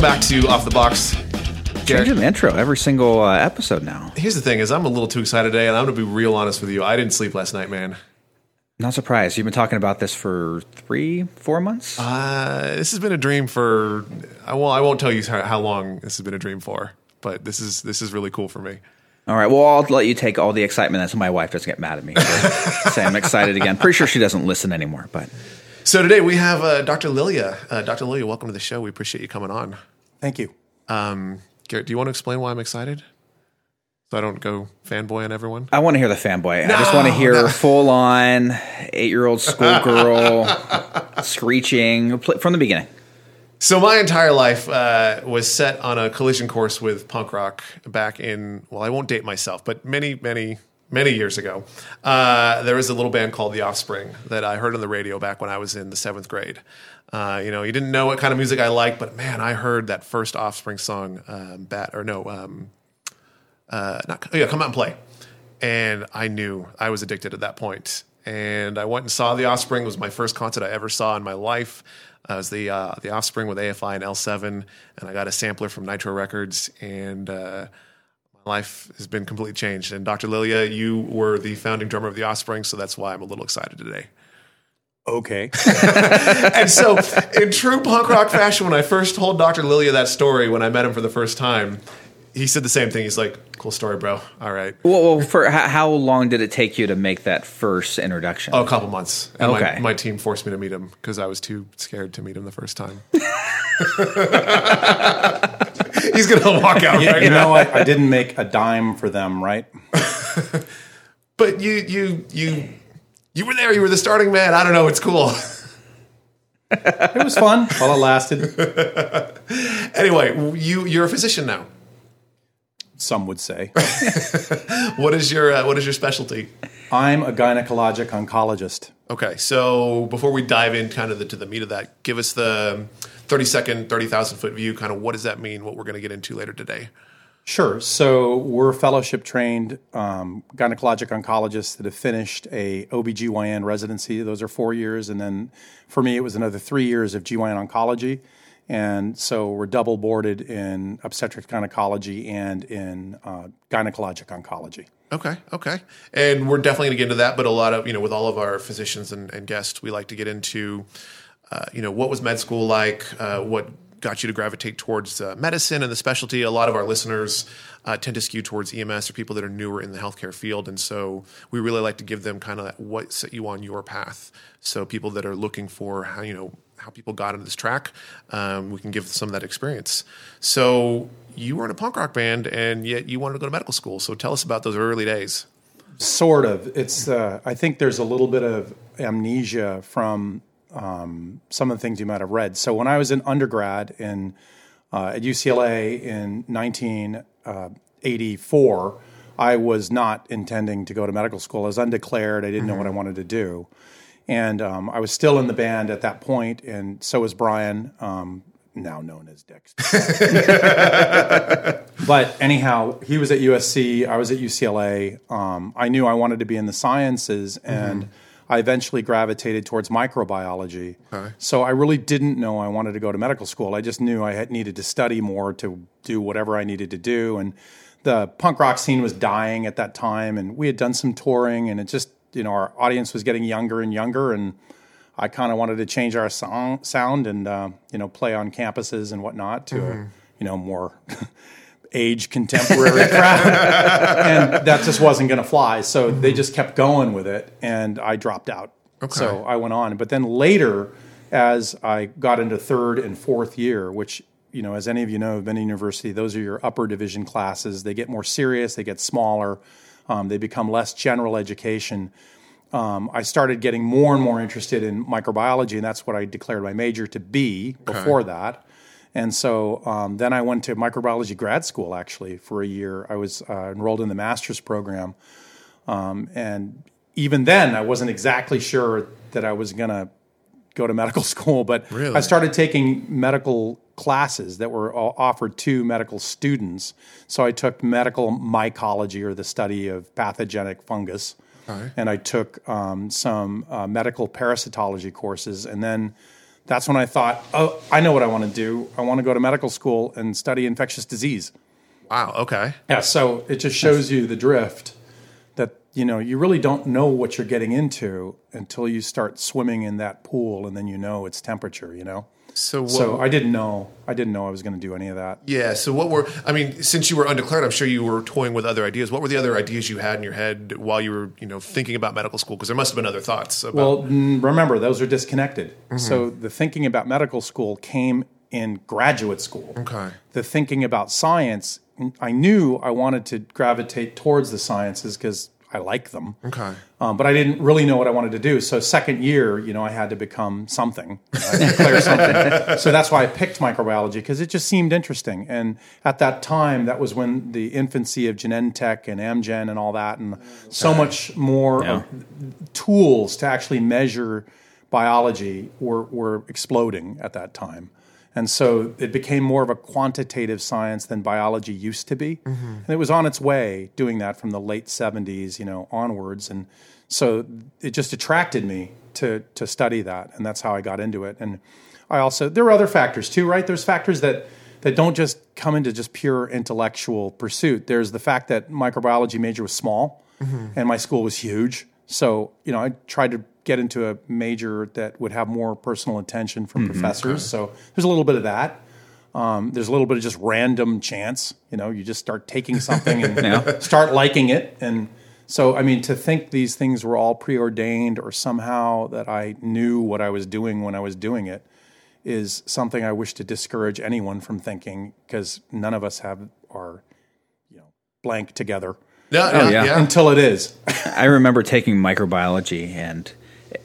Welcome back to Off the Box. Garrett, Changing the intro every single uh, episode now. here's the thing: is I'm a little too excited today, and I'm going to be real honest with you. I didn't sleep last night, man. Not surprised. You've been talking about this for three, four months. Uh, this has been a dream for. I won't. I won't tell you how, how long this has been a dream for, but this is this is really cool for me. all right. Well, I'll let you take all the excitement. That's so my wife doesn't get mad at me. Say I'm excited again. Pretty sure she doesn't listen anymore. But So today we have uh, Dr. Lilja. Uh, Dr. Lilja, welcome to the show. We appreciate you coming on. Thank you. Um, Garrett, do you want to explain why I'm excited? So I don't go fanboy on everyone. I want to hear the fanboy. I just want to hear full on eight year old schoolgirl screeching from the beginning. So my entire life uh, was set on a collision course with punk rock back in well, I won't date myself, but many, many, many years ago. Uh, there was a little band called The Offspring that I heard on the radio back when I was in the seventh grade. Uh, you know, you didn't know what kind of music I liked, but man, I heard that first Offspring song, um, "Bat" or no, um, uh, not yeah, "Come Out and Play," and I knew I was addicted at that point. And I went and saw The Offspring. It was my first concert I ever saw in my life. Uh, it was the uh, the Offspring with AFI and L7, and I got a sampler from Nitro Records, and uh, life has been completely changed. And Dr. Lilja, you were the founding drummer of The Offspring, so that's why I'm a little excited today. Okay. And so, in true punk rock fashion, when I first told Dr. Lilja that story when I met him for the first time, he said the same thing. He's like, "Cool story, bro. All right." Well, well for how, how long did it take you to make that first introduction? Oh, a couple months. And Okay. My, my team forced me to meet him because I was too scared to meet him the first time. He's gonna walk out You, right you now. know what? I didn't make a dime for them, right? But you, you, you, you were there. You were the starting man. I don't know. It's cool. It was fun while it lasted. anyway, you, you're a physician now. Some would say. What is your, uh, what is your specialty? I'm a gynecologic oncologist. Okay, so before we dive in kind of the, to the meat of that, give us the 30 second, 30,000 foot view. Kind of what does that mean? What we're going to get into later today. Sure. So we're fellowship trained um, gynecologic oncologists that have finished a OBGYN residency. Those are four years. And then for me, it was another three years of GYN oncology. And so we're double boarded in obstetric gynecology and in uh, gynecologic oncology. Okay, okay. And we're definitely going to get into that, but a lot of, you know, with all of our physicians and, and guests, we like to get into, uh, you know, what was med school like? Uh, what got you to gravitate towards uh, medicine and the specialty? A lot of our listeners uh, tend to skew towards EMS or people that are newer in the healthcare field. And so we really like to give them kind of what set you on your path. So people that are looking for how, you know, how people got into this track, um, we can give some of that experience. So you were in a punk rock band and yet you wanted to go to medical school. So tell us about those early days. Sort of. It's. Uh, I think there's a little bit of amnesia from um, some of the things you might have read. So when I was in undergrad in uh, at UCLA in 1984, I was not intending to go to medical school. I was undeclared. I didn't know what I wanted to do, and um, I was still in the band at that point, and so was Bryan. Um, now known as Dex. but anyhow, he was at USC. I was at UCLA. Um, I knew I wanted to be in the sciences, and I eventually gravitated towards microbiology. So I really didn't know I wanted to go to medical school. I just knew I had needed to study more to do whatever I needed to do. And the punk rock scene was dying at that time, and we had done some touring, and it just you know our audience was getting younger and younger, and I kind of wanted to change our song sound and uh, you know play on campuses and whatnot to a you know more age contemporary crowd, and that just wasn't going to fly. So they just kept going with it, and I dropped out. So I went on, but then later, as I got into third and fourth year, which you know, as any of you know, have been in university, those are your upper division classes. They get more serious, they get smaller, um, they become less general education um, I started getting more and more interested in microbiology, and that's what I declared my major to be before that. And so um, then I went to microbiology grad school actually for a year. I was uh, enrolled in the master's program. Um, and even then, I wasn't exactly sure that I was going to go to medical school, but Really? I started taking medical classes that were all offered to medical students. So I took medical mycology, or the study of pathogenic fungus, and I took um, some uh, medical parasitology courses, and then that's when I thought, oh, I know what I want to do. I want to go to medical school and study infectious disease. Wow. Okay. Yeah, so it just shows you the drift that you know you really don't know what you're getting into until you start swimming in that pool, and then you know its temperature. You know. So what, So I didn't know. I didn't know I was going to do any of that. yeah. So what were I mean? Since you were undeclared, I'm sure you were toying with other ideas. What were the other ideas you had in your head while you were you know thinking about medical school? Because there must have been other thoughts. About, Well, remember those are disconnected. Mm-hmm. So the thinking about medical school came in graduate school. Okay. The thinking about science, I knew I wanted to gravitate towards the sciences because I like them. Okay. Um, but I didn't really know what I wanted to do. So second year, you know, I had to become something, you know, I had to declare something. So that's why I picked microbiology because it just seemed interesting. And at that time, that was when the infancy of Genentech and Amgen and all that, and so much more Yeah. of tools to actually measure biology were, were exploding at that time. And so it became more of a quantitative science than biology used to be. Mm-hmm. And it was on its way doing that from the late 70s, you know, onwards. And so it just attracted me to, to study that. And that's how I got into it. And I also, there are other factors too, right? There's factors that, that don't just come into just pure intellectual pursuit. There's the fact that microbiology major was small mm-hmm. and my school was huge. So, you know, I tried to get into a major that would have more personal attention from professors. So there's a little bit of that. Um, there's a little bit of just random chance. You know, you just start taking something and Yeah. start liking it. And so, I mean, to think these things were all preordained or somehow that I knew what I was doing when I was doing it is something I wish to discourage anyone from thinking because none of us have our, you know, blank together No, yeah, yeah. yeah. until it is. I remember taking microbiology, and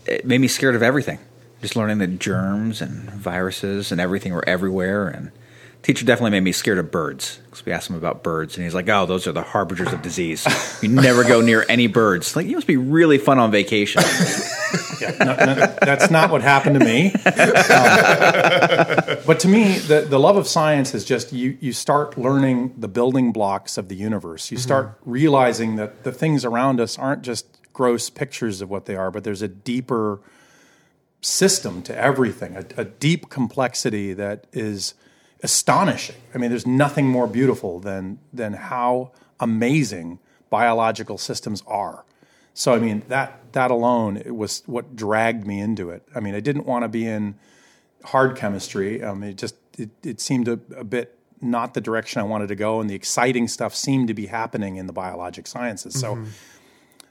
it- made me scared of everything. Just learning that germs and viruses and everything were everywhere. And teacher definitely made me scared of birds because we asked him about birds, and he's like, "Oh, those are the harbingers of disease. You never go near any birds. Like, you must be really fun on vacation." No, no, that's not what happened to me. Um, but to me, the, the love of science is just you, you start learning the building blocks of the universe. You start realizing that the things around us aren't just gross pictures of what they are, but there's a deeper system to everything, a, a deep complexity that is astonishing. I mean, there's nothing more beautiful than than how amazing biological systems are. So I mean that that alone it was what dragged me into it. I mean, I didn't want to be in hard chemistry. Um, it just it, it seemed a, a bit not the direction I wanted to go, and the exciting stuff seemed to be happening in the biologic sciences. So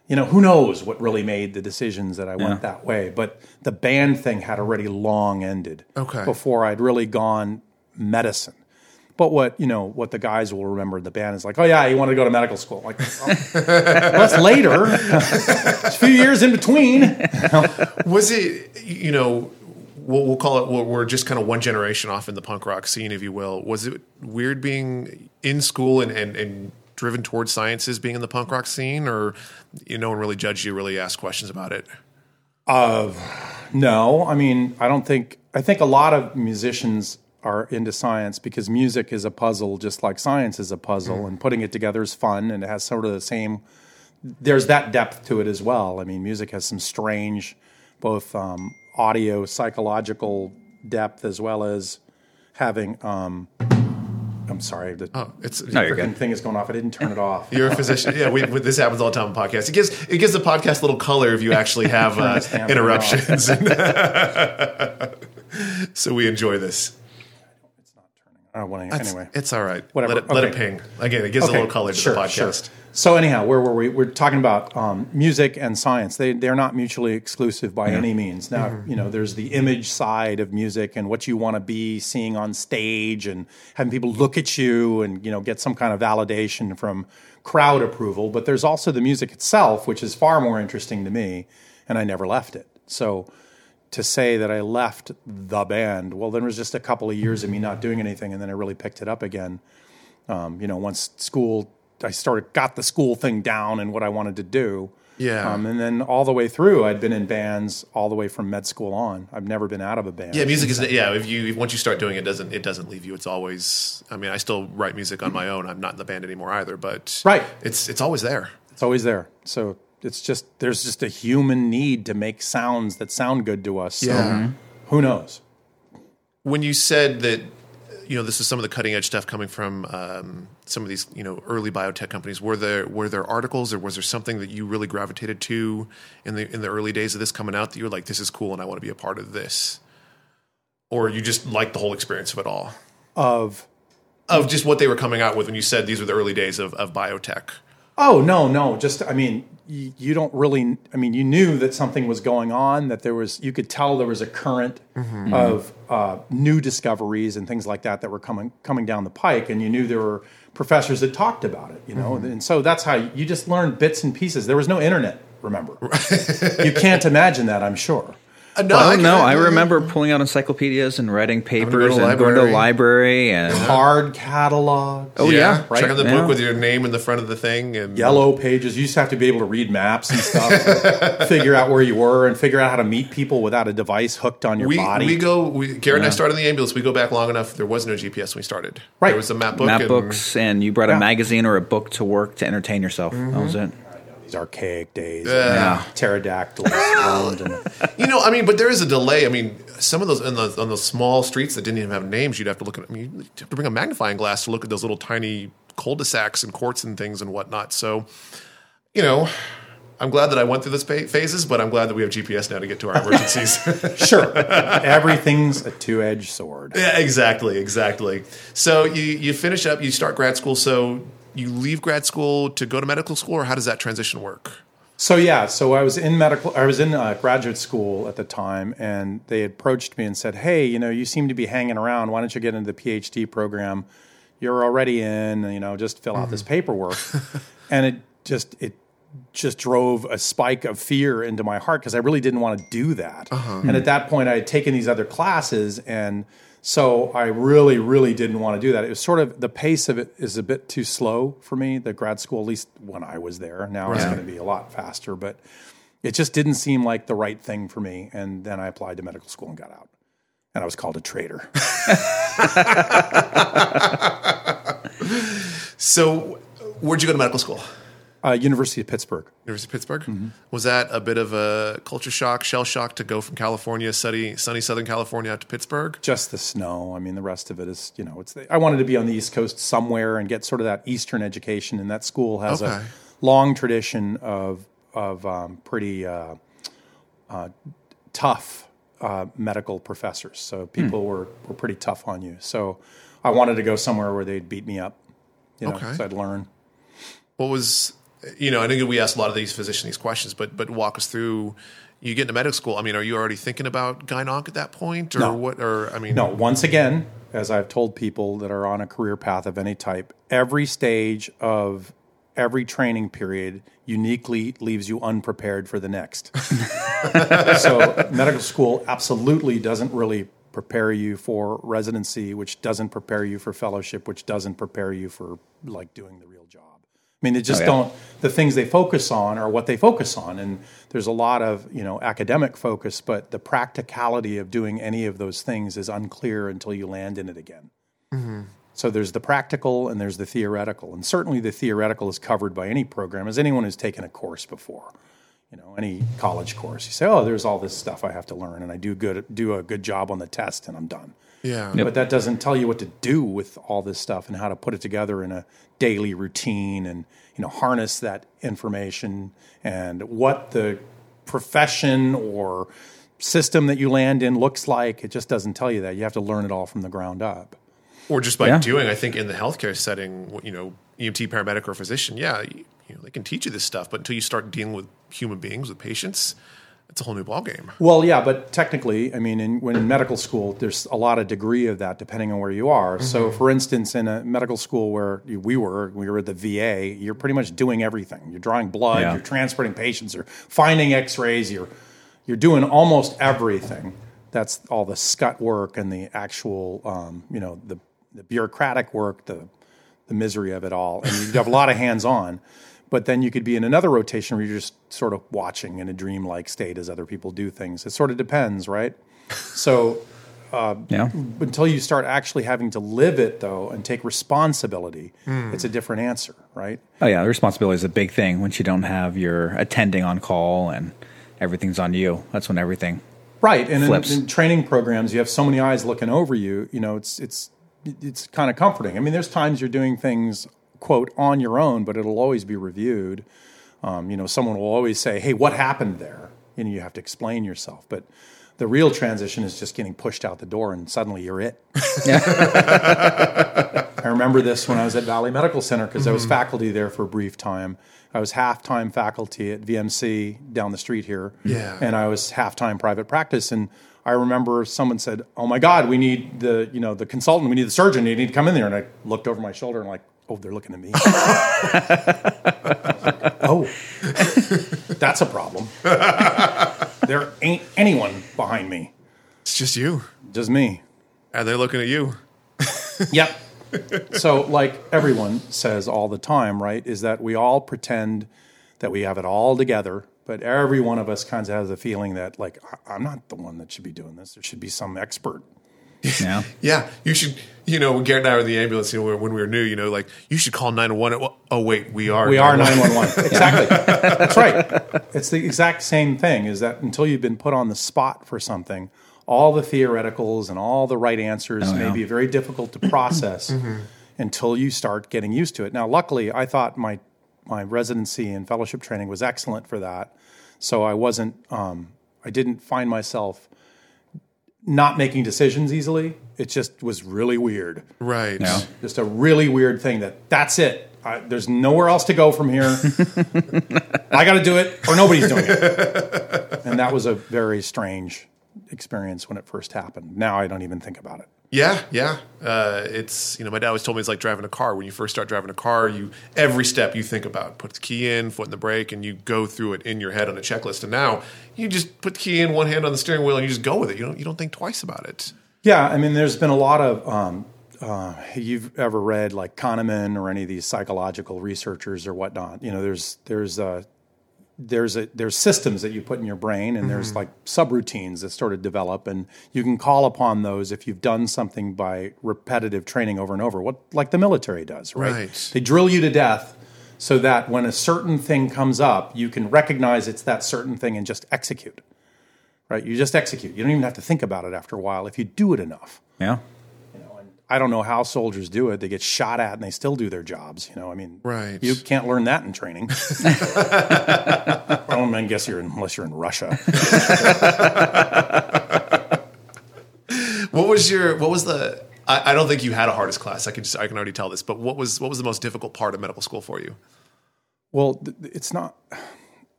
you know, who knows what really made the decisions that I went that way. But the band thing had already long ended Okay. before I'd really gone medicine. But what you know, what the guys will remember the band is like, oh yeah, you wanted to go to medical school? Like, oh, that's later. It's a few years in between. Was it, you know, we'll, we'll call it, we're, we're just kind of one generation off in the punk rock scene, if you will. Was it weird being in school and, and, and driven towards sciences being in the punk rock scene, or you know, no one really judged you, really asked questions about it? No, I mean, I don't think. I think a lot of musicians are into science because music is a puzzle, just like science is a puzzle, and putting it together is fun, and it has sort of the same. There's that depth to it as well. I mean, music has some strange, both um, audio, psychological depth as well as having. Um, I'm sorry, the Oh, it's No, you're freaking thing is going off. I didn't turn it off. You're a physician. Yeah, we, we, this happens all the time on podcasts. It gives it gives the podcast a little color if you actually have uh, this damn thing interruptions. so we enjoy this. I don't want to. Anyway, It's all right. Whatever. Let it, let it ping. Again, it gives a little color to the podcast. So anyhow, where were we? We're talking about um, music and science. They they're not mutually exclusive by any means. Now Mm-hmm. you know there's the image side of music and what you want to be seeing on stage and having people look at you and you know get some kind of validation from crowd approval. But there's also the music itself, which is far more interesting to me, and I never left it. So to say that I left the band, well, then it was just a couple of years of me not doing anything, and then I really picked it up again um, you know, once school, I started got the school thing down and what I wanted to do. Yeah. Um, and then all the way through, I'd been in bands all the way from med school on. I've never been out of a band. Yeah, music is yeah. If you once you start doing it, it doesn't it doesn't leave you. It's always. I mean, I still write music on my own. I'm not in the band anymore either, but Right. It's it's always there. It's always there. So it's just there's just a human need to make sounds that sound good to us. So Yeah. who knows? when you said that you know this is some of the cutting edge stuff coming from um, some of these you know early biotech companies were there were there articles or was there something that you really gravitated to in the in the early days of this coming out that you were like this is cool and I want to be a part of this or you just liked the whole experience of it all Of of just what they were coming out with when you said these were the early days of, of biotech Oh no, no. Just I mean, you, you don't really. I mean, you knew that something was going on. That there was. You could tell there was a current of uh, new discoveries and things like that that were coming coming down the pike, and you knew there were professors that talked about it. You know, and so that's how you just learned bits and pieces. There was no internet. Remember, you can't imagine that. I'm sure. Uh, no, Oh can- no, I remember pulling out encyclopedias and writing papers go to the and going to the library. library and Hard catalogs. Oh, yeah, right. checking the Yeah. book with your name in the front of the thing and yellow pages. You just have to be able to read maps and stuff, figure out where you were, and figure out how to meet people without a device hooked on your we, body. we go. We, Garrett and I started in the ambulance. We go back long enough. There was no GPS when we started. Right. There was a map book. map and- books, and you brought Yeah. a magazine or a book to work to entertain yourself. That was it. Archaic days, Yeah. pterodactyls and You know, I mean, but there is a delay. I mean, some of those on those, on those small streets that didn't even have names, you'd have to look at. I mean, you'd have to bring a magnifying glass to look at those little tiny cul-de-sacs and courts and things and whatnot. So, you know, I'm glad that I went through those pa- phases, but I'm glad that we have GPS now to get to our emergencies. sure, everything's a two-edged sword. yeah, exactly, exactly. So you you finish up, you start grad school. So you leave grad school to go to medical school, or how does that transition work? So yeah, so I was in medical. I was in uh, graduate school at the time, and they approached me and said, "Hey, you know, you seem to be hanging around. Why don't you get into the PhD program? You're already in. You know, just fill out this mm-hmm. paperwork." and it just it just drove a spike of fear into my heart because I really didn't want to do that. Uh-huh. And at mm-hmm. that point, I had taken these other classes, and so I really, really didn't want to do that. It was sort of the pace of it is a bit too slow for me. The grad school, at least when I was there, now it's going to be a lot faster, but it just didn't seem like the right thing for me. And then I applied to medical school and got out, and I was called a traitor. So, where'd you go to medical school? Uh, University of Pittsburgh. University of Pittsburgh. Mm-hmm. Was that a bit of a culture shock, shell shock to go from California, sunny, sunny Southern California, out to Pittsburgh? just the snow. I mean, the rest of it is, you know, it's. The, I wanted to be on the East Coast somewhere and get sort of that Eastern education, and that school has Okay. a long tradition of of um, pretty uh, uh, tough uh, medical professors. So people were were pretty tough on you. So I wanted to go somewhere where they'd beat me up, you know, Okay. so I'd learn. What was, you know, I think we asked a lot of these physicians these questions, but but walk us through. You get into medical school. I mean, are you already thinking about gynonc at that point, or No. what? Or I mean, No, once again, as I've told people that are on a career path of any type, every stage of every training period uniquely leaves you unprepared for the next. so, medical school absolutely doesn't really prepare you for residency, which doesn't prepare you for fellowship, which doesn't prepare you for like doing the real job. I mean, they just oh, yeah. don't. The things they focus on are what they focus on, and there's a lot of you know academic focus, but the practicality of doing any of those things is unclear until you land in it again. Mm-hmm. So there's the practical and there's the theoretical, and certainly the theoretical is covered by any program, as anyone who's taken a course before. You know, any college course, you say, "Oh, there's all this stuff I have to learn, and I do good, do a good job on the test, and I'm done." Yeah, But that doesn't tell you what to do with all this stuff and how to put it together in a daily routine and you know harness that information and what the profession or system that you land in looks like. It just doesn't tell you that. You have to learn it all from the ground up. or just by Yeah. doing. I think in the healthcare setting, you know, EMT, paramedic, or physician, yeah, you, you know, they can teach you this stuff, but until you start dealing with human beings, with patients, it's a whole new ballgame. Well, yeah, but technically, I mean, in, when in medical school, there's a lot of degree of that depending on where you are. So, for instance, in a medical school where we were, we were at the VA, you're pretty much doing everything. You're drawing blood, Yeah. you're transporting patients, you're finding X-rays, you're you're doing almost everything. That's all the scut work and the actual, um, you know, the the bureaucratic work, the the misery of it all, and you have a lot of hands on. But then you could be in another rotation where you're just sort of watching in a dreamlike state as other people do things. It sort of depends, right? So uh, Yeah. until you start actually having to live it, though, and take responsibility, hmm. it's a different answer, right? Oh yeah, the responsibility is a big thing once you don't have your attending on call and everything's on you. That's when everything right. And in, in training programs, you have so many eyes looking over you. You know, it's it's it's kind of comforting. I mean, there's times you're doing things quote on your own, but it'll always be reviewed. Um, you know, someone will always say, "Hey, what happened there?" And you have to explain yourself. But the real transition is just getting pushed out the door, and suddenly you're it. I remember this when I was at Valley Medical Center because I was faculty there for a brief time. I was half time faculty at VMC down the street here. Yeah. And I was half time private practice. And I remember someone said, Oh my God, we need the, you know, the consultant, we need the surgeon, you need to come in there. And I looked over my shoulder and like, oh, they're looking at me. oh, that's a problem. there ain't anyone behind me. It's just you. Just me. And they're looking at you. Yep. so, like everyone says all the time, right, is that we all pretend that we have it all together, but every one of us kind of has a feeling that, like, I- I'm not the one that should be doing this. There should be some expert. Yeah. Yeah, you should. You know, when Garrett and I were in the ambulance, you know, when we were new, you know, like you should call nine one one. Oh wait, we are. We are 911. 911. exactly. That's right. It's the exact same thing is that until you've been put on the spot for something, all the theoreticals and all the right answers may yeah. be very difficult to process until you start getting used to it. Now, luckily, I thought my my residency and fellowship training was excellent for that. So I wasn't um, I didn't find myself not making decisions easily. It just was really weird Right. Yeah. just a really weird thing that that's it. I, there's nowhere else to go from here. I got to do it, or nobody's doing it. And that was a very strange experience when it first happened. Now I don't even think about it. Yeah, yeah. Uh, it's you know, my dad always told me it's like driving a car. When you first start driving a car, you every step you think about, put the key in, foot in the brake, and you go through it in your head on a checklist. And now you just put the key in, one hand on the steering wheel, and you just go with it. You don't you don't think twice about it. Yeah, I mean, there's been a lot of. Um, uh, you've ever read like Kahneman or any of these psychological researchers or whatnot? You know, there's there's uh, there's a there's systems that you put in your brain, and there's mm-hmm. like subroutines that sort of develop, and you can call upon those if you've done something by repetitive training over and over. What like the military does, right? Right. They drill you to death so that when a certain thing comes up, you can recognize it's that certain thing and just execute. Right? You just execute. You don't even have to think about it after a while if you do it enough. Yeah. I don't know how soldiers do it. They get shot at and they still do their jobs. You know, I mean, Right. You can't learn that in training. I don't I guess you're in, unless you're in Russia. What was your what was the I, I don't think you had a hardest class. I can just I can already tell this. But what was what was the most difficult part of medical school for you? Well, it's not.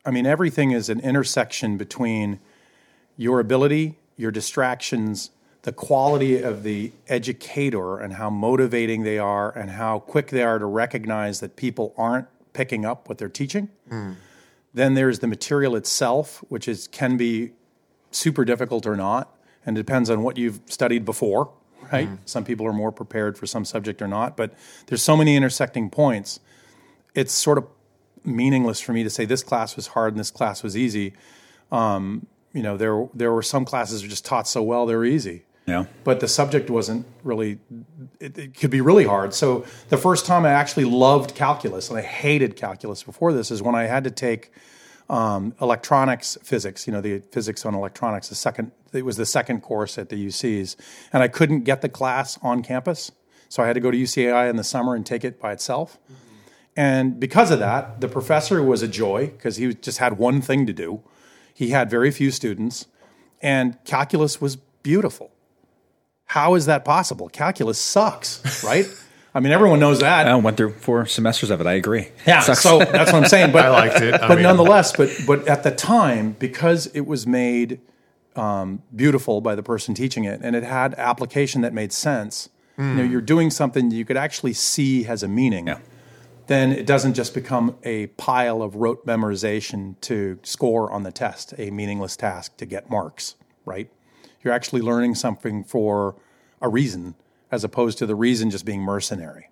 I mean, everything is an intersection between your ability, your distractions, the quality of the educator, and how motivating they are, and how quick they are to recognize that people aren't picking up what they're teaching. Then there's the material itself, which is can be super difficult or not, and it depends on what you've studied before. Right? Some people are more prepared for some subject or not, but there's so many intersecting points. It's sort of meaningless for me to say this class was hard and this class was easy. Um, you know, there there were some classes that were just taught so well they were easy, Yeah. but the subject wasn't really. It, it could be really hard. So the first time I actually loved calculus and I hated calculus before this is when I had to take um, electronics physics. You know, the physics on electronics. The second it was the second course at the UCs, and I couldn't get the class on campus, so I had to go to UCAI in the summer and take it by itself. And because of that, the professor was a joy because he just had one thing to do. He had very few students, and calculus was beautiful. How is that possible? Calculus sucks, right? I mean, everyone knows that. I went through four semesters of it. I agree. Yeah, Sucks. so that's what I'm saying. But I liked it. I but mean- nonetheless, but but at the time, because it was made um, beautiful by the person teaching it, and it had application that made sense. You know, you're doing something you could actually see has a meaning. Yeah. Then it doesn't just become a pile of rote memorization to score on the test, a meaningless task to get marks. Right? You're actually learning something for a reason, as opposed to the reason just being mercenary.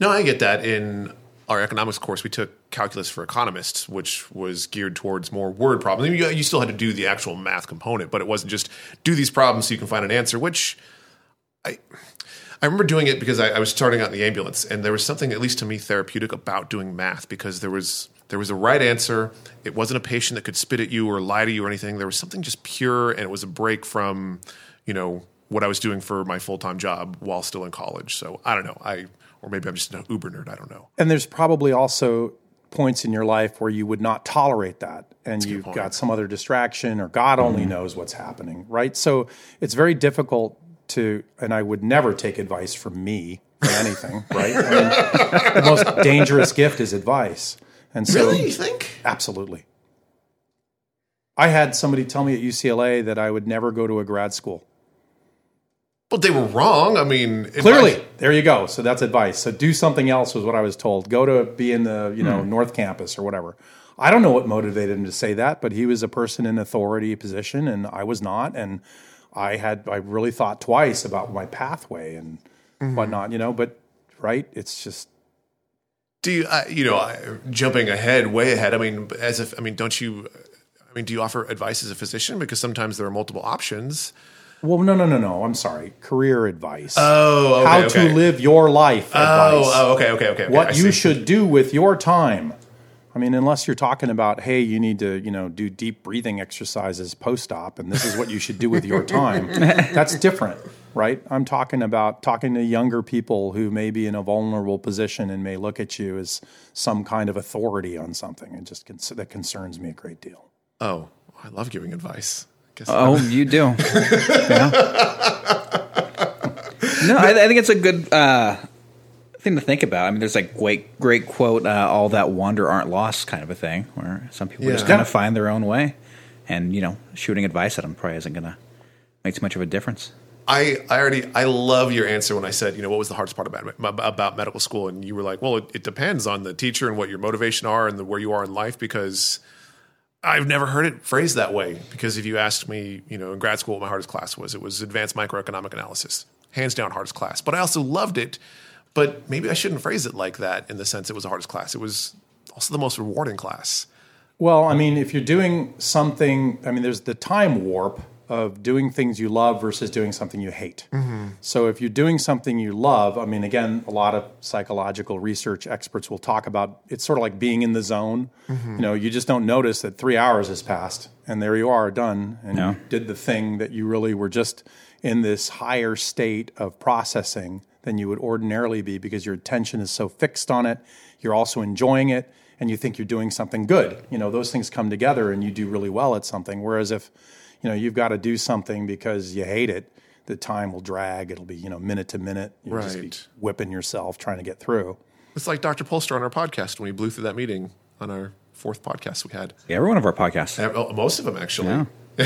No, I get that. In our economics course, we took calculus for economists, which was geared towards more word problems. You, you still had to do the actual math component, but it wasn't just do these problems so you can find an answer. Which I I remember doing it because I, I was starting out in the ambulance, and there was something, at least to me, therapeutic about doing math because there was there was a right answer. It wasn't a patient that could spit at you or lie to you or anything. There was something just pure, and it was a break from, you know, what I was doing for my full time job while still in college. So I don't know. I or maybe I'm just an Uber nerd. I don't know. And there's probably also points in your life where you would not tolerate that and you've got some other distraction or God only Mm-hmm. knows what's happening, right? So it's very difficult to, and I would never take advice from me for anything, right? I mean, the most dangerous gift is advice. And so, Really, you think? absolutely. I had somebody tell me at UCLA that I would never go to a grad school. Well, they were wrong. I mean, advice- Clearly, there you go. So that's advice. So do something else was what I was told. Go to be in the you Hmm. know North Campus or whatever. I don't know what motivated him to say that, but he was a person in authority position, and I was not. And I had I really thought twice about my pathway and Mm-hmm. whatnot. You know, but right, it's just Do you, uh, you know, I- jumping ahead, way ahead? I mean, as if, I mean, don't you, I mean, do you offer advice as a physician? Because sometimes there are multiple options. Well, no, no, no, no. I'm sorry. Career advice. Oh, okay, How okay. to live your life. Oh, advice. Oh, oh, okay, okay, okay. okay. I what you see. should do with your time. I mean, unless you're talking about, hey, you need to, you know, do deep breathing exercises post-op, and this is what you should do with your time. That's different, right? I'm talking about talking to younger people who may be in a vulnerable position and may look at you as some kind of authority on something. It just that concerns me a great deal. Oh, I love giving advice. Guess Oh, you do. yeah. No, I, I think it's a good uh, thing to think about. I mean, there's like great, great quote, uh, "All that wonder aren't lost," kind of a thing, where some people just Yeah. kind of find their own way, and you know, shooting advice at them probably isn't going to make too much of a difference. I, I already I love your answer when I said you know what was the hardest part about about medical school and you were like well it, it depends on the teacher and what your motivation are and the, where you are in life because I've never heard it phrased that way because if you asked me you know in grad school what my hardest class was it was advanced microeconomic analysis hands down hardest class. But I also loved it but maybe I shouldn't phrase it like that in the sense it was the hardest class. It was also the most rewarding class. Well, I mean, if you're doing something, I mean, there's the time warp of doing things you love versus doing something you hate. Mm-hmm. So if you're doing something you love, I mean, again, a lot of psychological research experts will talk about it's sort of like being in the zone. Mm-hmm. You know, you just don't notice that three hours has passed and there you are done and Yeah. you did the thing that you really were just in this higher state of processing than you would ordinarily be because your attention is so fixed on it. You're also enjoying it and you think you're doing something good. You know, those things come together and you do really well at something. Whereas if, you know, you've got to do something because you hate it, the time will drag. It'll be, you know, minute to minute. You'll just be Right. whipping yourself trying to get through. it's like Dr. Polster on our podcast when we blew through that meeting on our fourth podcast we had Yeah, every one of our podcasts. Uh, most of them actually Yeah.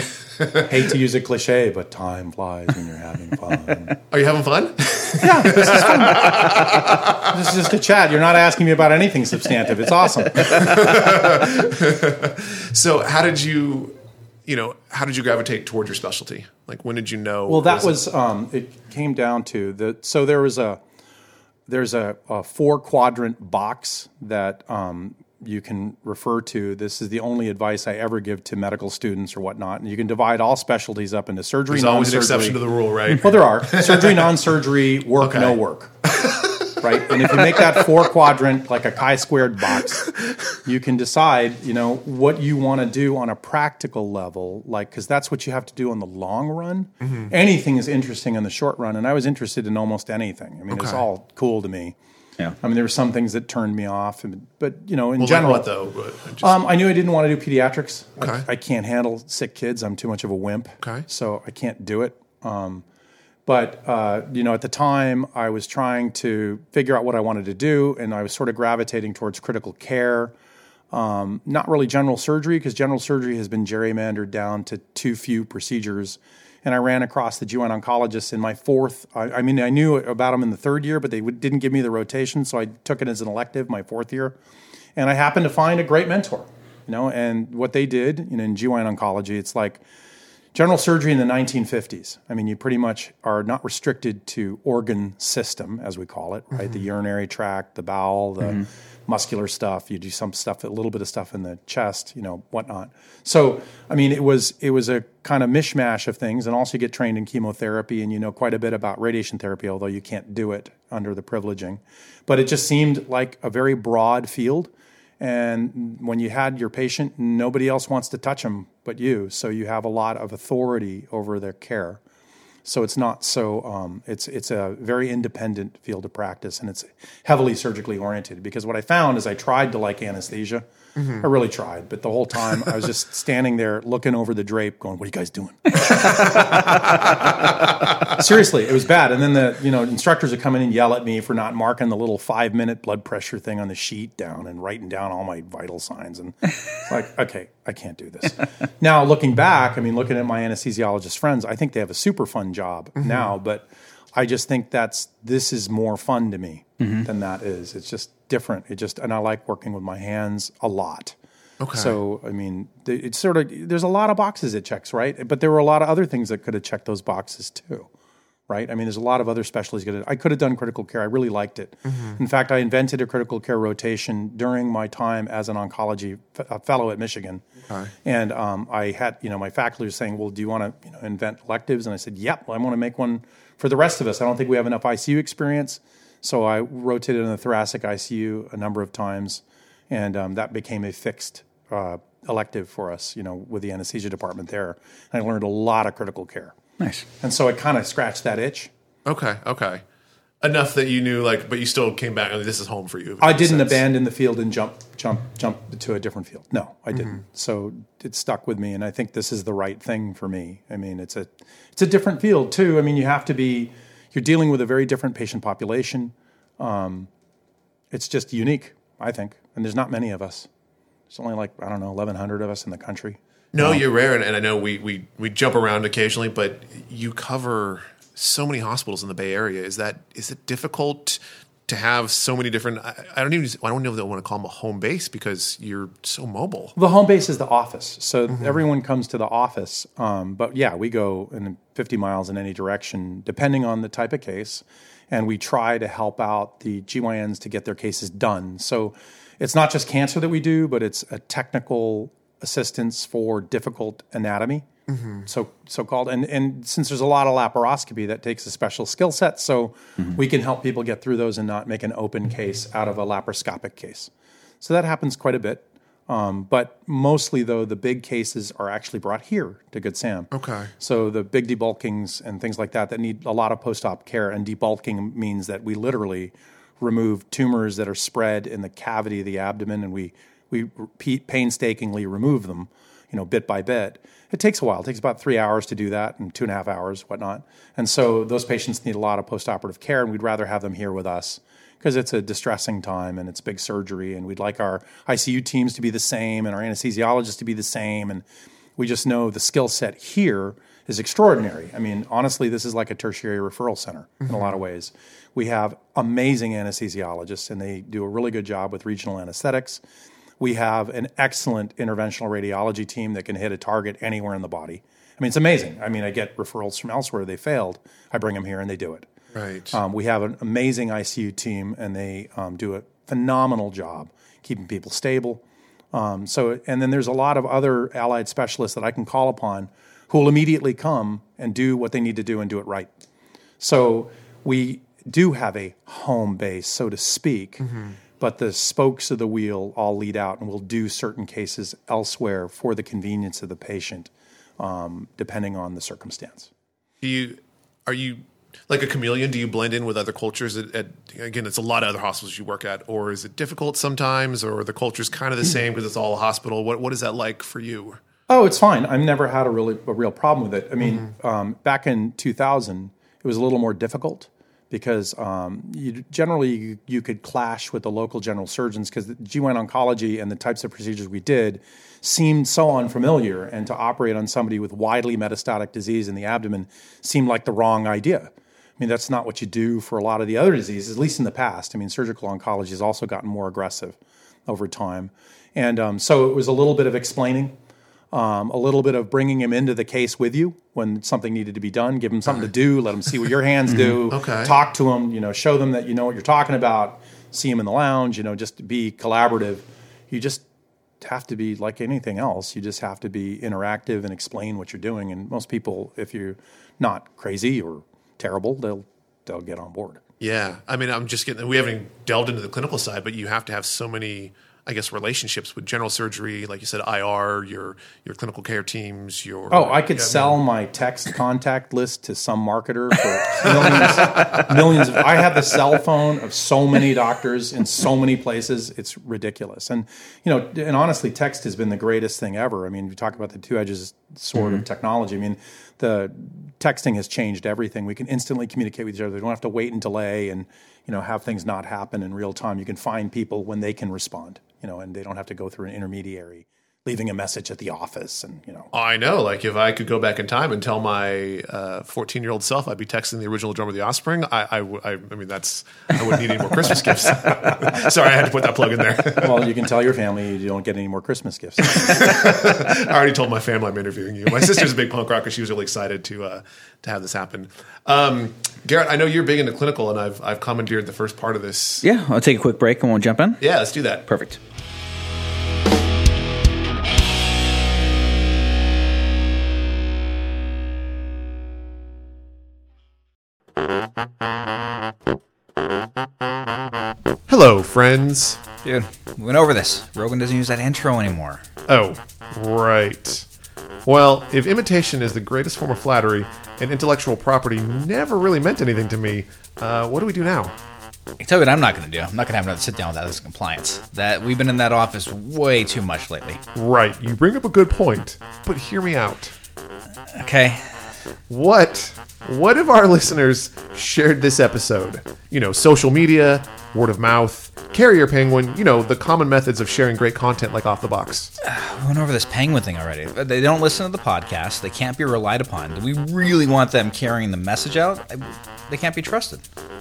Hate to use a cliche, but time flies when you're having fun. are you having fun yeah, this is fun. this is just a chat. You're not asking me about anything substantive. It's awesome. So how did you, you know, how did you gravitate toward your specialty? Like when did you know? Well, that it- was um, it came down to the so there was a there's a, a four quadrant box that um, you can refer to. This is the only advice I ever give to medical students or whatnot. And you can divide all specialties up into surgery. there's always an exception to the rule, right? Well, there are surgery, non-surgery, work, Okay. no work. right, and if you make that four quadrant like a chi-squared box, you can decide, you know, what you want to do on a practical level, like because that's what you have to do on the long run. Mm-hmm. Anything is interesting in the short run, and I was interested in almost anything. I mean, it was Okay. all cool to me. Yeah. I mean, there were some things that turned me off, and, but you know, in Well, like general, what though? But just- um, I knew I didn't want to do pediatrics. I- Okay. I, can't handle sick kids. I'm too much of a wimp. Okay. So I can't do it. Um, but uh, you know, at the time, I was trying to figure out what I wanted to do, and I was sort of gravitating towards critical care. Um, not really general surgery because general surgery has been gerrymandered down to too few procedures. And I ran across the GYN oncologists in my fourth. I, I mean, I knew about them in the third year, but they didn't give me the rotation, so I took it as an elective my fourth year. And I happened to find a great mentor, you know. And what they did, you know, in GYN oncology, it's like general surgery in the 1950s. I mean, you pretty much are not restricted to organ system, as we call it, right? The mm-hmm. urinary tract, the bowel, the mm-hmm. muscular stuff. You do some stuff, a little bit of stuff in the chest, you know, whatnot. So, I mean, it was it was a kind of mishmash of things, and also you get trained in chemotherapy, and you know quite a bit about radiation therapy, although you can't do it under the privileging. But it just seemed like a very broad field. And when you had your patient, nobody else wants to touch them but you. So you have a lot of authority over their care. So it's not so. Um, it's it's a very independent field of practice, and it's heavily surgically oriented. Because what I found is I tried to like anesthesia. Mm-hmm. I really tried, but the whole time I was just standing there looking over the drape, going, "What are you guys doing?" Seriously, it was bad. And then the you know instructors would come in and yell at me for not marking the little five minute blood pressure thing on the sheet down and writing down all my vital signs. And like, okay, I can't do this. now looking back, I mean, looking at my anesthesiologist friends, I think they have a super fun job mm-hmm. now, but I just think that's this is more fun to me mm-hmm. than that is. It's just different. It just and I like working with my hands a lot. Okay. So I mean, it's sort of there's a lot of boxes it checks, right? But there were a lot of other things that could have checked those boxes too, right? I mean, there's a lot of other specialties. I could have done critical care. I really liked it. Mm-hmm. In fact, I invented a critical care rotation during my time as an oncology f- fellow at Michigan. Okay. And um, I had, you know, my faculty was saying, "Well, do you want to, you know, invent electives?" And I said, "Yep, I want to make one for the rest of us. I don't think we have enough ICU experience." So I rotated in the thoracic ICU a number of times, and um, that became a fixed uh, elective for us, you know, with the anesthesia department there. And I learned a lot of critical care. Nice. And so it kind of scratched that itch. Okay, okay. Enough that you knew, like, but you still came back. and this is home for you. I didn't sense. abandon the field and jump, jump, jump to a different field. No, I didn't. Mm-hmm. So it stuck with me, and I think this is the right thing for me. I mean, it's a, it's a different field too. I mean, you have to be you're dealing with a very different patient population. Um, it's just unique, I think, and there's not many of us. There's only like I don't know, 1,100 of us in the country. No, um, you're rare, and, and I know we, we we jump around occasionally, but you cover so many hospitals in the Bay Area. Is that is it difficult to have so many different? I, I don't even I don't know if they want to call them a home base because you're so mobile. The home base is the office, so mm-hmm. everyone comes to the office. Um, but yeah, we go in 50 miles in any direction, depending on the type of case, and we try to help out the GYNs to get their cases done. So it's not just cancer that we do, but it's a technical assistance for difficult anatomy, mm-hmm. so so called. And and since there's a lot of laparoscopy, that takes a special skill set. So mm-hmm. we can help people get through those and not make an open case out of a laparoscopic case. So that happens quite a bit. Um, but mostly, though, the big cases are actually brought here to Good Sam. Okay. So the big debulkings and things like that that need a lot of post-op care, and debulking means that we literally remove tumors that are spread in the cavity of the abdomen, and we we painstakingly remove them, you know, bit by bit. It takes a while. It takes about three hours to do that, and two and a half hours, whatnot. And so those patients need a lot of postoperative care, and we'd rather have them here with us because it's a distressing time and it's big surgery, and we'd like our ICU teams to be the same and our anesthesiologists to be the same, and we just know the skill set here is extraordinary. I mean, honestly, this is like a tertiary referral center in a mm-hmm. lot of ways. We have amazing anesthesiologists, and they do a really good job with regional anesthetics. We have an excellent interventional radiology team that can hit a target anywhere in the body. I mean, it's amazing. I mean, I get referrals from elsewhere. They failed. I bring them here and they do it. Right. Um, we have an amazing ICU team, and they um, do a phenomenal job keeping people stable. Um, so, and then there's a lot of other allied specialists that I can call upon who will immediately come and do what they need to do and do it right. So we do have a home base, so to speak. Mm-hmm but the spokes of the wheel all lead out and we'll do certain cases elsewhere for the convenience of the patient, um, depending on the circumstance. Do you are you like a chameleon? Do you blend in with other cultures? At, at, again, it's a lot of other hospitals you work at, or is it difficult sometimes, or the culture's kind of the same because it's all a hospital? What what is that like for you? Oh, it's fine. I've never had a really a real problem with it. I mean, mm-hmm. um, back in 2000, it was a little more difficult because um, you, generally you, you, could clash with the local general surgeons because GYN oncology and the types of procedures we did seemed so unfamiliar, and to operate on somebody with widely metastatic disease in the abdomen seemed like the wrong idea. I mean, that's not what you do for a lot of the other diseases, at least in the past. I mean, surgical oncology has also gotten more aggressive over time. And um, so it was a little bit of explaining um, a little bit of bringing him into the case with you when something needed to be done. Give him something to do. Let him see what your hands do. okay. Talk to him. You know, show them that you know what you're talking about. See him in the lounge. You know, just be collaborative. You just have to be like anything else. You just have to be interactive and explain what you're doing. And most people, if you're not crazy or terrible, they'll they'll get on board. Yeah, I mean, I'm just getting. We haven't delved into the clinical side, but you have to have so many I guess relationships with general surgery, like you said, IR, your your clinical care teams, your Oh, I could Yeah, sell my text contact list to some marketer for millions, millions. Of, I have the cell phone of so many doctors in so many places. It's ridiculous. And you know, and honestly, text has been the greatest thing ever. I mean, you talk about the two edges sword of mm-hmm. technology. I mean, the texting has changed everything. We can instantly communicate with each other. We don't have to wait and delay and you know have things not happen in real time. You can find people when they can respond. You know, and they don't have to go through an intermediary leaving a message at the office and you know I know. Like if I could go back in time and tell my fourteen year old self I'd be texting the original drummer of the Offspring, I, I, w- I- I mean that's I wouldn't need any more Christmas gifts. Sorry, I had to put that plug in there. well, you can tell your family you don't get any more Christmas gifts. I already told my family I'm interviewing you. My sister's a big punk rocker. She was really excited to uh, to have this happen. Um, Garrett, I know you're big into clinical, and I've I've commandeered the first part of this. Yeah, I'll take a quick break and we'll jump in. Yeah, let's do that. Perfect. Hello, friends. Dude, we went over this. Rogan doesn't use that intro anymore. Oh, right. Well, if imitation is the greatest form of flattery and intellectual property never really meant anything to me, uh, what do we do now? I tell you what I'm not going to do. I'm not going to have another sit down with Ethics and Compliance. That we've been in that office way too much lately. Right, you bring up a good point, but hear me out. Okay. What what if our listeners shared this episode? You know, social media, word of mouth, carrier penguin, you know, the common methods of sharing great content like off the box. We went over this penguin thing already. They don't listen to the podcast. They can't be relied upon. Do we really want them carrying the message out? They can't be trusted.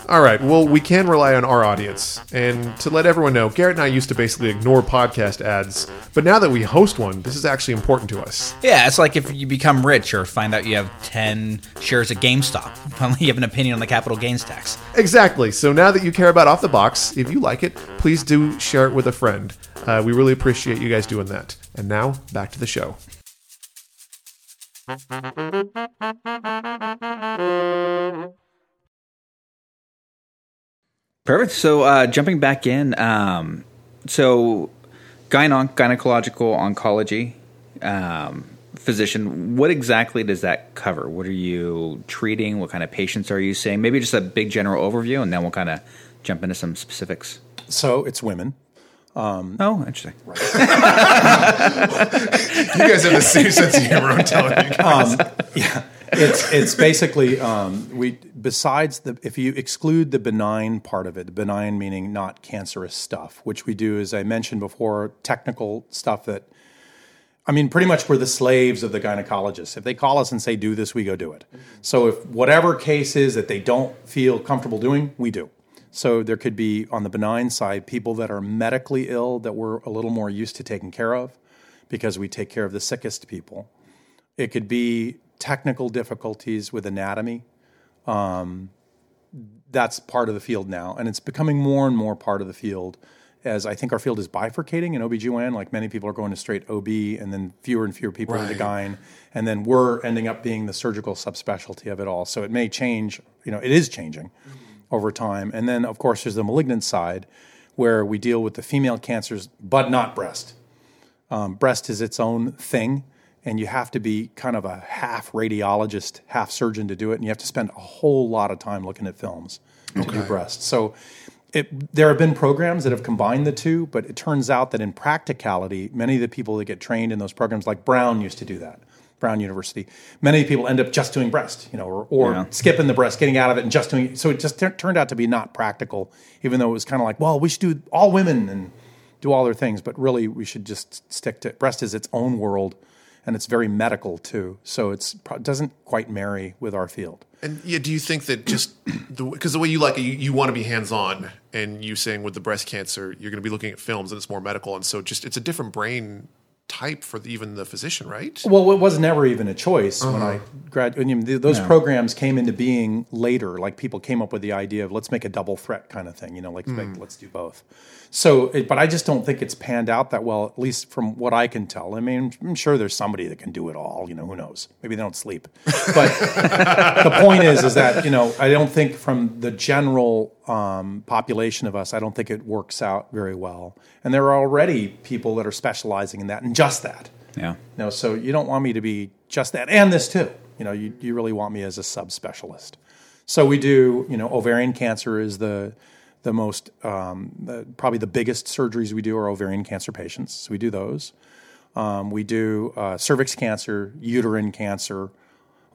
All right, well, we can rely on our audience. And to let everyone know, Garrett and I used to basically ignore podcast ads, but now that we host one, this is actually important to us. Yeah, it's like if you become rich or find out you have 10 shares at GameStop. Finally, you have an opinion on the capital gains tax. Exactly. So now that you care about Off the Box, if you like it, please do share it with a friend. Uh, we really appreciate you guys doing that. And now, back to the show. Perfect. So uh, jumping back in, um, so gyno- gynecological oncology um, physician, what exactly does that cover? What are you treating? What kind of patients are you seeing? Maybe just a big general overview, and then we'll kind of jump into some specifics. So it's women. Oh, interesting. You guys have the same sense of humor, I'm telling you guys. yeah, it's it's basically um, we besides the if you exclude the benign part of it, the benign meaning not cancerous stuff, which we do as I mentioned before, technical stuff that. I mean, pretty much we're the slaves of the gynecologists. If they call us and say do this, we go do it. So if whatever case is that they don't feel comfortable doing, we do. So there could be on the benign side people that are medically ill that we're a little more used to taking care of because we take care of the sickest people. It could be technical difficulties with anatomy. Um, that's part of the field now, and it's becoming more and more part of the field as I think our field is bifurcating in OBGYN. Like many people are going to straight OB, and then fewer and fewer people into gyn, and then we're ending up being the surgical subspecialty of it all. So it may change. You know, it is changing over time. And then, of course, there's the malignant side where we deal with the female cancers, but not breast. Um, breast is its own thing, and you have to be kind of a half radiologist, half surgeon to do it, and you have to spend a whole lot of time looking at films to do breast. So it, there have been programs that have combined the two, but it turns out that in practicality, many of the people that get trained in those programs, like Brown used to do that, Brown University, many people end up just doing breast, you know, or, or Yeah. skipping the breast, getting out of it, and just doing. it. So it just tur- turned out to be not practical, even though it was kind of like, well, we should do all women and do all their things, but really we should just stick to breast is its own world, and it's very medical too. So it's doesn't quite marry with our field. And yeah, do you think that just because the, way you like it, you, you want to be hands on, and you saying with the breast cancer, you're going to be looking at films and it's more medical, and so just it's a different brain type for the, even the physician, right? Well, it was never even a choice when uh-huh. I graduated. Those programs came into being later. Like people came up with the idea of let's make a double threat kind of thing. You know, like, hmm. like, let's do both. So, it, but I just don't think it's panned out that well. At least from what I can tell. I mean, I'm sure there's somebody that can do it all. You know, who knows? Maybe they don't sleep. But the point is, is that you know, I don't think from the general um, population of us, I don't think it works out very well. And there are already people that are specializing in that and just that. Yeah. You know, so you don't want me to be just that and this too. You know, you, you really want me as a subspecialist. So we do, you know, ovarian cancer is the the most um, the, probably the biggest surgeries we do are ovarian cancer patients. So we do those. Um, we do uh, cervix cancer, uterine cancer,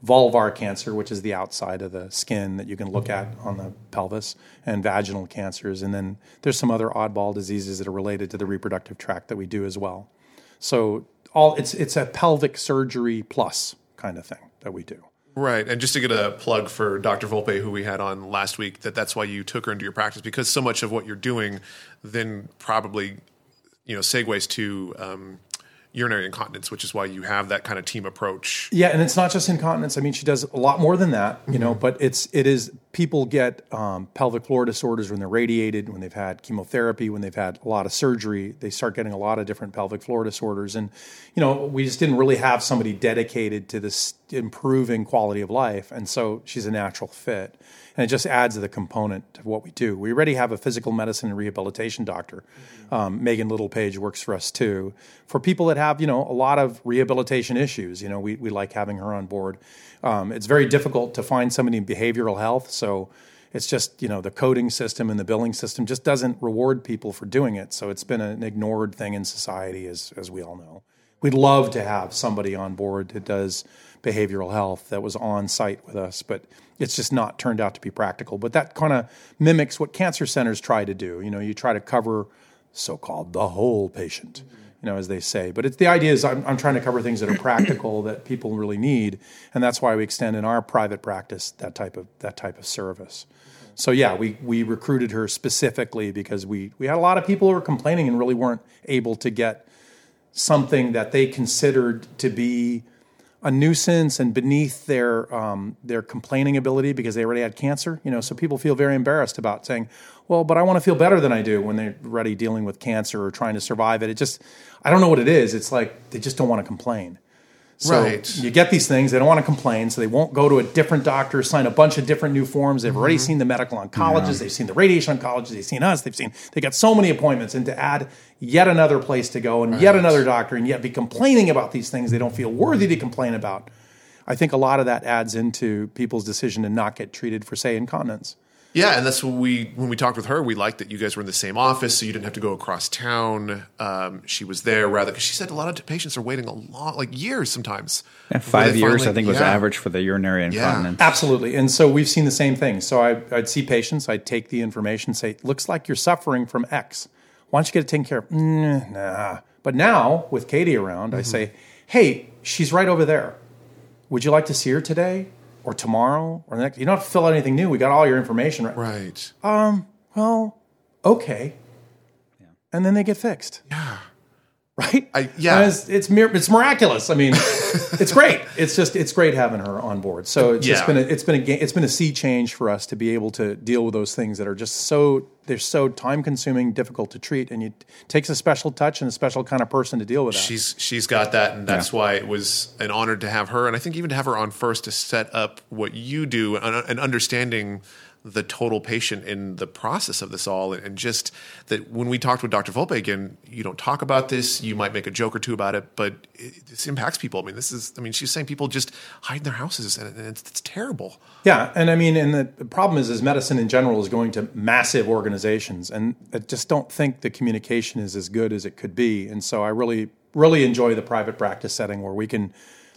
vulvar cancer, which is the outside of the skin that you can look at on the pelvis, and vaginal cancers. And then there's some other oddball diseases that are related to the reproductive tract that we do as well. So all it's it's a pelvic surgery plus kind of thing that we do. Right, and just to get a plug for Dr. Volpe, who we had on last week, that that's why you took her into your practice because so much of what you're doing then probably, you know, segues to um, urinary incontinence, which is why you have that kind of team approach. Yeah, and it's not just incontinence. I mean, she does a lot more than that, you know. But it's it is people get um, pelvic floor disorders when they're radiated, when they've had chemotherapy, when they've had a lot of surgery. They start getting a lot of different pelvic floor disorders, and you know, we just didn't really have somebody dedicated to this improving quality of life, and so she's a natural fit and it just adds to the component of what we do. We already have a physical medicine and rehabilitation doctor. Um, Megan Littlepage works for us too. For people that have, you know, a lot of rehabilitation issues, you know, we, we like having her on board. Um, it's very difficult to find somebody in behavioral health, so it's just you know the coding system and the billing system just doesn't reward people for doing it. So it's been an ignored thing in society, as as we all know. We'd love to have somebody on board that does behavioral health that was on site with us, but it's just not turned out to be practical. But that kind of mimics what cancer centers try to do. You know, you try to cover so-called the whole patient, you know, as they say. But it's the idea is I'm, I'm trying to cover things that are practical that people really need, and that's why we extend in our private practice that type of that type of service. So yeah, we we recruited her specifically because we we had a lot of people who were complaining and really weren't able to get something that they considered to be a nuisance and beneath their um, their complaining ability because they already had cancer. You know, so people feel very embarrassed about saying, "Well, but I want to feel better than I do" when they're already dealing with cancer or trying to survive it. It just, I don't know what it is. It's like they just don't want to complain. So Right. you get these things, they don't want to complain, so they won't go to a different doctor, sign a bunch of different new forms. They've already mm-hmm. seen the medical oncologists, they've seen the radiation oncologists, they've seen us, they've seen they got so many appointments, and to add yet another place to go and yet another doctor, and yet be complaining about these things they don't feel worthy to complain about. I think a lot of that adds into people's decision to not get treated for, say, incontinence. Yeah, and that's what we when we talked with her, we liked that you guys were in the same office, so you didn't have to go across town. Um, she was there rather because she said a lot of patients are waiting a long, like years sometimes. Yeah, five years, finally- I think, was yeah. average for the urinary incontinence. Absolutely. And so we've seen the same thing. So I, I'd see patients, I'd take the information, say, looks like you're suffering from X. Why don't you get it taken care of? Mm, nah. But now, with Katie around, I say, hey, she's right over there. Would you like to see her today or tomorrow or the next? You don't have to fill out anything new. We got all your information right. Right. Um. Well, okay. And then they get fixed. Yeah. Right? I- yeah. And It's, it's, mir- it's miraculous. I mean, it's great. It's just, it's great having her on board. So it's just been, a, it's been a, ga- it's been a sea change for us to be able to deal with those things that are just so, they're so time consuming, difficult to treat. And it takes a special touch and a special kind of person to deal with that. She's she's got that, and that's why it was an honor to have her, and I think even to have her on first to set up what you do and, and understanding the total patient in the process of this all, and just that when we talked with Dr. Volpe again, you don't talk about this. You might make a joke or two about it, but it, this impacts people. I mean, this is I mean, she's saying people just hide in their houses, and, it's, it's terrible. Yeah, and I mean, and the problem is, is medicine in general is going to massive organizations, and I just don't think the communication is as good as it could be. And so, I really, really enjoy the private practice setting where we can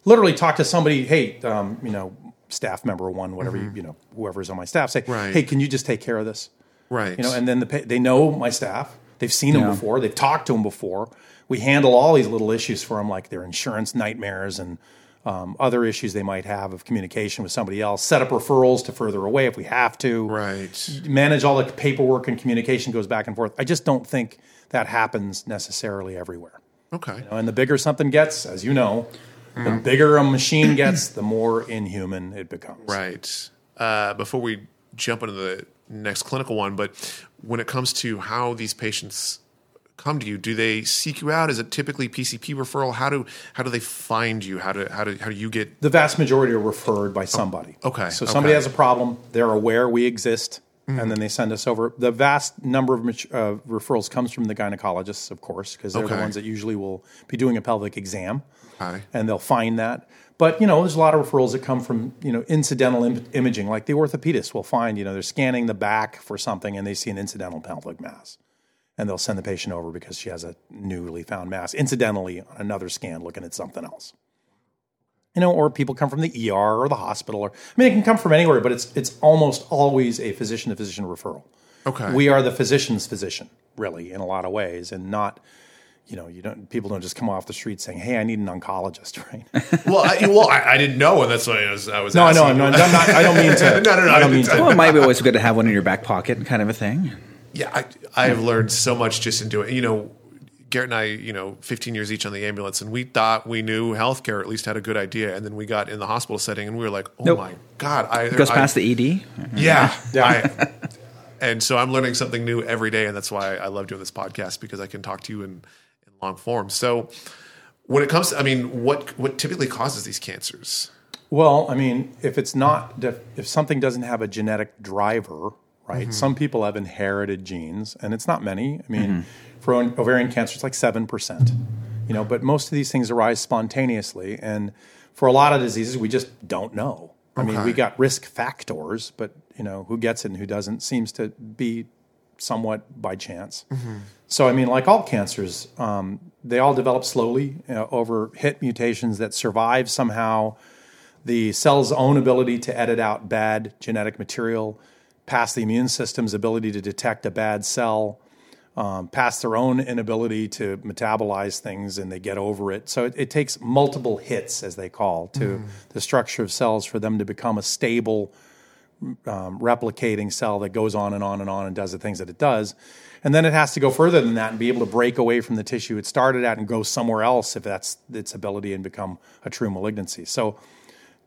literally talk to somebody. Hey, um, you know, staff member one, whatever you, you know, whoever's on my staff, say, Right. hey, can you just take care of this? Right. You know, and then the they know my staff. They've seen them before. They've talked to them before. We handle all these little issues for them, like their insurance nightmares and um, other issues they might have of communication with somebody else. Set up referrals to further away if we have to. Right. Manage all the paperwork and communication goes back and forth. I just don't think that happens necessarily everywhere. Okay. And the bigger something gets, as you know, the bigger a machine gets, the more inhuman it becomes. Right. Uh, before we jump into the next clinical one, but when it comes to how these patients come to you, do they seek you out? Is it typically PCP referral? How do how do they find you? How do how do how do you get? the vast majority are referred by somebody. okay, So somebody okay. has a problem. They're aware we exist. And then they send us over. The vast number of uh, referrals comes from the gynecologists, of course, because they're the ones that usually will be doing a pelvic exam, Okay. and they'll find that. But you know, there's a lot of referrals that come from you know incidental Im- imaging, like the orthopedist will find you know they're scanning the back for something and they see an incidental pelvic mass, and they'll send the patient over because she has a newly found mass. Incidentally on another scan looking at something else you know, or people come from the ER or the hospital, or I mean, it can come from anywhere, but it's it's almost always a physician to physician referral. Okay. We are the physician's physician, really, in a lot of ways, and not, you know, you don't people don't just come off the street saying, "Hey, I need an oncologist," right? well, I, well, I, I didn't know, and that's why I was. I was no, I know. I'm not, I'm not, I don't mean to. No, no, no, I don't I- mean to. Well, it might be always good to have one in your back pocket, kind of a thing. Yeah, I, I have learned so much just in doing. You know, Garrett and I, you know, 15 years each on the ambulance, and we thought we knew healthcare, at least had a good idea, and then we got in the hospital setting, and we were like, oh Nope. my god, I It goes I- past the ED. Yeah, Yeah. I, and so I'm learning something new every day, and that's why I love doing this podcast because I can talk to you in, in long form. So, when it comes, to, I mean, what what typically causes these cancers? Well, I mean, if it's not, if something doesn't have a genetic driver, right? Mm-hmm. Some people have inherited genes, and it's not many. I mean, mm-hmm. For ovarian cancer, it's like seven percent, you know. But most of these things arise spontaneously, and for a lot of diseases, we just don't know. I mean, we got risk factors, but you know, who gets it and who doesn't seems to be somewhat by chance. So, I mean, like all cancers, um, they all develop slowly uh, over hit mutations that survive somehow the cell's own ability to edit out bad genetic material, past the immune system's ability to detect a bad cell, um, past their own inability to metabolize things and they get over it. So it, it takes multiple hits, as they call, to the structure of cells for them to become a stable, um, replicating cell that goes on and on and on and does the things that it does. And then it has to go further than that and be able to break away from the tissue it started at and go somewhere else if that's its ability and become a true malignancy. So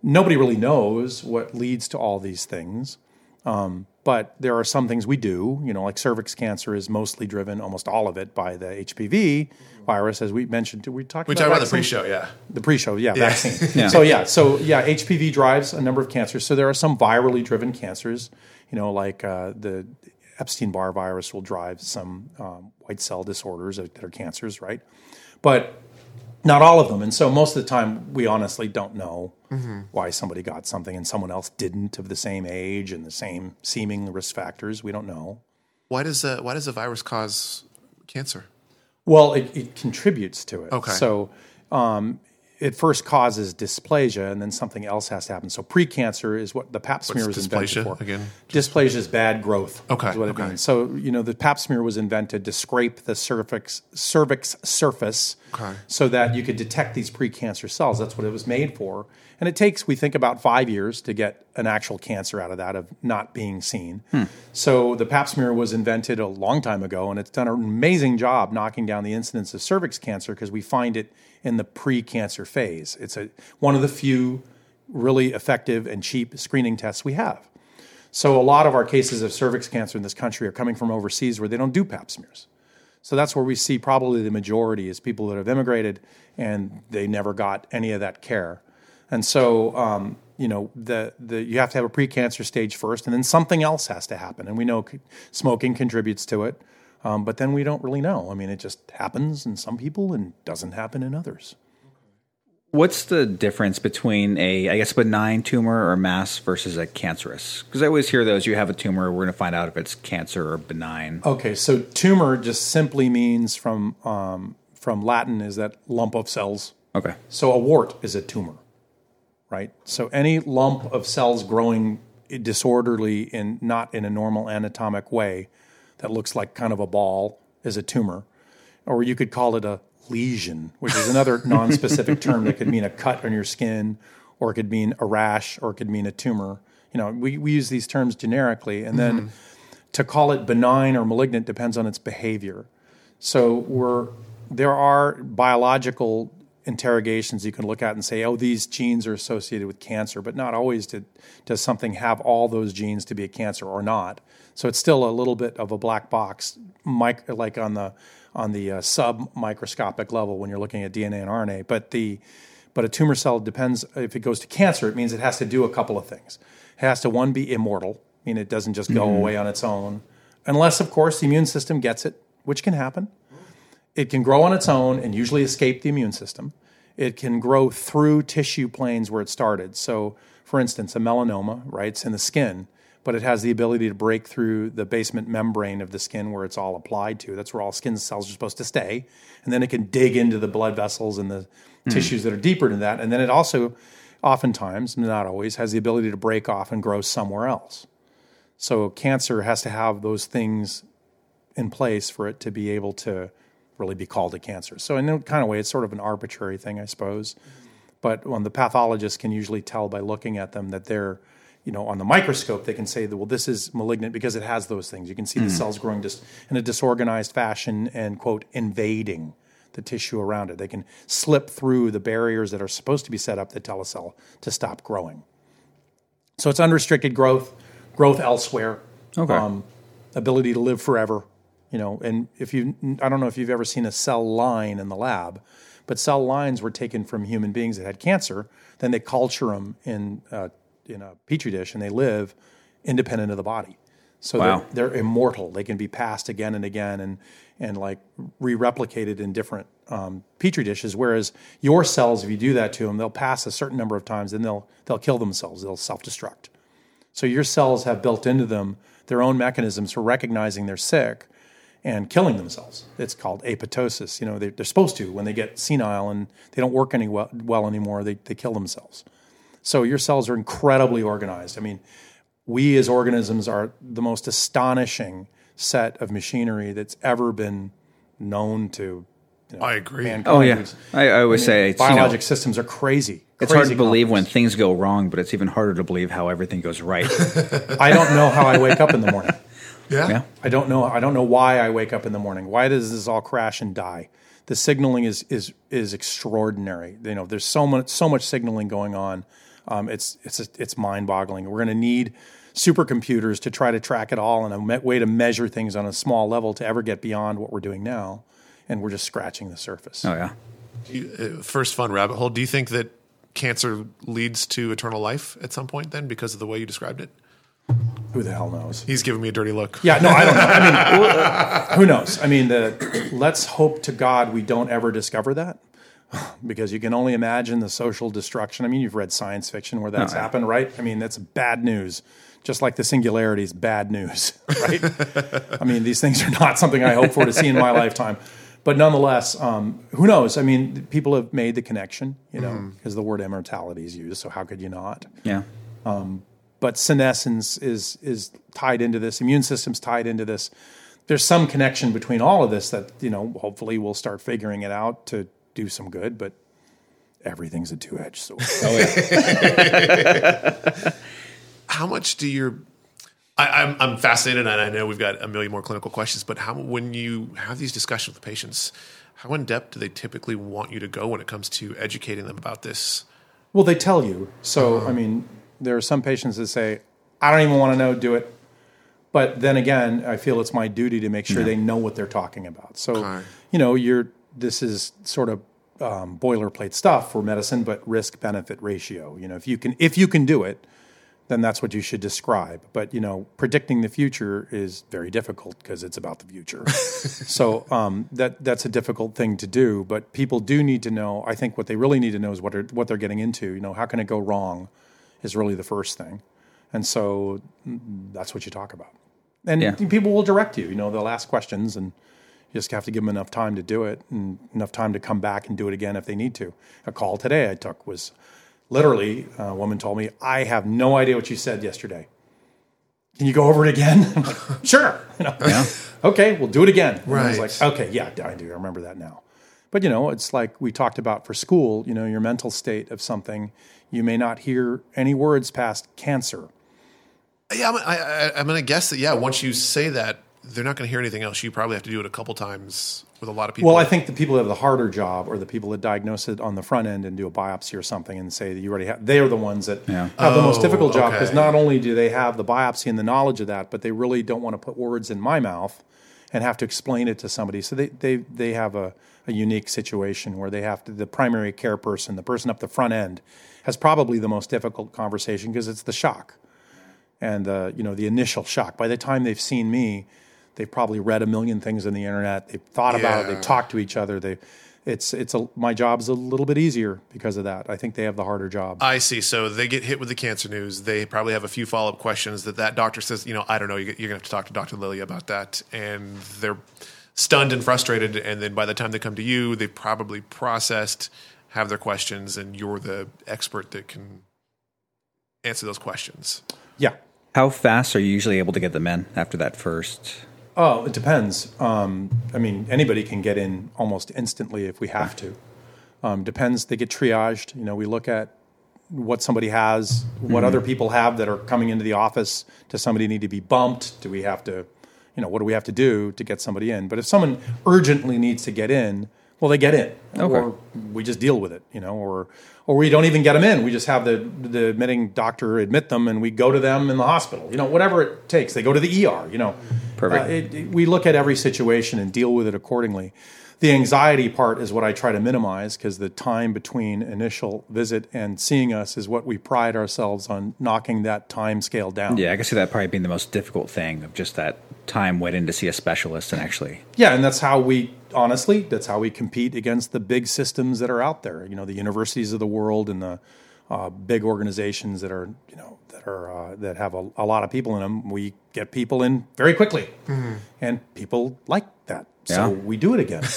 nobody really knows what leads to all these things. Um, but there are some things we do, you know, like cervix cancer is mostly driven, almost all of it, by the HPV virus, as we mentioned. We talked We about talked about the pre-show, yeah. The pre-show, yeah, vaccine. Yeah. So yeah, so yeah, HPV drives a number of cancers. So there are some virally driven cancers, you know, like uh, the Epstein-Barr virus will drive some um, white cell disorders that are cancers, right? But not all of them. And so most of the time, we honestly don't know why somebody got something and someone else didn't of the same age and the same seeming risk factors. We don't know. Why does uh, why does the virus cause cancer? Well, it, it contributes to it. Okay. So um, it first causes dysplasia, and then something else has to happen. So precancer is what the Pap smear was dysplasia invented for. again? Dysplasia is bad growth. Okay, Is what it okay. means. So you know the Pap smear was invented to scrape the cervix cervix surface, Okay. so that you could detect these precancer cells. That's what it was made for. And it takes, we think, about five years to get an actual cancer out of that of not being seen. Hmm. So the Pap smear was invented a long time ago, and it's done an amazing job knocking down the incidence of cervix cancer because we find it in the pre-cancer phase. It's a one of the few really effective and cheap screening tests we have. So a lot of our cases of cervix cancer in this country are coming from overseas where they don't do Pap smears. So that's where we see probably the majority is people that have immigrated and they never got any of that care. And so, um, you know, the, the, you have to have a precancer stage first, and then something else has to happen. And we know c- smoking contributes to it, um, but then we don't really know. I mean, it just happens in some people and doesn't happen in others. What's the difference between a, I guess, benign tumor or mass versus a cancerous? Because I always hear those. You have a tumor, we're going to find out if it's cancer or benign. Okay, so tumor just simply means from um, from Latin is that lump of cells. Okay. So a wart is a tumor, right? So any lump of cells growing disorderly in not in a normal anatomic way that looks like kind of a ball is a tumor, or you could call it a lesion, which is another non-specific term that could mean a cut on your skin, or it could mean a rash, or it could mean a tumor. You know, we, we use these terms generically, and then mm-hmm. to call it benign or malignant depends on its behavior. So we're there are biological interrogations you can look at and say, oh, these genes are associated with cancer, but not always did, does something have all those genes to be a cancer or not. So it's still a little bit of a black box, like on the on the uh, sub microscopic level when you're looking at DNA and RNA. But the but a tumor cell depends if it goes to cancer, it means it has to do a couple of things. It has to one be immortal, I mean, it doesn't just go away on its own, unless, of course, the immune system gets it, which can happen. It can grow on its own and usually escape the immune system. It can grow through tissue planes where it started. So, for instance, a melanoma, right, it's in the skin, but it has the ability to break through the basement membrane of the skin where it's all applied to. That's where all skin cells are supposed to stay. And then it can dig into the blood vessels and the hmm. tissues that are deeper than that. And then it also, oftentimes, not always, has the ability to break off and grow somewhere else. So cancer has to have those things in place for it to be able to really be called a cancer. So in a kind of way, it's sort of an arbitrary thing, I suppose. Mm-hmm. But when the pathologist can usually tell by looking at them that they're, you know, on the microscope, they can say that well, this is malignant because it has those things. You can see the cells growing just in a disorganized fashion and quote invading the tissue around it. They can slip through the barriers that are supposed to be set up that tell a cell to stop growing. So it's unrestricted growth, growth elsewhere, Okay. um, ability to live forever. You know, and if you, I don't know if you've ever seen a cell line in the lab, but cell lines were taken from human beings that had cancer. Then they culture them in uh, in a petri dish, and they live independent of the body. So Wow. they're, they're immortal. They can be passed again and again, and and like re-replicated in different um, petri dishes. Whereas your cells, if you do that to them, they'll pass a certain number of times, and they'll they'll kill themselves. They'll self-destruct. So your cells have built into them their own mechanisms for recognizing they're sick and killing themselves. It's called apoptosis. You know, they, they're supposed to when they get senile and they don't work any well, well anymore. They they kill themselves. So your cells are incredibly organized. I mean, we as organisms are the most astonishing set of machinery that's ever been known to. You know, I agree. mankind. Oh yeah, I, I always say it's, you know, systems are crazy. it's hard Crazy to believe when things go wrong, but it's even harder to believe how everything goes right. I don't know how I wake up in the morning. yeah. yeah. I don't know. I don't know why I wake up in the morning. Why does this all crash and die? The signaling is is is extraordinary. You know, there's so much so much signaling going on. Um, it's it's it's mind boggling. We're going to need supercomputers to try to track it all and a me- way to measure things on a small level to ever get beyond what we're doing now. And we're just scratching the surface. Oh yeah. You- uh, First fun rabbit hole. Do you think that cancer leads to eternal life at some point then because of the way you described it? Who the hell knows? He's giving me a dirty look. Yeah, no, I don't know. I mean, who knows? I mean, the let's hope to God we don't ever discover that, because you can only imagine the social destruction. I mean, you've read science fiction where that's happened, right? I mean, that's bad news. Just like the singularity is bad news, right? I mean, these things are not something I hope for to see in my lifetime. But nonetheless, um, who knows? I mean, people have made the connection, you know, because the word immortality is used. So how could you not? Yeah. but senescence is is tied into this. Immune system's tied into this. There's some connection between all of this that you know. Hopefully, we'll start figuring it out to do some good. But everything's a two edged sword. Oh yeah. How much do your I, I'm, I'm fascinated, and I know we've got a million more clinical questions. But how, when you have these discussions with patients, how in depth do they typically want you to go when it comes to educating them about this? well, they tell you. So uh-huh. I mean, there are some patients that say, "I don't even want to know. Do it." But then again, I feel it's my duty to make sure they know what they're talking about. So, Okay. you know, you're this is sort of um, boilerplate stuff for medicine, but risk benefit ratio. You know, if you can if you can do it, then that's what you should describe. But you know, predicting the future is very difficult because it's about the future. so um, that that's a difficult thing to do. But people do need to know. I think what they really need to know is what are, what they're getting into. You know, how can it go wrong? Is really the first thing, and so mm, that's what you talk about. And Yeah. people will direct you. You know, they'll ask questions and. You just have to give them enough time to do it and enough time to come back and do it again if they need to. A call today I took was literally uh, a woman told me, I have no idea what you said yesterday. Can you go over it again? Like, sure. You know, Okay, we'll do it again. And I was Right. like, okay, yeah, I do. I remember that now. But you know, it's like we talked about for school, you know, your mental state of something, you may not hear any words past cancer. Yeah, I'm, I, I, I'm going to guess that. Yeah, once you say that, they're not going to hear anything else. You probably have to do it a couple times with a lot of people. Well, I think the people that have the harder job or the people that diagnose it on the front end and do a biopsy or something and say that you already have, they are the ones that Yeah. have the most Oh, difficult job because okay. not only do they have the biopsy and the knowledge of that, but they really don't want to put words in my mouth and have to explain it to somebody. So they, they, they have a, a unique situation where they have to, the primary care person, the person up the front end, has probably the most difficult conversation because it's the shock. and the you know the initial shock. By the time they've seen me, they've probably read a million things on the internet. They've thought about it. They've talked to each other. They, it's it's a my job's a little bit easier because of that. I think they have the harder job. I see. So they get hit with the cancer news. They probably have a few follow up questions that that doctor says, you know, I don't know. You're going to have to talk to Dr. Lilja about that. And they're stunned and frustrated. And then by the time they come to you, they've probably processed, have their questions, and you're the expert that can answer those questions. yeah. How fast are you usually able to get them in after that first? Oh, it depends. Um, I mean, anybody can get in almost instantly if we have to. Um, depends. They get triaged. You know, we look at what somebody has, what other people have that are coming into the office. Does somebody need to be bumped? Do we have to, you know, what do we have to do to get somebody in? But if someone urgently needs to get in, well, they get in, or we just deal with it, you know, or or we don't even get them in. We just have the the admitting doctor admit them, and we go to them in the hospital. You know, whatever it takes. They go to the ER. You know, Perfect. Uh, it, it- we look at every situation and deal with it accordingly. The anxiety part is what I try to minimize because the time between initial visit and seeing us is what we pride ourselves on knocking that time scale down. Yeah, I can see that probably being the most difficult thing of just that time waiting to see a specialist and actually. Yeah, and that's how we honestly, that's how we compete against the big systems that are out there. You know, the universities of the world and the uh, big organizations that are, you know, that are uh, that have a, a lot of people in them. We get people in very quickly, and people like that. So Yeah. we do it again.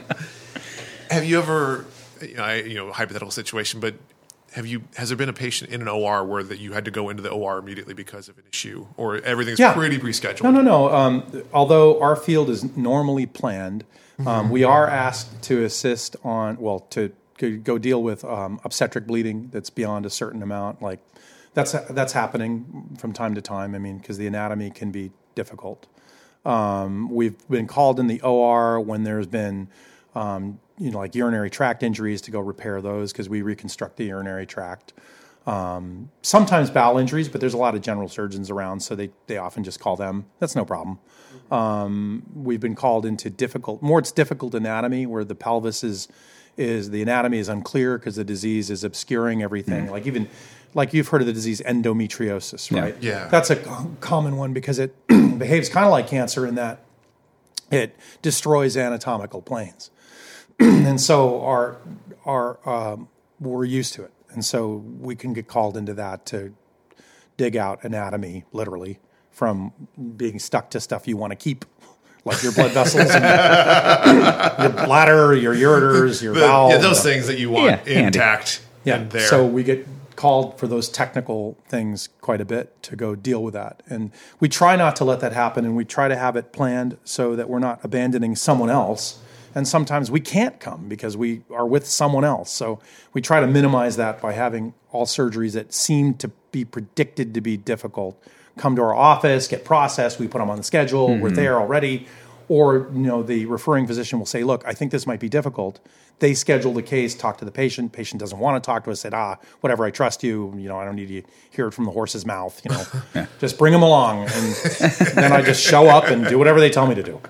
Have you ever, you know, I, you know, hypothetical situation, but have you? Has there been a patient in an OR where that you had to go into the OR immediately because of an issue, or everything's Yeah. pretty pre-scheduled? No, no, no. Um, although our field is normally planned, um, we are asked to assist on, well, to go- go deal with um, obstetric bleeding that's beyond a certain amount. Like that's that's happening from time to time. I mean, because the anatomy can be difficult. Um, we've been called in the OR when there's been, um, you know, like urinary tract injuries to go repair those because we reconstruct the urinary tract. Um, sometimes bowel injuries, but there's a lot of general surgeons around, so they, they often just call them. That's no problem. Um, we've been called into difficult, more it's difficult anatomy where the pelvis is is the anatomy is unclear because the disease is obscuring everything. Like even like you've heard of the disease endometriosis, right? Yeah. That's a common one because it behaves kind of like cancer in that it destroys anatomical planes, and so our our um, we're used to it, and so we can get called into that to dig out anatomy literally from being stuck to stuff you want to keep, like your blood vessels, and your bladder, your ureters, your The- bowel, yeah, those things that you want Yeah, handy. intact. yeah. and there. So we get called for those technical things quite a bit to go deal with that. And we try not to let that happen and we try to have it planned so that we're not abandoning someone else. And sometimes we can't come because we are with someone else. So we try to minimize that by having all surgeries that seem to be predicted to be difficult come to our office, get processed, we put them on the schedule, we're there already. Or you know the referring physician will say look i think this might be difficult. They schedule the case talk to the patient patient doesn't want to talk to us said ah whatever i trust you you know i don't need to hear it from the horse's mouth you know. Just bring them along and then i just show up and do whatever they tell me to do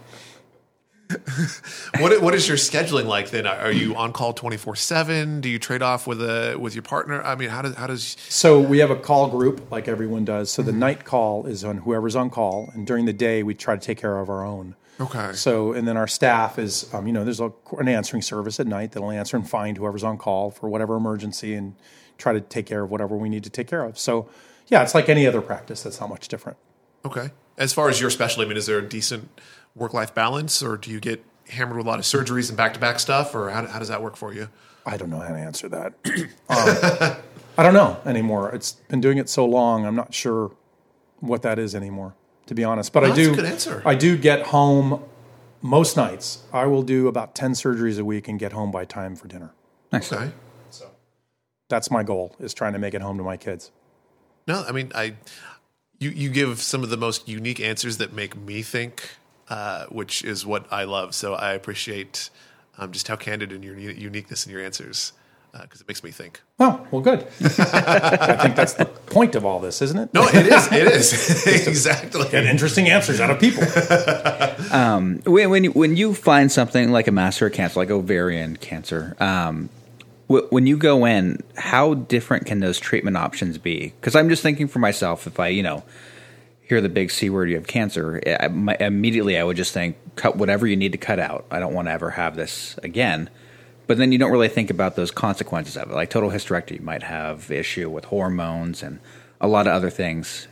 what what is your scheduling like then? Are you on call twenty four seven? Do you trade off with a with your partner? I mean, how does how does so we have a call group like everyone does so the night call is on whoever's on call and during the day we try to take care of our own okay? So, and then our staff is, um, you know, there's a, an answering service at night that'll answer and find whoever's on call for whatever emergency and try to take care of whatever we need to take care of. So, yeah, it's like any other practice. That's not much different. Okay. As far as your specialty, I mean, is there a decent work life balance, or do you get hammered with a lot of surgeries and back to back stuff, or how, how does that work for you? I don't know how to answer that. um, I don't know anymore. It's been doing it so long. I'm not sure what that is anymore, to be honest. But I that's do. a good answer. I do get home most nights. I will do about ten surgeries a week and get home by time for dinner. Nice. Okay. That's my goal: is trying to make it home to my kids. No, I mean, I you you give some of the most unique answers that make me think, uh, which is what I love. So I appreciate um, just how candid and your uniqueness in your answers because it makes me think. Oh, well, good. I think that's the point of all this, isn't it? No, it is. It is exactly. Get interesting answers out of people. When when you, when you find something like a master cancer, like ovarian cancer, um, Wh- When you go in, how different can those treatment options be? Because I'm just thinking for myself, if I, you know, hear the big C word, you have cancer, I, my, immediately I would just think, cut whatever you need to cut out. I don't want to ever have this again. But then you don't really think about those consequences of it. Like total hysterectomy, you might have issue with hormones and a lot of other things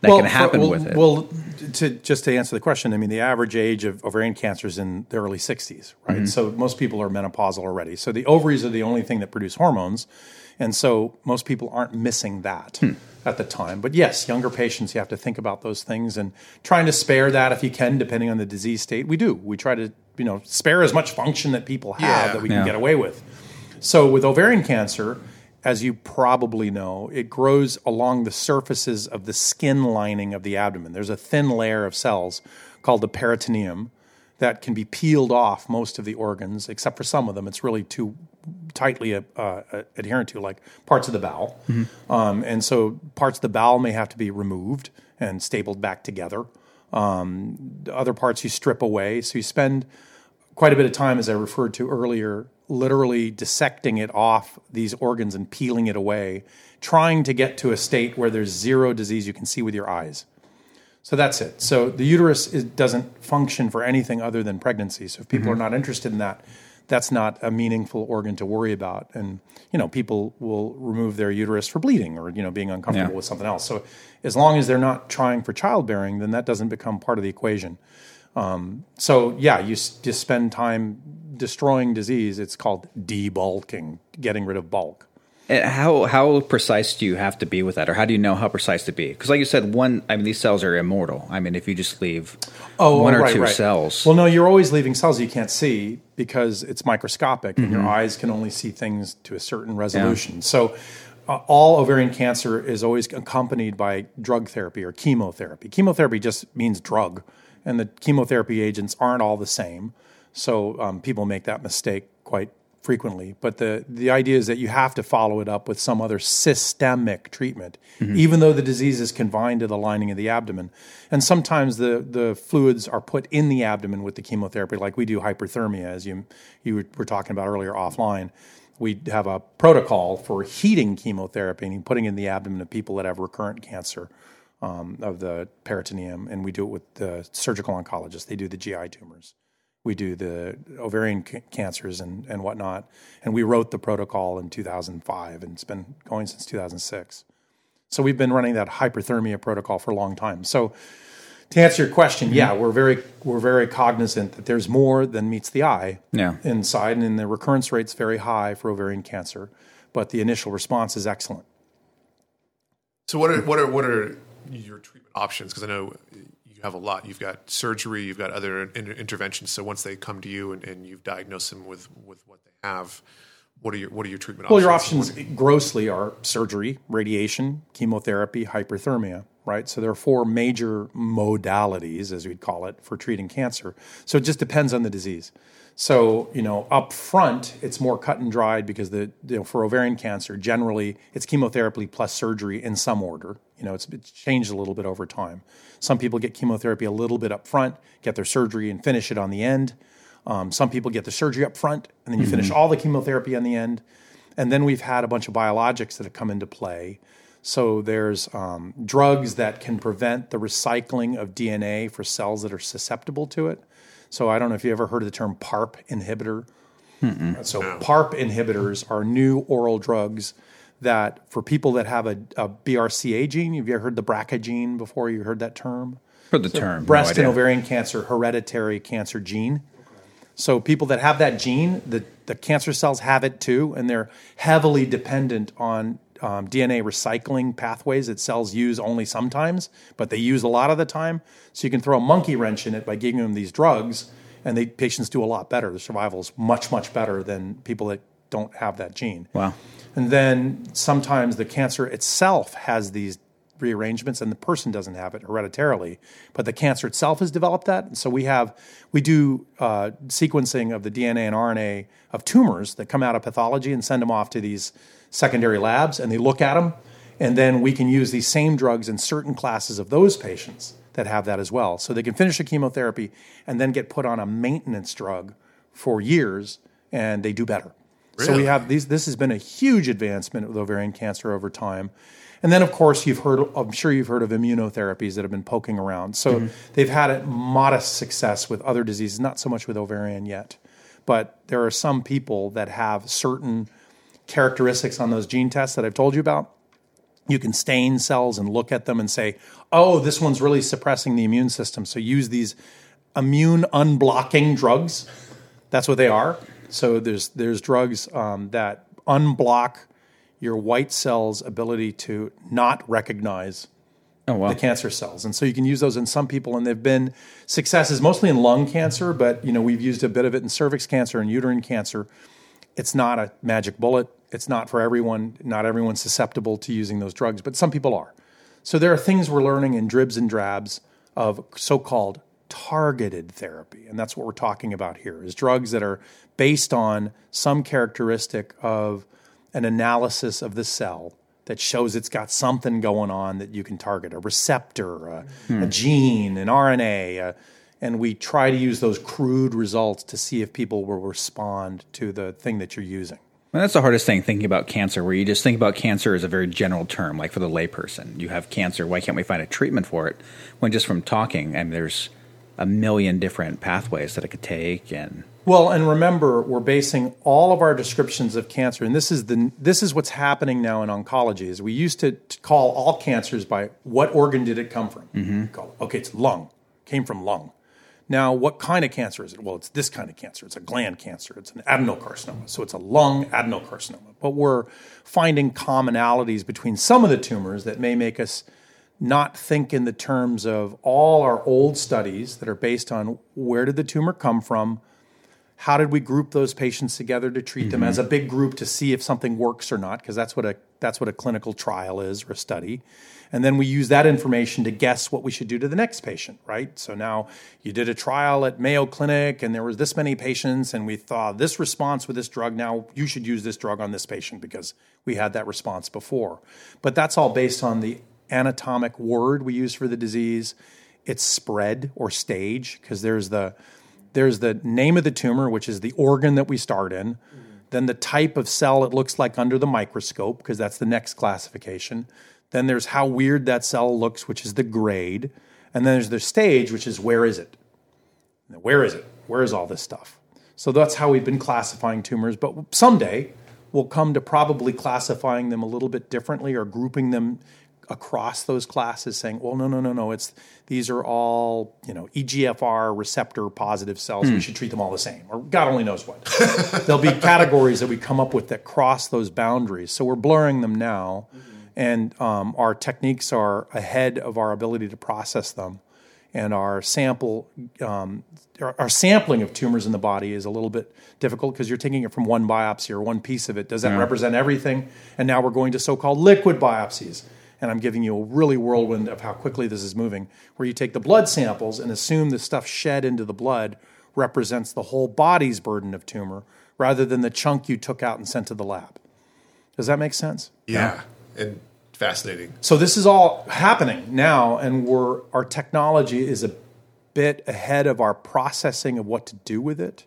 that can for- happen well, with it. Well, to just to answer the question, I mean, the average age of ovarian cancer is in the early 60s, right? Mm-hmm. So most people are menopausal already. So the ovaries are the only thing that produce hormones, and so most people aren't missing that Hmm. At the time. But yes, younger patients, you have to think about those things and trying to spare that if you can, depending on the disease state. We do. We try to, you know, spare as much function that people have Yeah. that we can Yeah. get away with. So with ovarian cancer, as you probably know, it grows along the surfaces of the skin lining of the abdomen. There's a thin layer of cells called the peritoneum that can be peeled off most of the organs, except for some of them. It's really too tightly uh, uh, adherent to, like parts of the bowel. Um, and so parts of the bowel may have to be removed and stapled back together. Um, the other parts you strip away. So you spend quite a bit of time, as I referred to earlier, literally dissecting it off these organs and peeling it away, trying to get to a state where there's zero disease you can see with your eyes. So that's it. So the uterus is, doesn't function for anything other than pregnancy. So if people are not interested in that, that's not a meaningful organ to worry about. And you know, people will remove their uterus for bleeding or you know being uncomfortable Yeah. with something else. So as long as they're not trying for childbearing, then that doesn't become part of the equation. Um, so yeah, you just spend time destroying disease. It's called debulking, getting rid of bulk. And how how precise do you have to be with that, or how do you know how precise to be? Because, like you said, one I mean these cells are immortal. I mean, if you just leave one or right, two right. cells, Well, no, you're always leaving cells you can't see because it's microscopic and Mm-hmm. your eyes can only see things to a certain resolution. So, uh, all ovarian cancer is always accompanied by drug therapy or chemotherapy. Chemotherapy just means drug, and the chemotherapy agents aren't all the same. So, um, people make that mistake quite frequently. But the, the idea is that you have to follow it up with some other systemic treatment, even though the disease is confined to the lining of the abdomen. And sometimes the, the fluids are put in the abdomen with the chemotherapy, like we do hyperthermia, as you, you were talking about earlier offline. We have a protocol for heating chemotherapy and putting it in the abdomen of people that have recurrent cancer um, of the peritoneum. And we do it with the surgical oncologists, they do the GI tumors we do the ovarian ca- cancers and, and whatnot. And we wrote the protocol in 2005, and it's been going since 2006. So we've been running that hyperthermia protocol for a long time. So to answer your question, yeah, mm-hmm. we're very we're very cognizant that there's more than meets the eye Yeah. inside, and the recurrence rate's very high for ovarian cancer, but the initial response is excellent. So what are what are what are your treatment options? Because I know you have a lot. You've got surgery. You've got other inter- interventions. So once they come to you and, and you've diagnosed them with with what they have, what are your what are your treatment options? Well, options? your options grossly are surgery, radiation, chemotherapy, hyperthermia, right? So there are four major modalities, as we'd call it, for treating cancer. So it just depends on the disease. So, you know, up front, it's more cut and dried because the, you know, for ovarian cancer, generally it's chemotherapy plus surgery in some order. You know, it's, it's changed a little bit over time. Some people get chemotherapy a little bit up front, get their surgery and finish it on the end. Um, some people get the surgery up front and then you finish all the chemotherapy on the end. And then we've had a bunch of biologics that have come into play. So there's um, drugs that can prevent the recycling of DNA for cells that are susceptible to it. So I don't know if you ever heard of the term PARP inhibitor. Uh, so PARP inhibitors are new oral drugs that for people that have a, a BRCA gene, have you ever heard the BRCA gene before? You heard that term? for the term, no breast and ovarian cancer hereditary cancer gene. So people that have that gene, the, the cancer cells have it too, and they're heavily dependent on um, DNA recycling pathways that cells use only sometimes, but they use a lot of the time. So you can throw a monkey wrench in it by giving them these drugs, and the patients do a lot better. The survival is much much better than people that don't have that gene. Wow. And then sometimes the cancer itself has these rearrangements and the person doesn't have it hereditarily, but the cancer itself has developed that. And so we have, we do uh, sequencing of the DNA and RNA of tumors that come out of pathology and send them off to these secondary labs and they look at them. And then we can use these same drugs in certain classes of those patients that have that as well. So they can finish a chemotherapy and then get put on a maintenance drug for years and they do better. So we have these. This has been a huge advancement with ovarian cancer over time. And then, of course, you've heard. I'm sure you've heard of immunotherapies that have been poking around. So mm-hmm. they've had a modest success with other diseases, not so much with ovarian yet. But there are some people that have certain characteristics on those gene tests that I've told you about. You can stain cells and look at them and say, "Oh, this one's really suppressing the immune system." So use these immune unblocking drugs. That's what they are. So there's there's drugs um, that unblock your white cells' ability to not recognize Oh wow. the cancer cells, and so you can use those in some people, and they've been successes mostly in lung cancer, but you know we've used a bit of it in cervix cancer and uterine cancer. It's not a magic bullet. It's not for everyone. Not everyone's susceptible to using those drugs, but some people are. So there are things we're learning in dribs and drabs of so-called targeted therapy, and that's what we're talking about here: is drugs that are based on some characteristic of an analysis of the cell that shows it's got something going on that you can target a receptor, a, a gene, an RNA. uh and we try to use those crude results to see if people will respond to the thing that you're using. Well, that's the hardest thing thinking about cancer, where you just think about cancer as a very general term, like for the layperson. You have cancer, why can't we find a treatment for it? When just from talking, I and there's a million different pathways that it could take, and Well, and remember, we're basing all of our descriptions of cancer, and this is the this is what's happening now in oncology. Is we used to, to call all cancers by what organ did it come from? Mm-hmm. Okay, it's lung, came from lung. Now, what kind of cancer is it? Well, it's this kind of cancer. It's a gland cancer. It's an adenocarcinoma. So it's a lung adenocarcinoma. But we're finding commonalities between some of the tumors that may make us not think in the terms of all our old studies that are based on where did the tumor come from, how did we group those patients together to treat them mm-hmm. as a big group to see if something works or not because that's what a that's what a clinical trial is or a study and then we use that information to guess what we should do to the next patient right so now you did a trial at mayo clinic and there was this many patients and we thought this response with this drug now you should use this drug on this patient because we had that response before but that's all based on the anatomic word we use for the disease its spread or stage because there's the there's the name of the tumor, which is the organ that we start in, then the type of cell it looks like under the microscope, because that's the next classification. Then there's how weird that cell looks, which is the grade. And then there's the stage, which is where is it? Where is it? Where is all this stuff? So that's how we've been classifying tumors. But someday we'll come to probably classifying them a little bit differently or grouping them across those classes saying, well, no, no, no, no, it's these are all, you know, EGFR receptor positive cells. We hmm. should treat them all the same. Or God only knows what. There'll be categories that we come up with that cross those boundaries. So we're blurring them now. Mm-hmm. And um, our techniques are ahead of our ability to process them. And our sample, um, our, sampling of tumors in the body is a little bit difficult because you're taking it from one biopsy or one piece of it. Does that represent everything? And now we're going to so-called liquid biopsies and I'm giving you a really whirlwind of how quickly this is moving, where you take the blood samples and assume the stuff shed into the blood represents the whole body's burden of tumor rather than the chunk you took out and sent to the lab. Does that make sense? Yeah. And fascinating. So this is all happening now, and we're our technology is a bit ahead of our processing of what to do with it,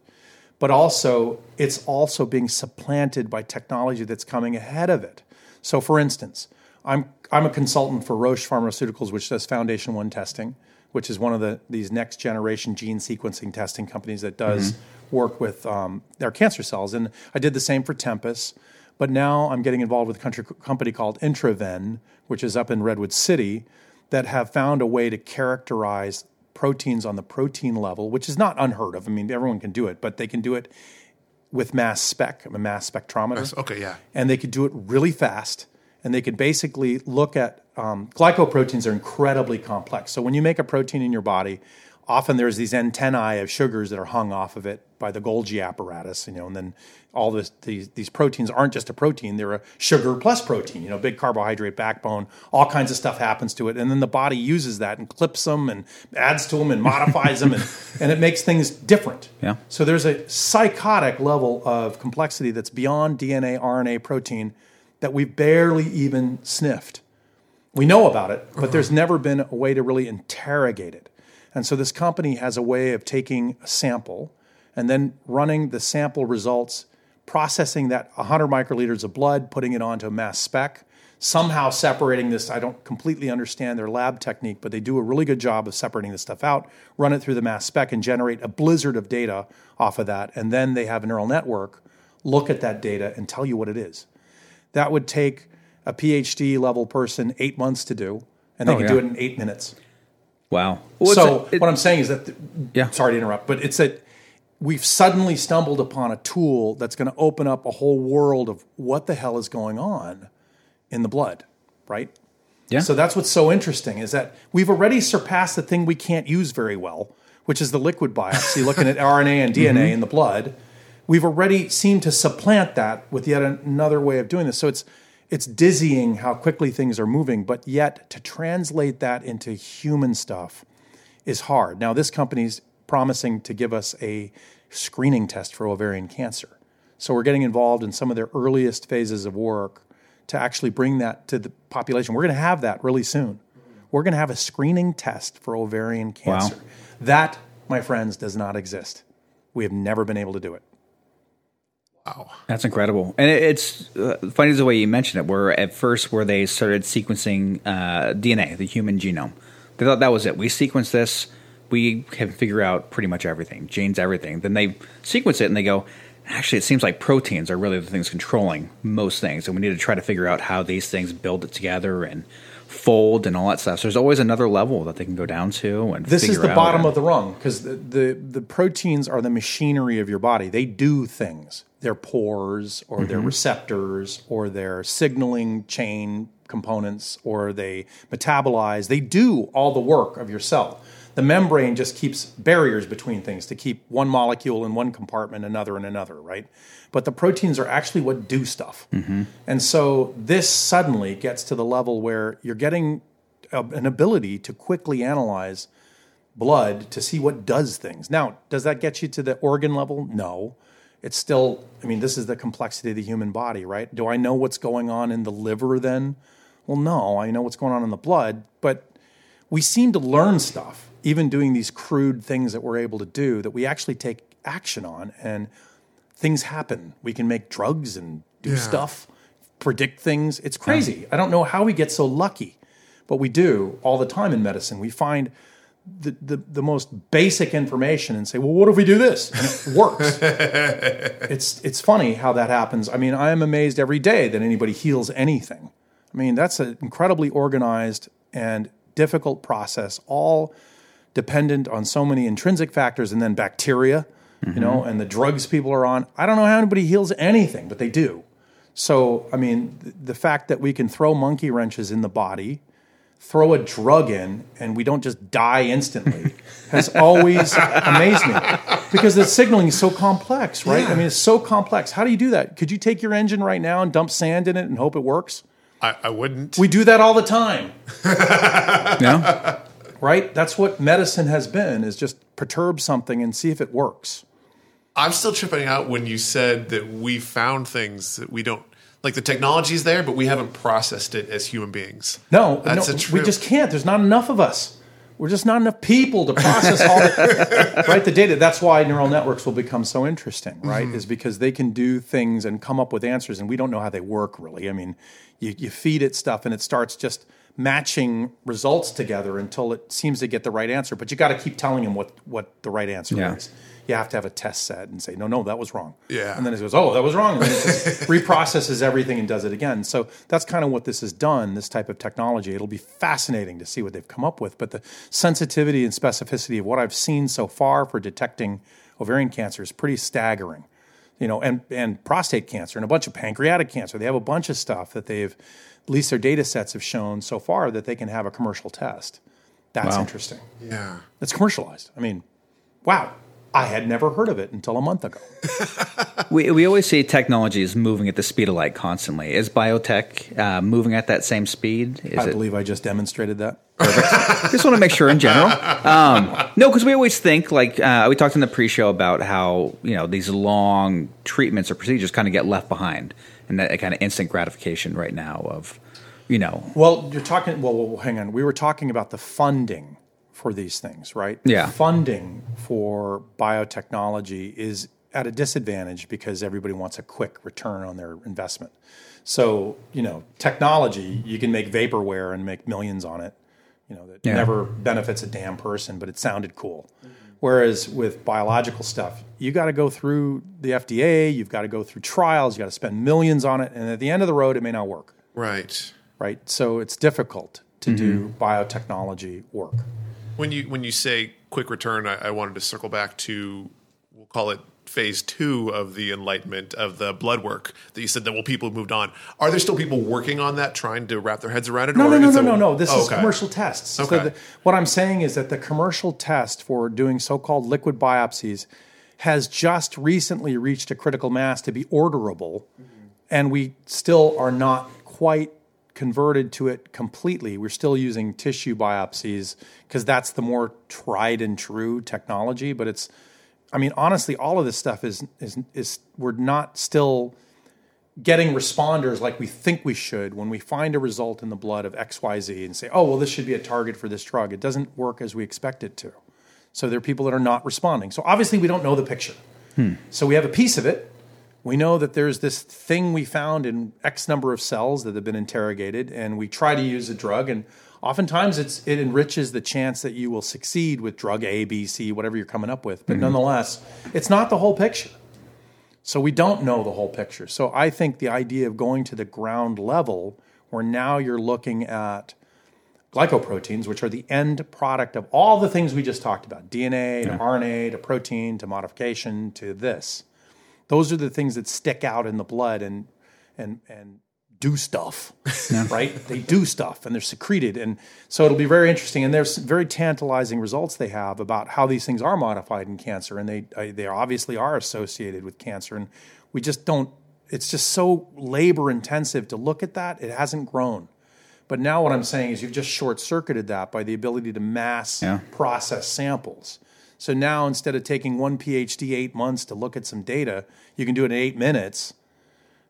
but also it's also being supplanted by technology that's coming ahead of it. So, for instance, I'm I'm a consultant for Roche Pharmaceuticals, which does Foundation One testing, which is one of the these next generation gene sequencing testing companies that does work with um, their cancer cells. And I did the same for Tempus. But now I'm getting involved with a country, company called InterVenn, which is up in Redwood City, that have found a way to characterize proteins on the protein level, which is not unheard of. I mean, everyone can do it, but they can do it with mass spec, a mass spectrometer Okay, yeah. and they could do it really fast. And they could basically look at um, glycoproteins are incredibly complex. So when you make a protein in your body, often there's these antennae of sugars that are hung off of it by the Golgi apparatus, you know, and then all this, these these proteins aren't just a protein; they're a sugar plus protein, you know, big carbohydrate backbone. All kinds of stuff happens to it, and then the body uses that and clips them and adds to them and modifies them, and, and it makes things different. Yeah. So there's a psychotic level of complexity that's beyond DNA, RNA, protein that we've barely even sniffed. We know about it, but there's uh-huh. never been a way to really interrogate it. And so this company has a way of taking a sample and then running the sample results processing that 100 microliters of blood, putting it onto a mass spec, somehow separating this. I don't completely understand their lab technique, but they do a really good job of separating this stuff out, run it through the mass spec, and generate a blizzard of data off of that. And then they have a neural network look at that data and tell you what it is. That would take a PhD level person eight months to do, and they Oh, can yeah. do it in eight minutes. Wow. Well, so a- it- what I'm saying is that, Yeah. sorry to interrupt, but it's that we've suddenly stumbled upon a tool that's going to open up a whole world of what the hell is going on in the blood, right? Yeah. So that's what's so interesting is that we've already surpassed the thing we can't use very well, which is the liquid biopsy, looking at RNA and DNA mm-hmm. in the blood. We've already seemed to supplant that with yet another way of doing this. So it's it's dizzying how quickly things are moving, but yet to translate that into human stuff is hard. Now, this company's promising to give us a screening test for ovarian cancer. So we're getting involved in some of their earliest phases of work to actually bring that to the population. We're going to have that really soon. We're going to have a screening test for ovarian cancer. That, my friends, does not exist. We have never been able to do it. Wow, that's incredible, and it's uh, funny is the way you mentioned it. Where at first, where they started sequencing uh, DNA, the human genome, they thought that was it. We sequence this, we can figure out pretty much everything, genes, everything. Then they sequence it, and they go, actually, it seems like proteins are really the things controlling most things, and we need to try to figure out how these things build it together and fold and all that stuff. So there's always another level that they can go down to, and This is the bottom and- of the rung because the, the, the proteins are the machinery of your body. They do things. They're pores or they're mm-hmm. receptors or they're signaling chain components or they metabolize. They do all the work of your cell. The membrane just keeps barriers between things to keep one molecule in one compartment, another in another, right? But the proteins are actually what do stuff. Mm-hmm. And so this suddenly gets to the level where you're getting a, an ability to quickly analyze blood to see what does things. Now, does that get you to the organ level? No. It's still, I mean, this is the complexity of the human body, right? Do I know what's going on in the liver then? Well, no, I know what's going on in the blood, but we seem to learn stuff, even doing these crude things that we're able to do that we actually take action on and things happen. We can make drugs and do Yeah. stuff, predict things. It's crazy. I don't know how we get so lucky, but we do all the time in medicine. We find the, the, the most basic information and say, well, what if we do this? And it works. it's, it's funny how that happens. I mean, I am amazed every day that anybody heals anything. I mean, that's an incredibly organized and difficult process, all dependent on so many intrinsic factors and then bacteria, you know, mm-hmm. and the drugs people are on. I don't know how anybody heals anything, but they do. So, I mean, th- the fact that we can throw monkey wrenches in the body, throw a drug in, and we don't just die instantly has always amazed me because the signaling is so complex, right? I mean, it's so complex. How do you do that? Could you take your engine right now and dump sand in it and hope it works? I, I wouldn't. We do that all the time, Yeah. Right? That's what medicine has been: is just perturb something and see if it works. I'm still tripping out when you said that we found things that we don't like. The technology's there, but we haven't processed it as human beings. No, That's no we just can't. There's not enough of us. We're just not enough people to process all the, right the data. That's why neural networks will become so interesting, right? Mm-hmm. Is because they can do things and come up with answers, and we don't know how they work really. I mean, you, you feed it stuff, and it starts just matching results together until it seems to get the right answer. But you got to keep telling him what what the right answer Yeah. is. You have to have a test set and say, no, no, that was wrong. Yeah. And then it goes, oh, that was wrong. And then it just reprocesses everything and does it again. So that's kind of what this has done, this type of technology. It'll be fascinating to see what they've come up with. But the sensitivity and specificity of what I've seen so far for detecting ovarian cancer is pretty staggering. You know, and, and prostate cancer and a bunch of pancreatic cancer. They have a bunch of stuff that they've, at least their data sets have shown so far that they can have a commercial test. That's Wow. interesting. Yeah. It's commercialized. I mean, wow. I had never heard of it until a month ago. We, we always see technology is moving at the speed of light constantly. Is biotech uh, moving at that same speed? Is I it, believe I just demonstrated that. Perfect. Just want to make sure in general. Um, no, because we always think like uh, we talked in the pre-show about how you know these long treatments or procedures kind of get left behind, and that kind of instant gratification right now of you know Well, you're talking. Well, well, hang on. We were talking about the funding for these things, right? Yeah. Funding for biotechnology is at a disadvantage because everybody wants a quick return on their investment. So, you know, technology, you can make vaporware and make millions on it, you know, that Yeah. never benefits a damn person, but it sounded cool. Whereas with biological stuff, you got to go through the FDA, you've got to go through trials, you got to spend millions on it, and at the end of the road, it may not work, Right. right? So it's difficult to mm-hmm. do biotechnology work. When you when you say quick return, I, I wanted to circle back to we'll call it phase two of the enlightenment of the blood work that you said that well people have moved on. Are there still people working on that, trying to wrap their heads around it? No, no, no, no, a- no, no. This Oh, is okay. commercial tests. So Okay. the, what I'm saying is that the commercial test for doing so-called liquid biopsies has just recently reached a critical mass to be orderable, and we still are not quite converted to it completely. We're still using tissue biopsies because that's the more tried and true technology. But it's, I mean, honestly, all of this stuff is is is we're not still getting responders like we think we should when we find a result in the blood of XYZ and say, oh, well, this should be a target for this drug. It doesn't work as we expect it to. So there are people that are not responding. So obviously, we don't know the picture. Hmm. So we have a piece of it. We know that there's this thing we found in X number of cells that have been interrogated, and we try to use a drug. And oftentimes, it's, it enriches the chance that you will succeed with drug A, B, C, whatever you're coming up with. But mm-hmm. nonetheless, it's not the whole picture. So we don't know the whole picture. So I think the idea of going to the ground level, where now you're looking at glycoproteins, which are the end product of all the things we just talked about DNA to RNA to protein to modification to this. Those are the things that stick out in the blood and and and do stuff, right? They do stuff and they're secreted, and so it'll be very interesting. And there's very tantalizing results they have about how these things are modified in cancer, and they uh, they obviously are associated with cancer, and we just don't. It's just so labor intensive to look at that. It hasn't grown. But now what I'm saying is you've just short circuited that by the ability to mass Yeah. process samples. So now instead of taking one PhD eight months to look at some data, you can do it in eight minutes.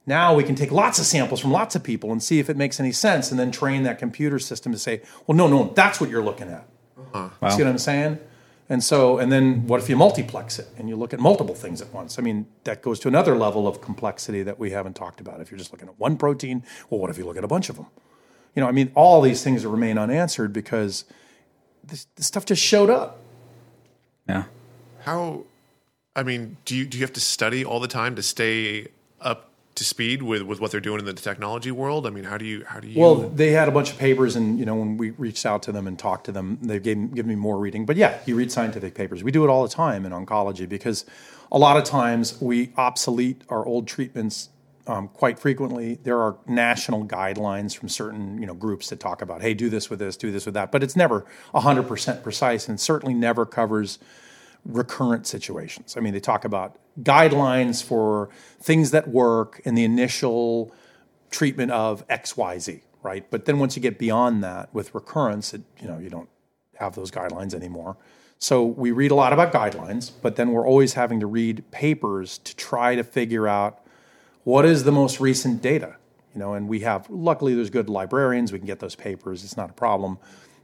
Now we can take lots of samples from lots of people and see if it makes any sense and then train that computer system to say, well, no, no, that's what you're looking at. Uh-huh. Wow. See what I'm saying? And so, and then what if you multiplex it and you look at multiple things at once? I mean, that goes to another level of complexity that we haven't talked about. If you're just looking at one protein, well, what if you look at a bunch of them? You know, I mean, all these things remain unanswered because this, this stuff just showed up. Yeah. How? I mean, do you do you have to study all the time to stay up to speed with, with what they're doing in the technology world? I mean, how do you how do you? Well, they had a bunch of papers, and you know, when we reached out to them and talked to them, they gave given me more reading. But yeah, you read scientific papers. We do it all the time in oncology because a lot of times we obsolete our old treatments um, quite frequently. There are national guidelines from certain you know groups that talk about, hey, do this with this, do this with that, but it's never hundred percent precise, and certainly never covers recurrent situations. I mean, they talk about guidelines for things that work in the initial treatment of XYZ, right? But then once you get beyond that with recurrence, it, you know, you don't have those guidelines anymore. So we read a lot about guidelines, but then we're always having to read papers to try to figure out what is the most recent data. You know, and we have luckily there's good librarians, we can get those papers, it's not a problem.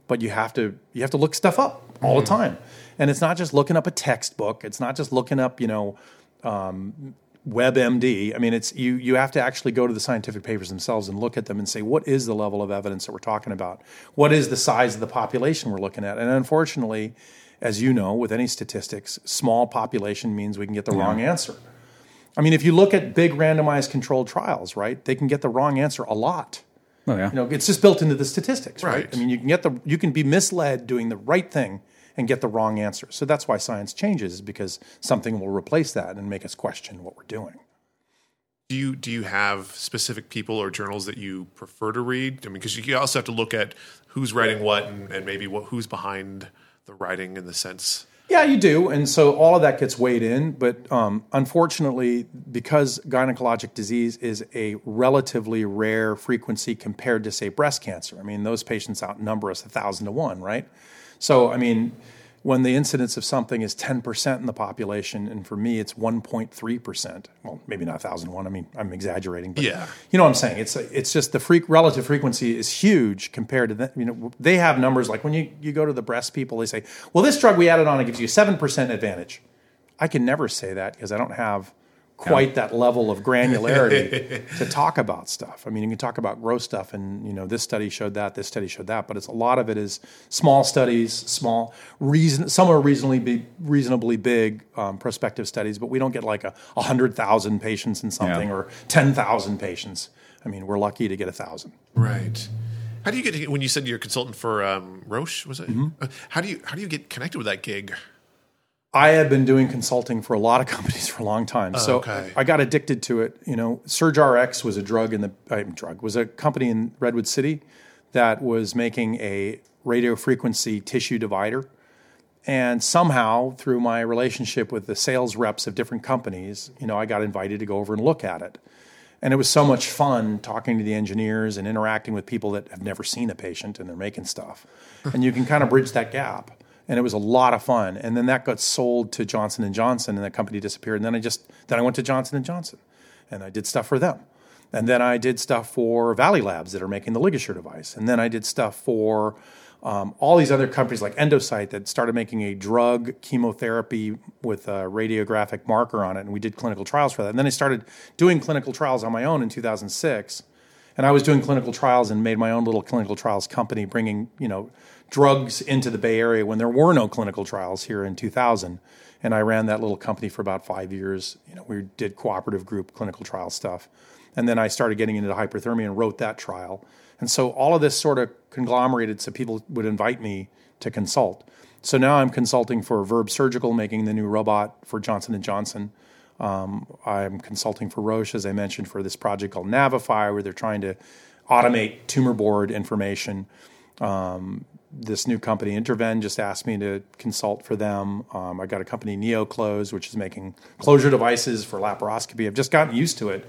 But you have to you have to look stuff up all the mm-hmm. time. And it's not just looking up a textbook, it's not just looking up, you know, Um, WebMD. I mean, it's you. You have to actually go to the scientific papers themselves and look at them and say, what is the level of evidence that we're talking about? What is the size of the population we're looking at? And unfortunately, as you know, with any statistics, small population means we can get the wrong answer. I mean, if you look at big randomized controlled trials, right, they can get the wrong answer a lot. Oh yeah. You know, it's just built into the statistics, right? Right. I mean, you can get the you can be misled doing the right thing and get the wrong answer. So that's why science changes, is because something will replace that and make us question what we're doing. do you do you have specific people or journals that you prefer to read? I mean, because you also have to look at who's writing what and, and maybe what who's behind the writing in the sense. Yeah, you do, and so all of that gets weighed in. But um, unfortunately, because gynecologic disease is a relatively rare frequency compared to, say, breast cancer, I mean, those patients outnumber us a thousand to one, right? So, I mean, when the incidence of something is 10% in the population, and for me it's 1.3%, well, maybe not 1,001, I mean, I'm exaggerating, but Yeah. you know what I'm saying? It's, it's just the freak, relative frequency is huge compared to that. You know, they have numbers like when you, you go to the breast people, they say, well, this drug we added on, it gives you 7% advantage. I can never say that because I don't have quite that level of granularity to talk about stuff. I mean, you can talk about gross stuff, and you know, this study showed that, this study showed that, but it's a lot of it is small studies, small reason. Some are reasonably big, reasonably big um, prospective studies, but we don't get like a hundred thousand patients in something Yeah. or ten thousand patients. I mean, we're lucky to get a thousand. Right. How do you get when you said you're a consultant for um, Roche? Was it? Mm-hmm. Uh, How do you how do you get connected with that gig? I had been doing consulting for a lot of companies for a long time, so okay. I got addicted to it. You know, SurgRx was a drug in the uh, drug was a company in Redwood City that was making a radio frequency tissue divider, and somehow through my relationship with the sales reps of different companies, you know, I got invited to go over and look at it. And it was so much fun talking to the engineers and interacting with people that have never seen a patient and they're making stuff. and you can kind of bridge that gap. And it was a lot of fun. And then that got sold to Johnson and Johnson and the company disappeared. And then I just then I went to Johnson and Johnson and I did stuff for them. And then I did stuff for Valley Labs that are making the ligature device. And then I did stuff for um, all these other companies like Endocyte that started making a drug chemotherapy with a radiographic marker on it. And we did clinical trials for that. And then I started doing clinical trials on my own in 2006. And I was doing clinical trials and made my own little clinical trials company, bringing, you know, drugs into the Bay Area when there were no clinical trials here in 2000. And I ran that little company for about five years. You know, we did cooperative group clinical trial stuff. And then I started getting into hyperthermia and wrote that trial. And so all of this sort of conglomerated so people would invite me to consult. So now I'm consulting for Verb Surgical, making the new robot for Johnson Johnson. Um, I'm consulting for Roche, as I mentioned, for this project called Navify, where they're trying to automate tumor board information. Um, this new company, InterVenn, just asked me to consult for them. Um, I got a company, NeoClose, which is making closure devices for laparoscopy. I've just gotten used to it.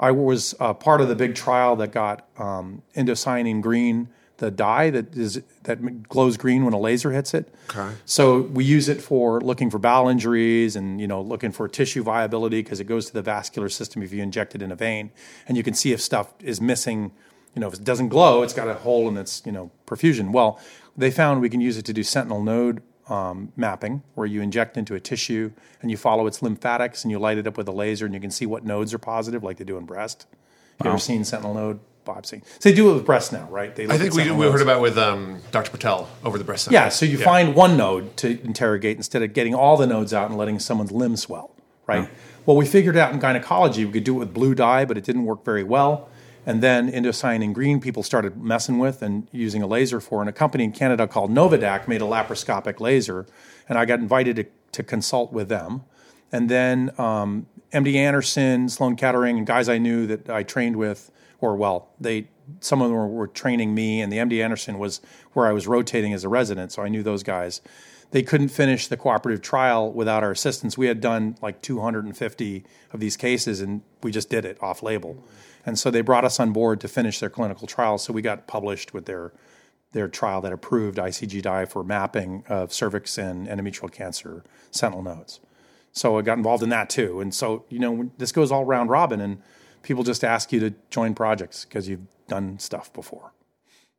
I was uh, part of the big trial that got um, indocyanine green, the dye that is that glows green when a laser hits it. Okay. So we use it for looking for bowel injuries and you know looking for tissue viability because it goes to the vascular system if you inject it in a vein, and you can see if stuff is missing. You know, if it doesn't glow, it's got a hole in its you know perfusion. Well, they found we can use it to do sentinel node um, mapping, where you inject into a tissue and you follow its lymphatics and you light it up with a laser and you can see what nodes are positive, like they do in breast. You ever seen sentinel node biopsy? So they do it with breast now, right? They I think we, we heard about with um, Dr. Patel over the breast. Yeah, so you find one node to interrogate instead of getting all the nodes out and letting someone's limb swell, right? Well, we figured out in gynecology we could do it with blue dye, but it didn't work very well. And then indocyanine green people started messing with and using a laser for. And a company in Canada called Novadaq made a laparoscopic laser, and I got invited to, to consult with them. And then um, MD Anderson, Sloan Kettering, and guys I knew that I trained with, or well, they some of them were, were training me, and the MD Anderson was where I was rotating as a resident, so I knew those guys. They couldn't finish the cooperative trial without our assistance. We had done like 250 of these cases, and we just did it off label. And so they brought us on board to finish their clinical trial. So we got published with their their trial that approved ICG dye for mapping of cervix and endometrial cancer sentinel nodes. So I got involved in that too. And so, you know, this goes all round robin and people just ask you to join projects because you've done stuff before.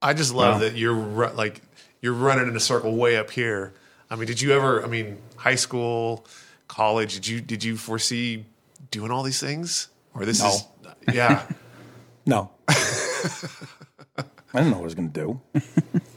I just love that you're like you're running in a circle way up here. I mean, did you ever? I mean, high school, college. Did you did you foresee doing all these things? Or this is yeah. No. I didn't know what I was going to do.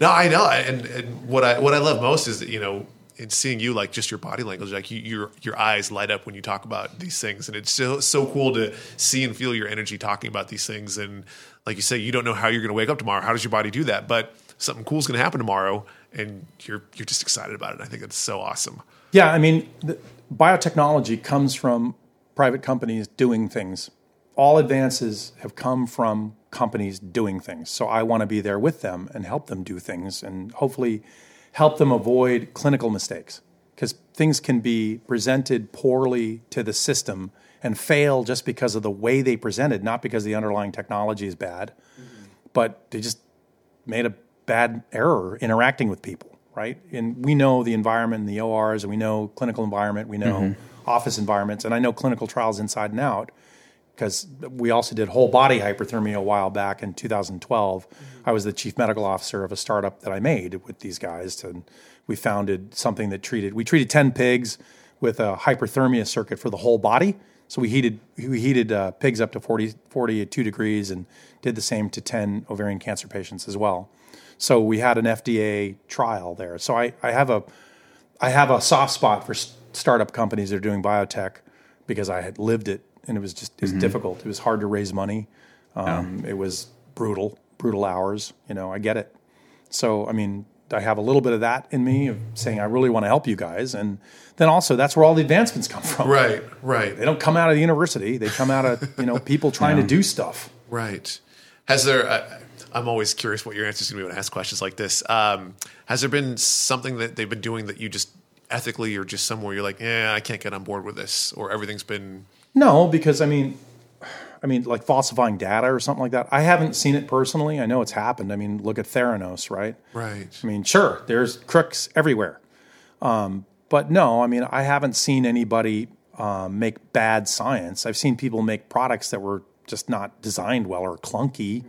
No, I know, and, and what I what I love most is that you know, in seeing you, like just your body language, like you, your your eyes light up when you talk about these things, and it's so so cool to see and feel your energy talking about these things. And like you say, you don't know how you're going to wake up tomorrow. How does your body do that? But something cool is going to happen tomorrow, and you're you're just excited about it. I think that's so awesome. Yeah, I mean, the, biotechnology comes from private companies doing things. All advances have come from companies doing things. So I want to be there with them and help them do things and hopefully help them avoid clinical mistakes because things can be presented poorly to the system and fail just because of the way they presented, not because the underlying technology is bad, mm-hmm. but they just made a bad error interacting with people, right? And we know the environment in the ORs, and we know clinical environment, we know mm-hmm. Office environments, and I know clinical trials inside and out because we also did whole body hyperthermia a while back in 2012. I was the chief medical officer of a startup that I made with these guys, and we founded something that treated. We treated 10 pigs with a hyperthermia circuit for the whole body. So we heated we heated uh, pigs up to 40, 42 degrees and did the same to 10 ovarian cancer patients as well. So we had an FDA trial there. So I, I have a I have a soft spot for startup companies that are doing biotech because I had lived it and it was just it was difficult. It was hard to raise money. Um, It was brutal, brutal hours. You know, I get it. So I mean, I have a little bit of that in me of saying I really want to help you guys, and then also that's where all the advancements come from. Right, right, They don't come out of the university; they come out of you know people trying to do stuff. right. Has there? Uh, I'm always curious what your answer is going to be when I ask questions like this. Um, has there been something that they've been doing that you just ethically or just somewhere you're like, yeah, I can't get on board with this, or everything's been No, because I mean, I mean, like falsifying data or something like that. I haven't seen it personally. I know it's happened. I mean, look at Theranos, right? right. I mean, sure, there's crooks everywhere. Um, but no, I mean, I haven't seen anybody um, make bad science. I've seen people make products that were just not designed well or clunky,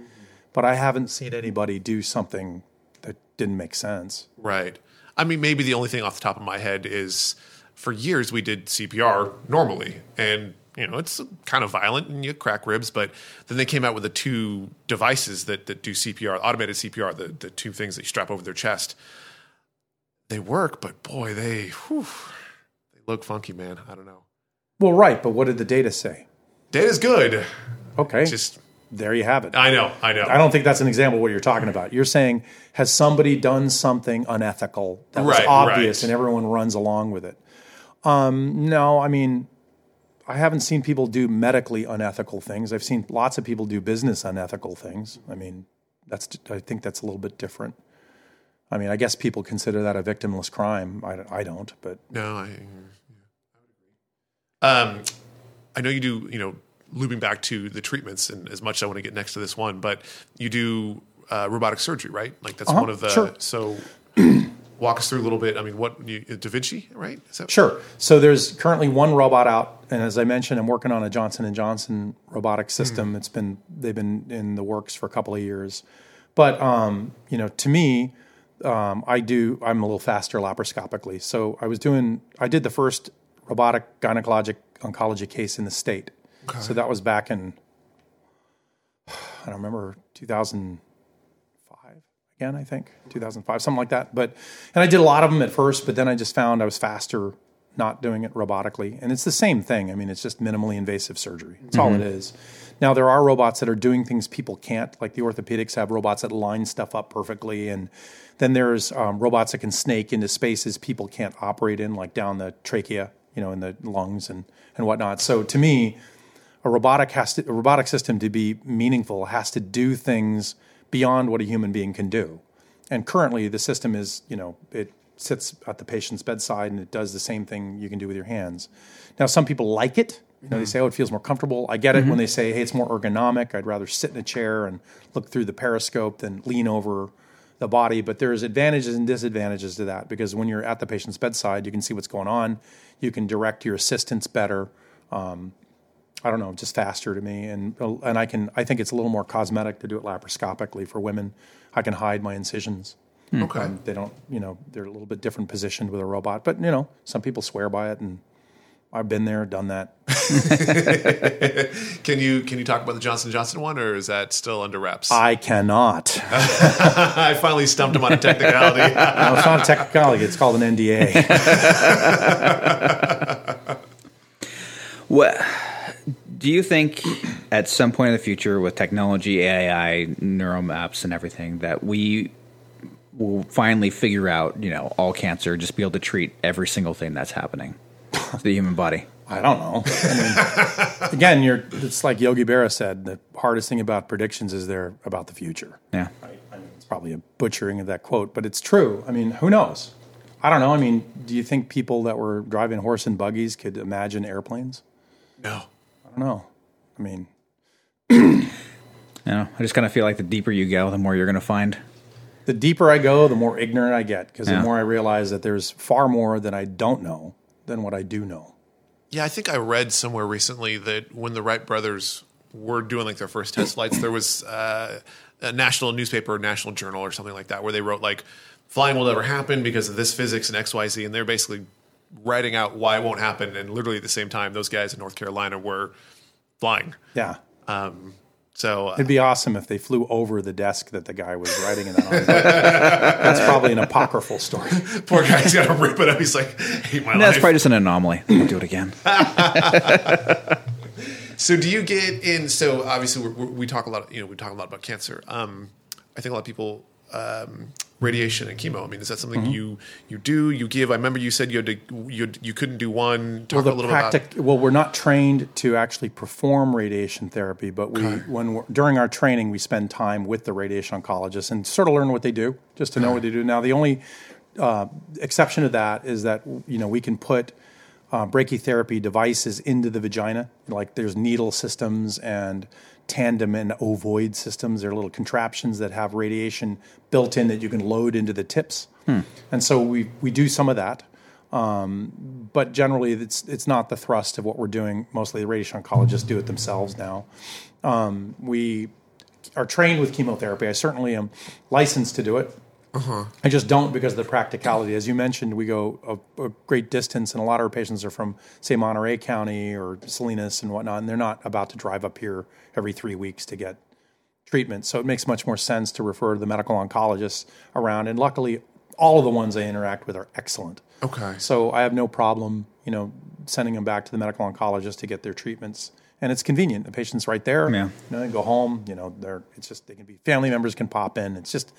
but I haven't seen anybody do something that didn't make sense. Right. I mean, maybe the only thing off the top of my head is for years we did CPR normally, and you know it's kind of violent and you crack ribs. But then they came out with the two devices that that do CPR, automated CPR, the the two things that you strap over their chest. They work, but boy, they whew, they look funky, man. I don't know. Well, right, but what did the data say? Data's good. Okay, Just there you have it. I know, I know. I don't think that's an example of what you're talking about. You're saying, has somebody done something unethical that was Right, obvious right. and everyone runs along with it? Um, no, I mean, I haven't seen people do medically unethical things. I've seen lots of people do business unethical things. I mean, that's I think that's a little bit different. I mean, I guess people consider that a victimless crime. I, I don't, but No, I. Um, I know you do. You know, looping back to the treatments, and as much as I want to get next to this one, but you do uh, robotic surgery, right? Like that's one of the. sure. So, walk us through a little bit. I mean, what you, Da Vinci, right? Is that, Sure. So there's currently one robot out, and as I mentioned, I'm working on a Johnson and Johnson robotic system. It's been they've been in the works for a couple of years, but um, you know, to me, um, I do I'm a little faster laparoscopically. So I was doing I did the first robotic gynecologic oncology case in the state. So that was back in I don't remember 2005 again, I think 2005, something like that. But and I did a lot of them at first, but then I just found I was faster not doing it robotically, and it's the same thing. I mean, it's just minimally invasive surgery. That's all it is. Now there are robots that are doing things people can't, like the orthopedics have robots that line stuff up perfectly, and then there's um, robots that can snake into spaces people can't operate in, like down the trachea, you know, in the lungs and and whatnot. So to me, a robotic has to a robotic system to be meaningful has to do things beyond what a human being can do. And currently, the system is you know it sits at the patient's bedside and it does the same thing you can do with your hands. Now, some people like it. You know, they say, "Oh, it feels more comfortable." I get it mm-hmm. when they say, "Hey, it's more ergonomic." I'd rather sit in a chair and look through the periscope than lean over the body. But there's advantages and disadvantages to that because when you're at the patient's bedside, you can see what's going on. You can direct your assistants better. Um, I don't know, just faster to me, and and I can I think it's a little more cosmetic to do it laparoscopically for women. I can hide my incisions. Okay. Um, they don't, you know, they're a little bit different positioned with a robot, but you know, some people swear by it, and I've been there, done that. Can you can you talk about the Johnson Johnson one, or is that still under wraps? I cannot. I finally stumped him on a technicality. No, it's not a technicality; it's called an NDA. What do you think at some point in the future with technology, AI, neural maps, and everything that we will finally figure out, you know, all cancer, just be able to treat every single thing that's happening to the human body? I don't know. I mean, again, you're. It's like Yogi Berra said: the hardest thing about predictions is they're about the future. Yeah. I mean, it's probably a butchering of that quote, but it's true. I mean, who knows? I don't know. I mean, do you think people that were driving horse and buggies could imagine airplanes? no. I don't know. I mean, You know, I just kind of feel like the deeper you go, the more you're going to find. the deeper I go, the more ignorant I get because Yeah. the more I realize that there's far more that I don't know than what I do know. Yeah, I think I read somewhere recently that when the Wright brothers were doing like their first test flights, there was uh, a national newspaper, or national journal, or something like that, where they wrote like flying will never happen because of this physics and X, Y, Z, and they're basically writing out why it won't happen, and literally at the same time, those guys in North Carolina were flying. Yeah. So uh, It'd be awesome if they flew over the desk that the guy was writing it on. That's probably an apocryphal story. poor guy's got to rip it up. He's like, hate my That's life. That's probably just an anomaly. We'll do it again. So do you get in? So obviously we we talk a lot. You know, we talk a lot about cancer. Um, I think a lot of people um, radiation and chemo. I mean, is that something Mm-hmm. you you do? You give? I remember you said you had to you you couldn't do one. Talk well, a the little practic- about. well, we're not trained to actually perform radiation therapy, but we, when we're, during our training, we spend time with the radiation oncologist and sort of learn what they do, just to know what they do. Now, the only uh, exception to that is that you know we can put uh, brachytherapy devices into the vagina, like there's needle systems and tandem and ovoid systems. They're little contraptions that have radiation built in that you can load into the tips, and so we we do some of that but generally it's it's not the thrust of what we're doing. Mostly the radiation oncologists do it themselves now. Um, we are trained with chemotherapy. I certainly am licensed to do it. Uh-huh. I just don't because of the practicality. As you mentioned, we go a, a great distance, and a lot of our patients are from, say, Monterey County or Salinas and whatnot, and they're not about to drive up here every three weeks to get treatment. So it makes much more sense to refer to the medical oncologists around. And luckily, all of the ones I interact with are excellent. Okay. So I have no problem, you know, sending them back to the medical oncologist to get their treatments. And it's convenient. The patient's right there. Yeah. You know, they go home. You know, they're it's just they can be family members can pop in. It's just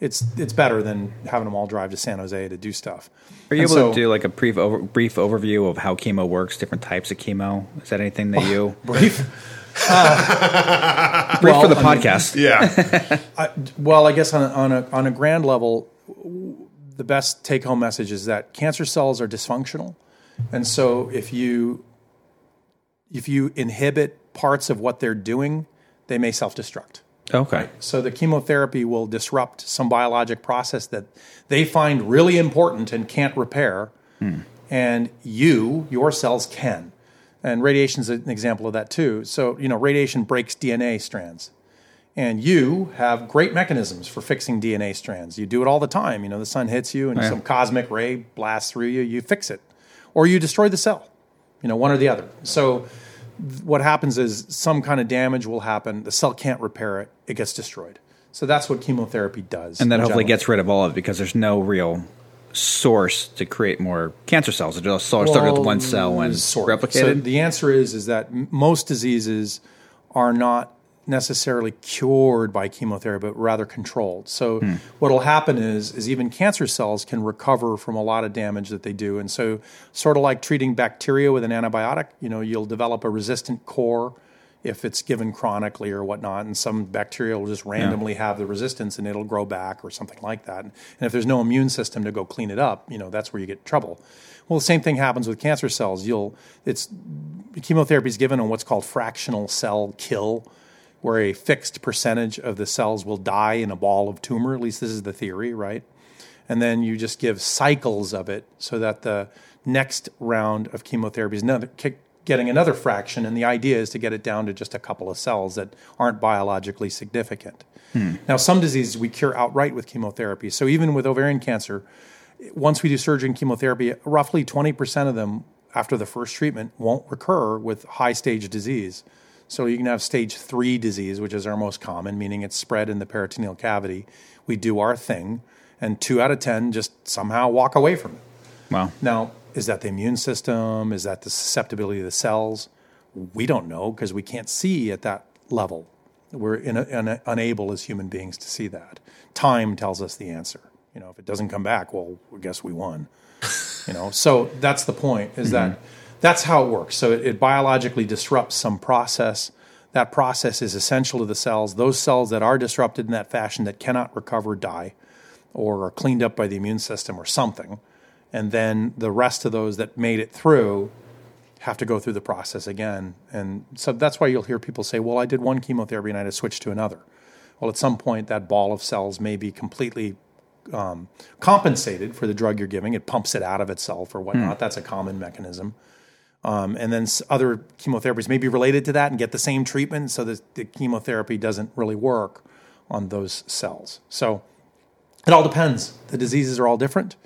it's it's better than having them all drive to San Jose to do stuff. Are you And able so- to do like a brief over, brief overview of how chemo works, different types of chemo? Is that anything that you brief? brief Well, for the I mean- podcast? Yeah. Well, I guess on on a on a grand level, the best take home message is that cancer cells are dysfunctional, and so if you if you inhibit parts of what they're doing, they may self destruct. Okay. So the chemotherapy will disrupt some biologic process that they find really important and can't repair, hmm. and you, your cells can. And radiation is an example of that too. So you know, radiation breaks DNA strands, and you have great mechanisms for fixing DNA strands. You do it all the time. You know, the sun hits you, and Yeah. some cosmic ray blasts through you. You fix it, or you destroy the cell. You know, one or the other. So what happens is some kind of damage will happen. The cell can't repair it. It gets destroyed. So that's what chemotherapy does. And that hopefully general. gets rid of all of it because there's no real source to create more cancer cells. It just all started with one cell and sort of. So replicated. the answer is is that most diseases are not necessarily cured by chemotherapy, but rather controlled. So Hmm. what will happen is is even cancer cells can recover from a lot of damage that they do. And so sort of like treating bacteria with an antibiotic, you know, you'll develop a resistant core if it's given chronically or whatnot, and some bacteria will just randomly have the resistance and it'll grow back or something like that. And if there's no immune system to go clean it up, you know, that's where you get trouble. Well, the same thing happens with cancer cells. You'll it's chemotherapy is given on what's called fractional cell kill, where a fixed percentage of the cells will die in a ball of tumor. At least this is the theory, right? And then you just give cycles of it so that the next round of chemotherapy is another, getting another fraction. And the idea is to get it down to just a couple of cells that aren't biologically significant. Hmm. Now, some diseases we cure outright with chemotherapy. So even with ovarian cancer, once we do surgery and chemotherapy, roughly 20% of them after the first treatment won't recur with high stage disease. So you can have stage three disease, which is our most common, meaning it's spread in the peritoneal cavity. We do our thing, and two out of 10 just somehow walk away from it. Wow. Now, is that the immune system? Is that the susceptibility of the cells? We don't know because we can't see at that level. We're in a, in unable as human beings to see that. Time tells us the answer. You know, if it doesn't come back, well, I guess we won. you know, so that's the point. Is that mm-hmm. That's how it works. So it, it biologically disrupts some process. That process is essential to the cells. Those cells that are disrupted in that fashion that cannot recover die, or are cleaned up by the immune system or something and then the rest of those that made it through have to go through the process again. And so that's why you'll hear people say, "Well, I did one chemotherapy and I had to switch to another." Well, at some point, that ball of cells may be completely um, compensated for the drug you're giving. It pumps it out of itself or whatnot. That's a common mechanism. Um, and then other chemotherapies may be related to that and get the same treatment, so that the chemotherapy doesn't really work on those cells. So it all depends. The diseases are all different.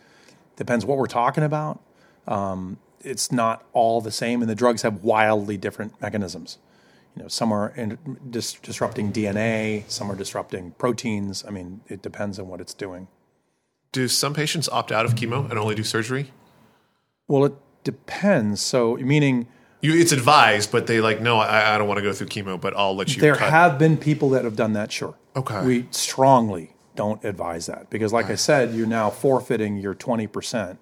Depends what we're talking about. Um, it's not all the same, and the drugs have wildly different mechanisms. You know, some are in, dis- disrupting DNA, some are disrupting proteins. I mean, it depends on what it's doing. Do some patients opt out of chemo and only do surgery? Well, it depends. So, meaning You, it's advised, but they like, no, I, I don't want to go through chemo, but I'll let you. there cut. have been people that have done that. Sure. Okay. We strongly don't advise that because, like I said, you're now forfeiting your twenty percent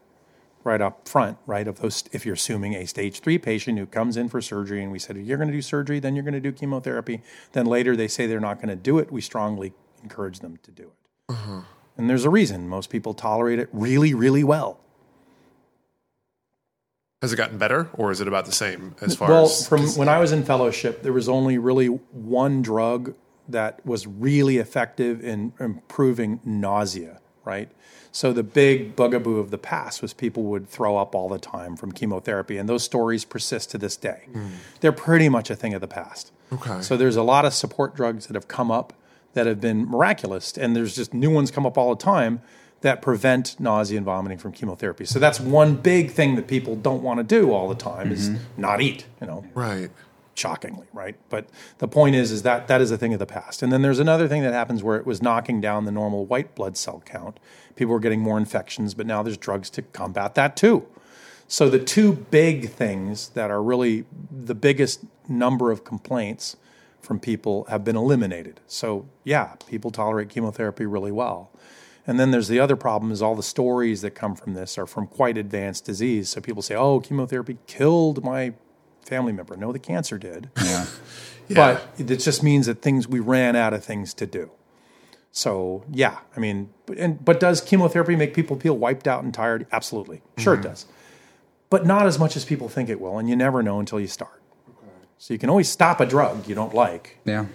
right up front, right? Of those, if you're assuming a stage three patient who comes in for surgery, and we said you're going to do surgery, then you're going to do chemotherapy, then later they say they're not going to do it. We strongly encourage them to do it. Uh-huh. And there's a reason most people tolerate it really, really well. Has it gotten better, or is it about the same as far Well, as? Well, from when I was in fellowship, there was only really one drug that was really effective in improving nausea, right? So the big bugaboo of the past was people would throw up all the time from chemotherapy, and those stories persist to this day. Hmm. They're pretty much a thing of the past. Okay. So there's a lot of support drugs that have come up that have been miraculous, and there's just new ones come up all the time that prevent nausea and vomiting from chemotherapy. So that's one big thing that people don't want to do all the time is mm-hmm. not eat, you know right. shockingly, right? But the point is, is that that is a thing of the past. And then there's another thing that happens where it was knocking down the normal white blood cell count. People were getting more infections, but now there's drugs to combat that too. So the two big things that are really the biggest number of complaints from people have been eliminated. So yeah, people tolerate chemotherapy really well. And then there's the other problem is all the stories that come from this are from quite advanced disease. So people say, "Oh, chemotherapy killed my family member." No, the cancer did. Yeah. But it just means that things we ran out of things to do. So yeah, I mean, but, and, but does chemotherapy make people feel wiped out and tired? Absolutely, sure it mm-hmm. does, but not as much as people think it will, and you never know until you start. Okay. So you can always stop a drug you don't like. Yeah.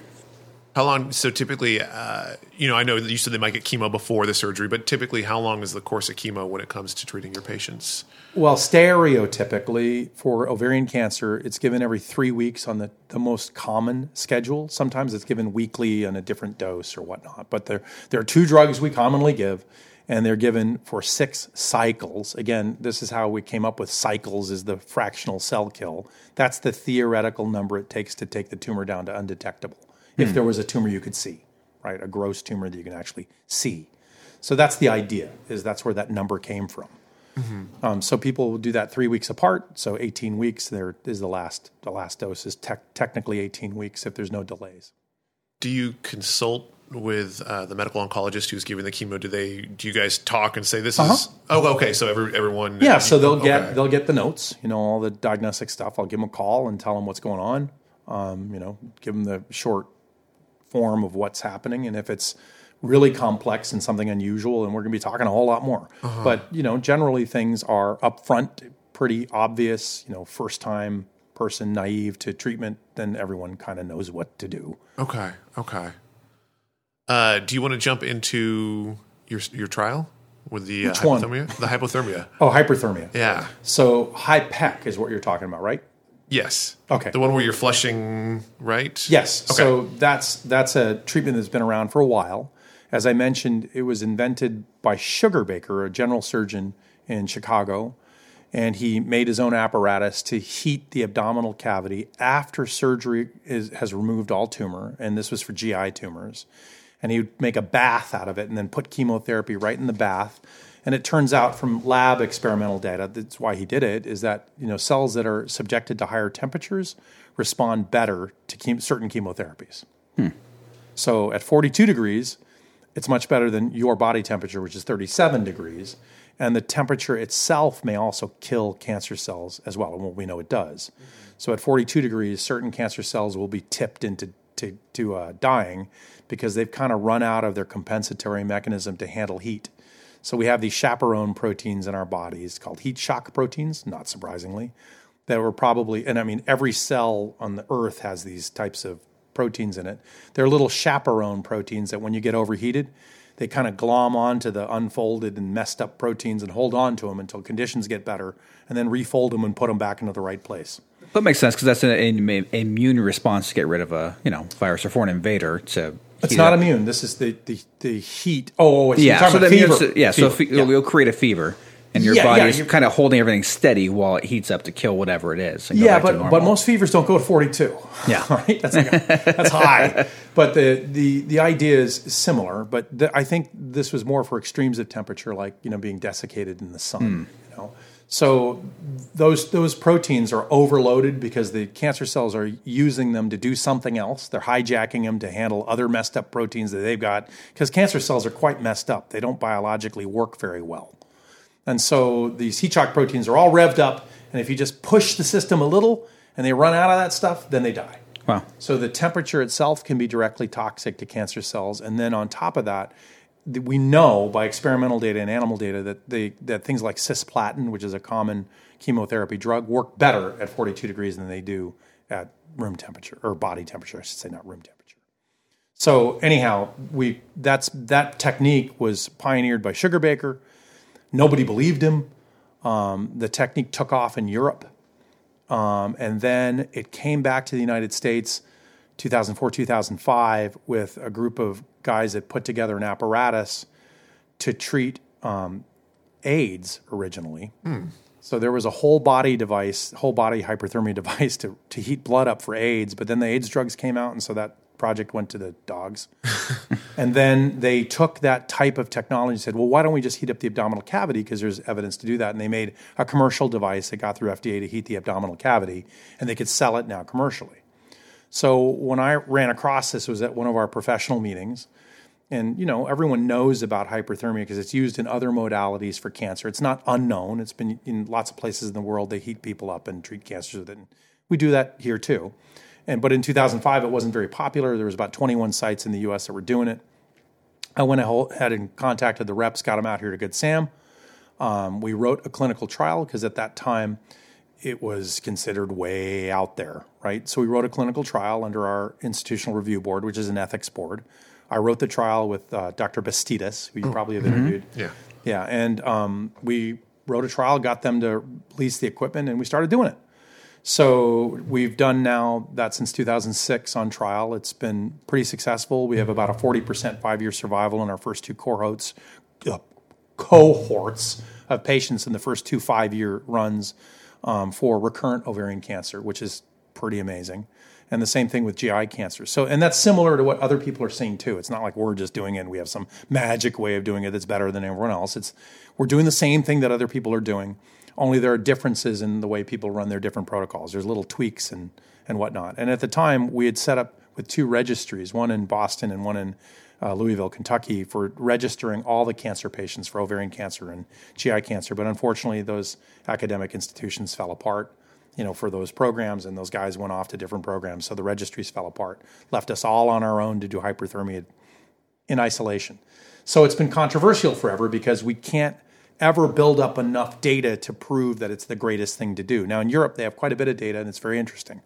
How long? So typically, uh, you know, I know that you said they might get chemo before the surgery, but typically, how long is the course of chemo when it comes to treating your patients? Well, stereotypically for ovarian cancer, it's given every three weeks on the, the most common schedule. Sometimes it's given weekly on a different dose or whatnot. But there, there are two drugs we commonly give, and they're given for six cycles. Again, this is how we came up with cycles is the fractional cell kill. That's the theoretical number it takes to take the tumor down to undetectable. If there was a tumor you could see, right? A gross tumor that you can actually see. So that's the idea, is that's where that number came from. Um, so people will do that three weeks apart. So 18 weeks there is the last the last dose is tec- technically 18 weeks if there's no delays. Do you consult with uh, the medical oncologist who's giving the chemo? Do they? Do you guys talk and say this is? Oh, okay. So every everyone. Uh-huh. Yeah, so they'll get Okay. they'll get the notes, you know, all the diagnostic stuff. I'll give them a call and tell them what's going on. Um, you know, give them the short form of what's happening, and if it's really complex and something unusual, and we're going to be talking a whole lot more. But you know, generally things are upfront, pretty obvious. You know, first time person naive to treatment, then everyone kind of knows what to do. Okay. Okay. Uh, do you want to jump into your your trial with the uh, Which one? hypothermia? The hypothermia. Oh, hyperthermia. Yeah. So HIPEC is what you're talking about, right? Yes. Okay. The one where you're flushing, right? Yes. Okay. So that's that's a treatment that's been around for a while. As I mentioned, it was invented by Sugarbaker, a general surgeon in Chicago, and he made his own apparatus to heat the abdominal cavity after surgery is, has removed all tumor, and this was for GI tumors. And he would make a bath out of it and then put chemotherapy right in the bath. And it turns out from lab experimental data, that's why he did it, is that you know cells that are subjected to higher temperatures respond better to chem- certain chemotherapies. So at 42 degrees, it's much better than your body temperature, which is 37 degrees. And the temperature itself may also kill cancer cells as well. And we know it does. So at 42 degrees, certain cancer cells will be tipped into to, to uh, dying because they've kind of run out of their compensatory mechanism to handle heat. So we have these chaperone proteins in our bodies called heat shock proteins, not surprisingly, that were probably, and I mean, every cell on the earth has these types of proteins in it. They're little chaperone proteins that when you get overheated, they kind of glom onto the unfolded and messed up proteins and hold on to them until conditions get better and then refold them and put them back into the right place. That makes sense because that's an, an immune response to get rid of a you know virus or foreign invader. To It's heat not up. immune. This is the, the, the heat. Oh, it's, you're Yeah, so that fever. means yeah, so Fever. fe- it'll create a fever, and your Yeah, yeah, body's kind of holding everything steady while it heats up to kill whatever it is. Yeah, but but most fevers don't go to 42. Yeah. right. That's like a- that's high. But the the the idea is similar. But the, I think this was more for extremes of temperature, like you know being desiccated in the sun. Hmm. You know, so those those proteins are overloaded because the cancer cells are using them to do something else. They're hijacking them to handle other messed up proteins that they've got. Because cancer cells are quite messed up. They don't biologically work very well. And so these heat shock proteins are all revved up, and if you just push the system a little and they run out of that stuff, then they die. wow, So the temperature itself can be directly toxic to cancer cells, and then on top of that, th- we know by experimental data and animal data that they that things like cisplatin, which is a common chemotherapy drug, work better at 42 degrees than they do at room temperature or body temperature. I should say, not room temperature. So anyhow, we that's that technique was pioneered by Sugarbaker. Nobody believed him. Um, the technique took off in Europe, um, and then it came back to the United States, 2004, 2005, with a group of guys that put together an apparatus to treat um, AIDS originally. So there was a whole body device, whole body hyperthermia device to, to heat blood up for AIDS, but then the AIDS drugs came out, and so that project went to the dogs. and then they took that type of technology and said, well, why don't we just heat up the abdominal cavity? Because there's evidence to do that. And they made a commercial device that got through FDA to heat the abdominal cavity, and they could sell it now commercially. So when I ran across this, it was at one of our professional meetings. And you know, everyone knows about hyperthermia because it's used in other modalities for cancer. It's not unknown. It's been in lots of places in the world. They heat people up and treat cancers with it. And we do that here too. And but in 2005, it wasn't very popular. There was about 21 sites in the U.S. that were doing it. I went ahead and contacted the reps, got them out here to Good Sam. Um, we wrote a clinical trial because at that time it was considered way out there, right? So we wrote a clinical trial under our institutional review board, which is an ethics board. I wrote the trial with uh, Dr. Bastidas, who you probably have interviewed. Yeah. Yeah, and um, we wrote a trial, got them to lease the equipment, and we started doing it. So we've done now that since 2006 on trial. It's been pretty successful. We have about a 40% five-year survival in our first two cohorts, uh, cohorts of patients in the first two five-year runs um, for recurrent ovarian cancer, which is pretty amazing. And the same thing with GI cancer. So, and that's similar to what other people are seeing too. It's not like we're just doing it and we have some magic way of doing it that's better than everyone else. It's we're doing the same thing that other people are doing, only there are differences in the way people run their different protocols. There's little tweaks and and whatnot. And at the time, we had set up with two registries, one in Boston and one in uh, Louisville, Kentucky, for registering all the cancer patients for ovarian cancer and GI cancer. But unfortunately, those academic institutions fell apart you know, for those programs, and those guys went off to different programs. So the registries fell apart, left us all on our own to do hyperthermia in isolation. So it's been controversial forever because we can't ever build up enough data to prove that it's the greatest thing to do. Now in Europe, they have quite a bit of data, and it's very interesting.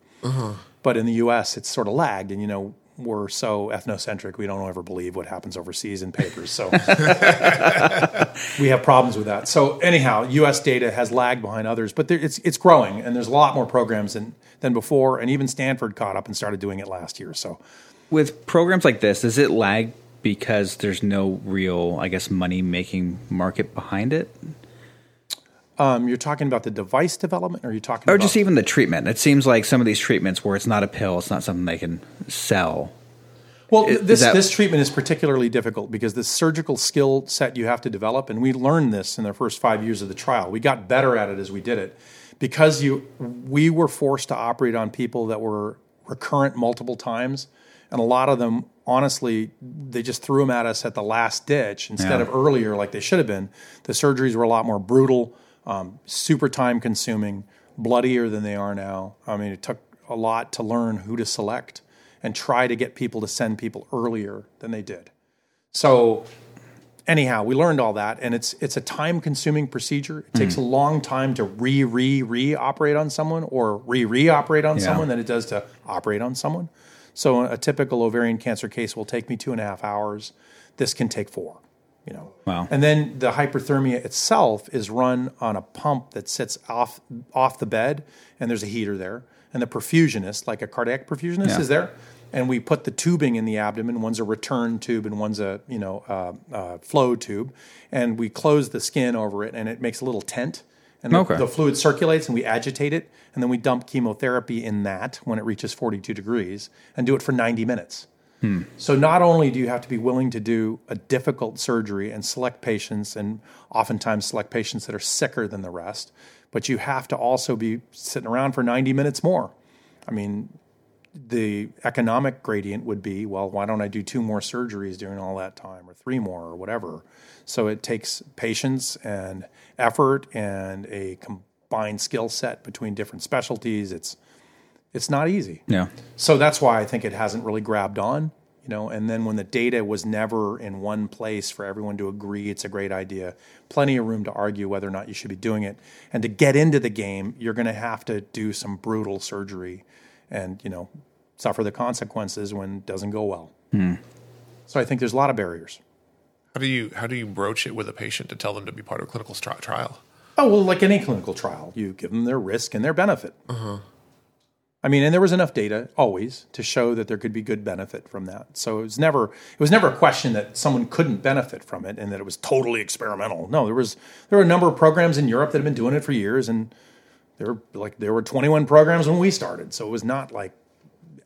But in the U.S., it's sort of lagged, and you know. We're so ethnocentric, we don't ever believe what happens overseas in papers. So we have problems with that. So anyhow, U.S. data has lagged behind others, but there, it's it's growing, and there's a lot more programs than than before. And even Stanford caught up and started doing it last year. So with programs like this, does it lag because there's no real, I guess, money making market behind it, um, you're talking about the device development, or are you talking or about just even the treatment? It seems like some of these treatments where it's not a pill, it's not something they can sell. Well, Is this that- this treatment is particularly difficult because the surgical skill set you have to develop, and we learned this in the first five years of the trial. We got better at it as we did it because you we were forced to operate on people that were recurrent multiple times, and a lot of them, honestly, they just threw them at us at the last ditch instead Yeah. of earlier, like they should have been. The surgeries were a lot more brutal, um, super time consuming, bloodier than they are now. I mean, it took a lot to learn who to select and try to get people to send people earlier than they did. So anyhow, we learned all that, and it's it's a time consuming procedure. It takes a long time to re re re operate on someone or re re operate on Yeah. someone than it does to operate on someone. So a typical ovarian cancer case will take me two and a half hours. This can take four. You know. Wow. And then the hyperthermia itself is run on a pump that sits off off the bed, and there's a heater there. And the perfusionist, like a cardiac perfusionist, Yeah. is there, and we put the tubing in the abdomen. One's a return tube and one's a you know uh, uh, flow tube, and we close the skin over it, and it makes a little tent. And the, Okay. the fluid circulates, and we agitate it, and then we dump chemotherapy in that when it reaches 42 degrees, and do it for 90 minutes. Hmm. So not only do you have to be willing to do a difficult surgery and select patients, and oftentimes select patients that are sicker than the rest, but you have to also be sitting around for 90 minutes more. I mean, the economic gradient would be, well, why don't I do two more surgeries during all that time, or three more, or whatever? So it takes patience and effort and a combined skill set between different specialties. It's it's not easy. Yeah. So that's why I think it hasn't really grabbed on, you know. And then when the data was never in one place for everyone to agree it's a great idea, plenty of room to argue whether or not you should be doing it. And to get into the game, you're going to have to do some brutal surgery, and you know, suffer the consequences when it doesn't go well. Hmm. So I think there's a lot of barriers. How do you how do you broach it with a patient to tell them to be part of a clinical tri- trial? Oh well, like any clinical trial, you give them their risk and their benefit. Uh-huh. I mean, and there was enough data always to show that there could be good benefit from that. So it was never it was never a question that someone couldn't benefit from it and that it was totally experimental. No, there was there were a number of programs in Europe that have been doing it for years, and there were like there were 21 programs when we started. So it was not like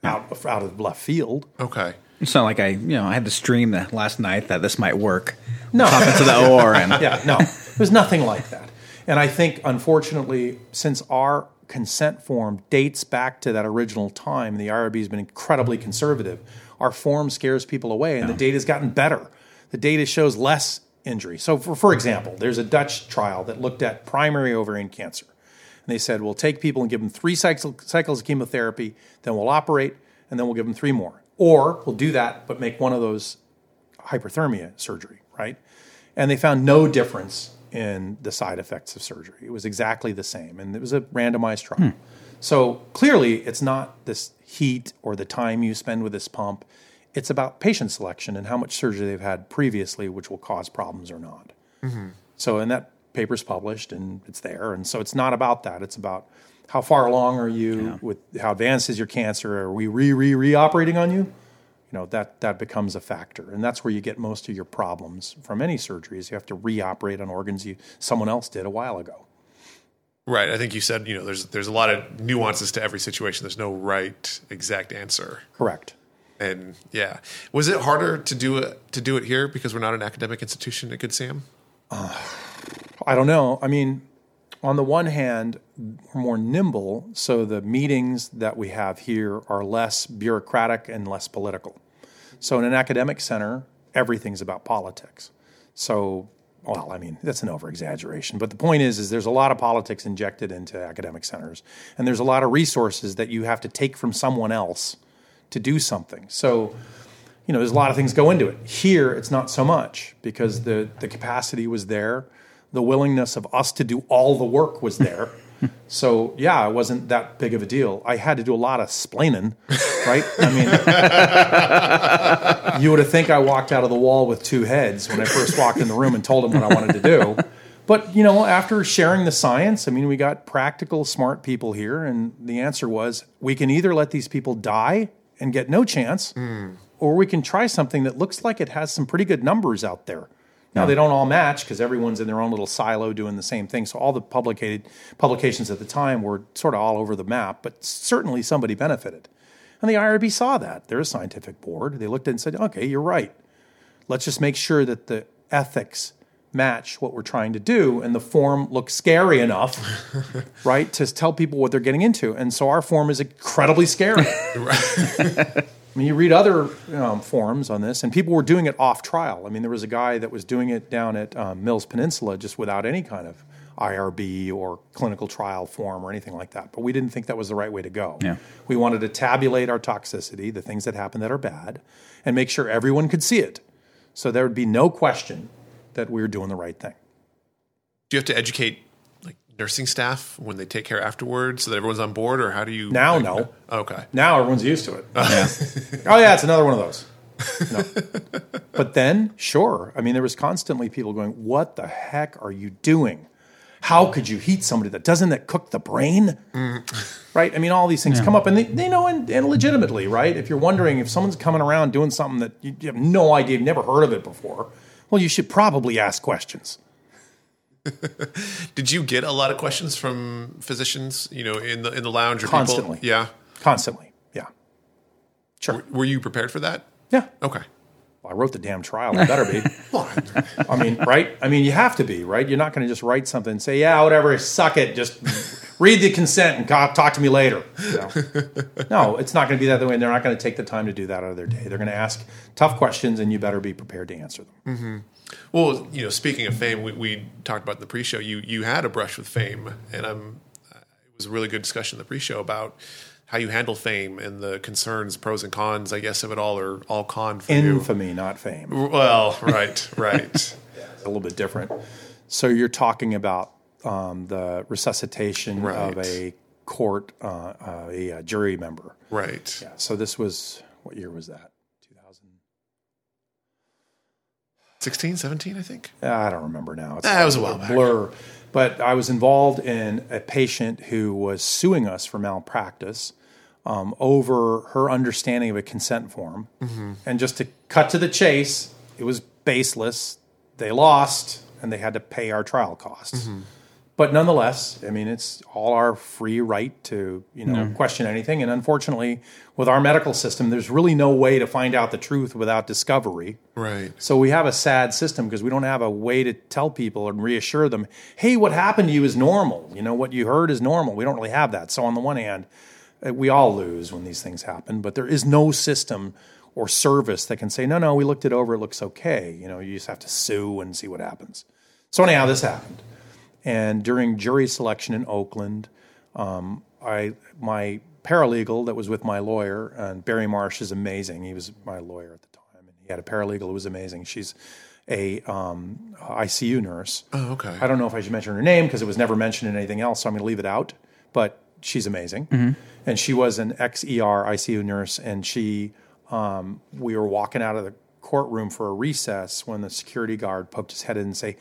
out of, out of left field. Okay. It's not like I, you know, I had this dream that last night that this might work. No. Talking to the OR and yeah, no, it was nothing like that. And I think, unfortunately, since our consent form dates back to that original time, the IRB has been incredibly conservative. Our form scares people away, and the data's gotten better. The data shows less injury. So, for, for example, there's a Dutch trial that looked at primary ovarian cancer. And they said, we'll take people and give them three cycles of chemotherapy, then we'll operate, and then we'll give them three more. Or we'll do that, but make one of those hyperthermia surgery, right? And they found no difference in the side effects of surgery. It was exactly the same, and it was a randomized trial. Hmm. So clearly, it's not this heat or the time you spend with this pump. It's about patient selection and how much surgery they've had previously, which will cause problems or not. Mm-hmm. So, and that paper's published and it's there. And so it's not about that. It's about how far along are you with how advanced is your cancer? Are we re re re operating on you? You know, that that becomes a factor. And that's where you get most of your problems from any surgeries. You have to re-operate on organs you someone else did a while ago. Right. I think you said, you know, there's there's a lot of nuances to every situation. There's no right exact answer. Correct. And yeah, was it harder to do it to do it here because we're not an academic institution at Good Sam? I don't know. I mean, on the one hand, we're more nimble, so the meetings that we have here are less bureaucratic and less political. So in an academic center, everything's about politics. So, well, I mean, that's an over exaggeration, but the point is is there's a lot of politics injected into academic centers and there's a lot of resources that you have to take from someone else to do something. So, you know, there's a lot of things go into it. Here, it's not so much because the the capacity was there, the willingness of us to do all the work was there. so yeah, it wasn't that big of a deal. I had to do a lot of splaining, right? I mean, you would have think I walked out of the wall with two heads when I first walked in the room and told them what I wanted to do. But you know, after sharing the science, I mean, we got practical, smart people here, and the answer was we can either let these people die and get no chance, hmm. or we can try something that looks like it has some pretty good numbers out there. Now they don't all match because everyone's in their own little silo doing the same thing. So all the publicated publications at the time were sort of all over the map, but certainly somebody benefited. And the IRB saw that. They're a scientific board. They looked at it and said, "Okay, you're right. Let's just make sure that the ethics match what we're trying to do and the form looks scary enough, right, to tell people what they're getting into." And so our form is incredibly scary. I mean, you read other um, forums on this, and people were doing it off trial. I mean, there was a guy that was doing it down at um, Mills Peninsula just without any kind of IRB or clinical trial form or anything like that. But we didn't think that was the right way to go. Yeah. We wanted to tabulate our toxicity, the things that happen that are bad, and make sure everyone could see it. So there would be no question that we were doing the right thing. Do you have to educate like nursing staff when they take care afterwards so that everyone's on board, or how do you Now, like, no. Okay. Now everyone's used to it. yeah. oh yeah, it's another one of those. No. but then, sure. I mean, there was constantly people going, "What the heck are you doing? How could you heat somebody that doesn't that cook the brain? Mm. Right? I mean, all these things come up, and they, they know, and, and legitimately, right? If you're wondering if someone's coming around doing something that you, you have no idea, you've never heard of it before, well, you should probably ask questions. Did you get a lot of questions from physicians? You know, in the in the lounge or Constantly. People? Yeah. Constantly. Yeah. Sure. Were you prepared for that? Yeah. Okay. Well, I wrote the damn trial. I better be. I mean, right? I mean, you have to be, right? You're not going to just write something and say, yeah, whatever, suck it. Just read the consent and talk to me later. You know? no, it's not going to be that way. And they're not going to take the time to do that out of their day. They're going to ask tough questions, and you better be prepared to answer them. Mm-hmm. Well, you know, speaking of fame, we, we talked about in the pre-show. You you had a brush with fame, and I'm. It was a really good discussion in the pre-show about how you handle fame and the concerns, pros and cons, I guess, of it all, or all con for you. Infamy, not fame. Well, right, right. a little bit different. So you're talking about um, the resuscitation of a court, uh, uh, a, uh jury member. Right. Yeah. So this was what year was that? 2000. 16, 17, I think. I don't remember now. It's it was a while back. blur. But I was involved in a patient who was suing us for malpractice um, over her understanding of a consent form. Mm-hmm. And just to cut to the chase, it was baseless. They lost, and they had to pay our trial costs. But nonetheless, I mean, it's all our free right to you know question anything. And unfortunately, with our medical system, there's really no way to find out the truth without discovery. Right. So we have a sad system because we don't have a way to tell people and reassure them, hey, what happened to you is normal. You know, what you heard is normal. We don't really have that. So on the one hand, uh, we all lose when these things happen, but there is no system or service that can say, no, no, we looked it over, it looks okay. You know, you just have to sue and see what happens. So anyhow, this happened. And during jury selection in Oakland, um, I my paralegal that was with my lawyer, and Barry Marsh is amazing. He was my lawyer at the time, and he had a paralegal who was amazing. She's a um, ICU nurse. Oh, okay. I don't know if I should mention her name because it was never mentioned in anything else, so I'm going to leave it out. But she's amazing, and she was an ex ER ICU nurse, and she um, we were walking out of the courtroom for a recess when the security guard poked his head in and say,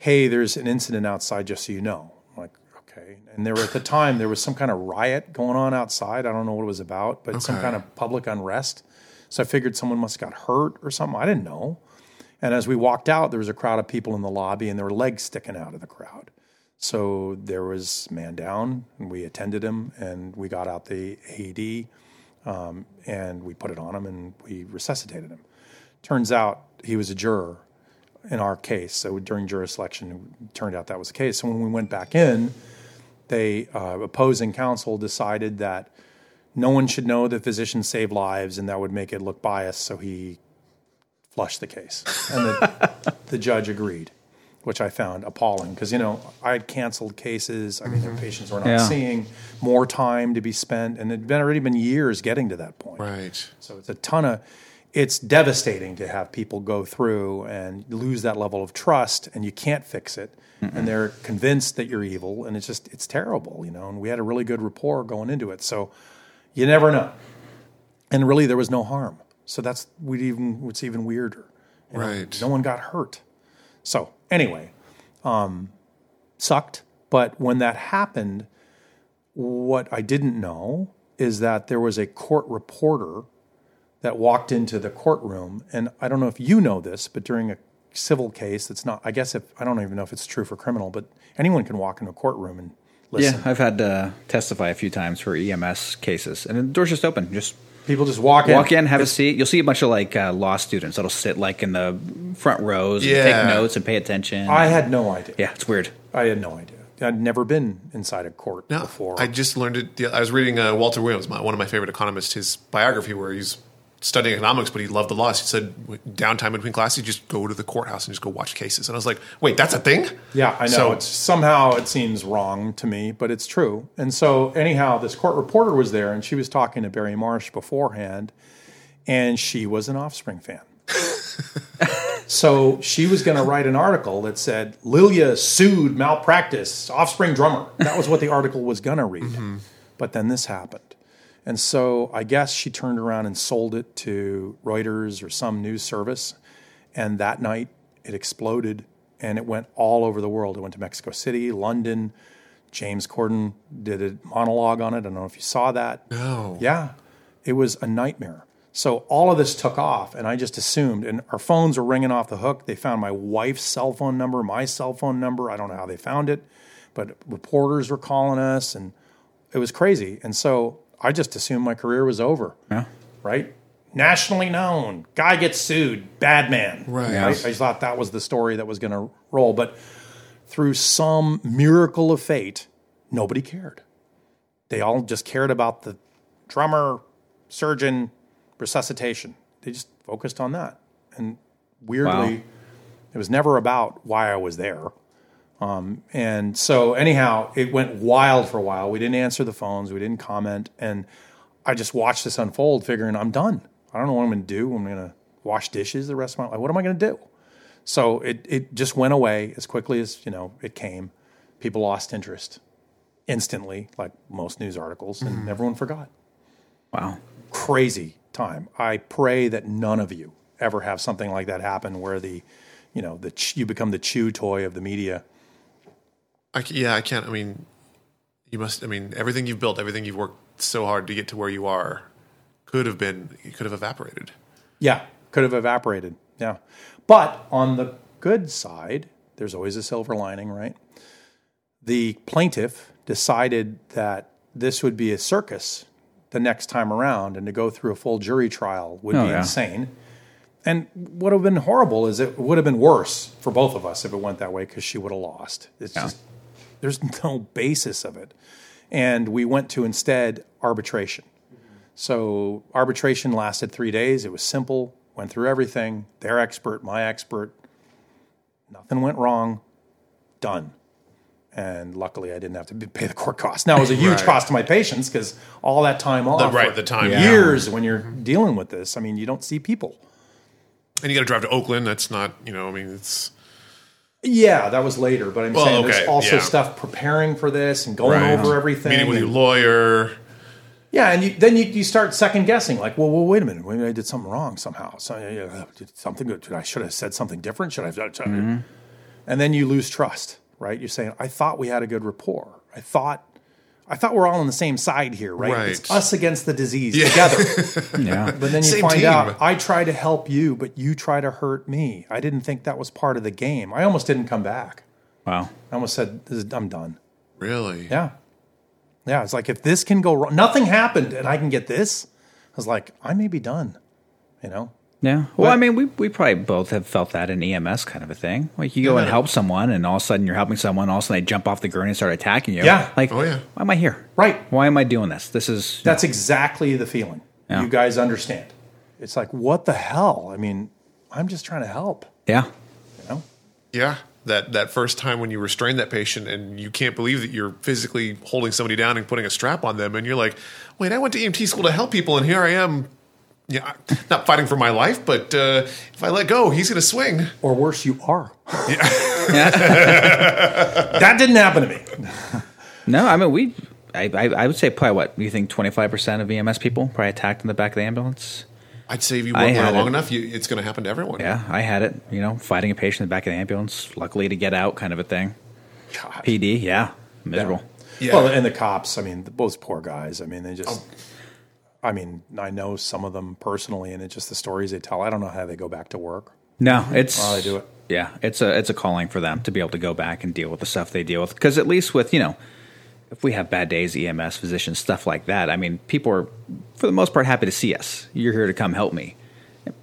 "Hey, there's an incident outside, just so you know." I'm like, okay. And there were at the time there was some kind of riot going on outside. I don't know what it was about, but some kind of public unrest. So I figured someone must have got hurt or something. I didn't know. And as we walked out, there was a crowd of people in the lobby, and there were legs sticking out of the crowd. So there was man down, and we attended him, and we got out the AED, um, and we put it on him, and we resuscitated him. Turns out he was a juror in our case. So during jury selection, it turned out that was the case. So when we went back in, they uh, opposing counsel decided that no one should know that physicians save lives, and that would make it look biased. So he flushed the case, and the, the judge agreed, which I found appalling because you know I had canceled cases. I mean, their patients were not Yeah. seeing more time to be spent, and it'd been already been years getting to that point. Right. So it's a ton of, it's devastating to have people go through and lose that level of trust and you can't fix it. And they're convinced that you're evil and it's just, it's terrible, you know. And we had a really good rapport going into it. So you never know. And really, there was no harm. So that's we even, what's even weirder. You know, Right. no one got hurt. So anyway, um, sucked. But when that happened, what I didn't know is that there was a court reporter that walked into the courtroom. And I don't know if you know this, but during a civil case, that's not, I guess if, I don't even know if it's true for criminal, but anyone can walk into a courtroom and listen. Yeah, I've had to testify a few times for EMS cases, and the door's just open. Just People just walk in. walk in, have a seat. You'll see a bunch of like uh, law students that'll sit like in the front rows, and take notes and pay attention. I had no idea. yeah, it's weird. I had no idea. I'd never been inside a court No, before. I just learned it. I was reading uh, Walter Williams, my, one of my favorite economists, his biography where he's studying economics, but he loved the laws. He said, downtime between classes, you just go to the courthouse and just go watch cases. And I was like, wait, that's a thing? Yeah, I know. So- it's somehow it seems wrong to me, but it's true. And so anyhow, this court reporter was there and she was talking to Barry Marsh beforehand, and she was an offspring fan. so she was going to write an article that said Lilja sued malpractice offspring drummer. That was what the article was going to read. Mm-hmm. But then this happened. And so I guess she turned around and sold it to Reuters or some news service. And that night it exploded and it went all over the world. It went to Mexico City, London. James Corden did a monologue on it. I don't know if you saw that. No. Yeah, it was a nightmare. So all of this took off, and I just assumed, and our phones were ringing off the hook. They found my wife's cell phone number, my cell phone number. I don't know how they found it, but reporters were calling us, and it was crazy. And so I just assumed my career was over. Yeah. Right? Nationally known, guy gets sued, bad man. Right. I, I just thought that was the story that was going to roll, but through some miracle of fate, nobody cared. They all just cared about the drummer, surgeon, resuscitation. They just focused on that. And weirdly, Wow. it was never about why I was there. Um, and so, anyhow, it went wild for a while. We didn't answer the phones, we didn't comment. And I just watched this unfold, figuring I'm done. I don't know what I'm going to do. I'm going to wash dishes the rest of my life. What am I going to do? So it, it just went away as quickly as you know it came. People lost interest instantly, like most news articles, and everyone forgot. Wow. Crazy time. I pray that none of you ever have something like that happen, where the, you know, the you become the chew toy of the media. I, c- yeah, I can't. I mean, you must. I mean, everything you've built, everything you've worked so hard to get to where you are, could have been. It could have evaporated. Yeah, could have evaporated. Yeah. But on the good side, there's always a silver lining, right? The plaintiff decided that this would be a circus the next time around and to go through a full jury trial would Oh, be yeah. insane. And what would have been horrible is it would have been worse for both of us if it went that way because she would have lost. It's just, there's no basis of it. And we went to instead arbitration. So arbitration lasted three days. It was simple, went through everything. Their expert, my expert. Nothing went wrong. Done. And luckily, I didn't have to pay the court costs. Now, it was a huge Right. cost to my patients because all that time off. right, the time, Years when you're dealing with this. I mean, you don't see people. And you got to drive to Oakland. That's not. You know. I mean, it's. Yeah, that was later, but I'm Well, saying okay, there's also yeah. stuff preparing for this and going Right. over everything. Meeting with and- your lawyer. Yeah, and you, then you, you start second guessing, like, well, well, wait a minute, maybe I did something wrong somehow. So, did something good? I should have said something different? Should I? Have, should I- mm-hmm. And then you lose trust, right? You're saying, I thought we had a good rapport. I thought, I thought we're all on the same side here, right? It's us against the disease together. Yeah. But then you Same find team. out, I try to help you, but you try to hurt me. I didn't think that was part of the game. I almost didn't come back. wow. I almost said, is, I'm done. Really. Yeah. Yeah. It's like, if this can go wrong, nothing happened and I can get this, I was like, I may be done, you know? Yeah. Well, I mean, we, we probably both have felt that in EMS kind of a thing. Like you go and help someone, and all of a sudden you're helping someone, all of a sudden they jump off the gurney and start attacking you. Yeah. Like, Oh, yeah. why am I here? Right. Why am I doing this? This is That's exactly the feeling. Yeah. You guys understand. It's like, what the hell? I mean, I'm just trying to help, yeah. you know? Yeah. That that first time when you restrain that patient and you can't believe that you're physically holding somebody down and putting a strap on them, and you're like, wait, I went to EMT school to help people, and here I am. Yeah, not fighting for my life, but uh, if I let go, he's going to swing. Or worse, you are. that didn't happen to me. No, I mean we. I, I, I would say probably what you think twenty five percent of EMS people probably attacked in the back of the ambulance. I'd say if you I work there long it. enough, you, it's going to happen to everyone. Yeah, I had it. You know, fighting a patient in the back of the ambulance, luckily to get out, kind of a thing. God. PD, yeah, miserable. Yeah. Well, and the cops, I mean, those poor guys, I mean, they just, I mean, I know some of them personally, and it's just the stories they tell. I don't know how they go back to work. No, it's Well, they do it. Yeah, it's a it's a calling for them to be able to go back and deal with the stuff they deal with. Because at least with you know, if we have bad days, EMS physicians, stuff like that. I mean, people are for the most part happy to see us. You're here to come help me.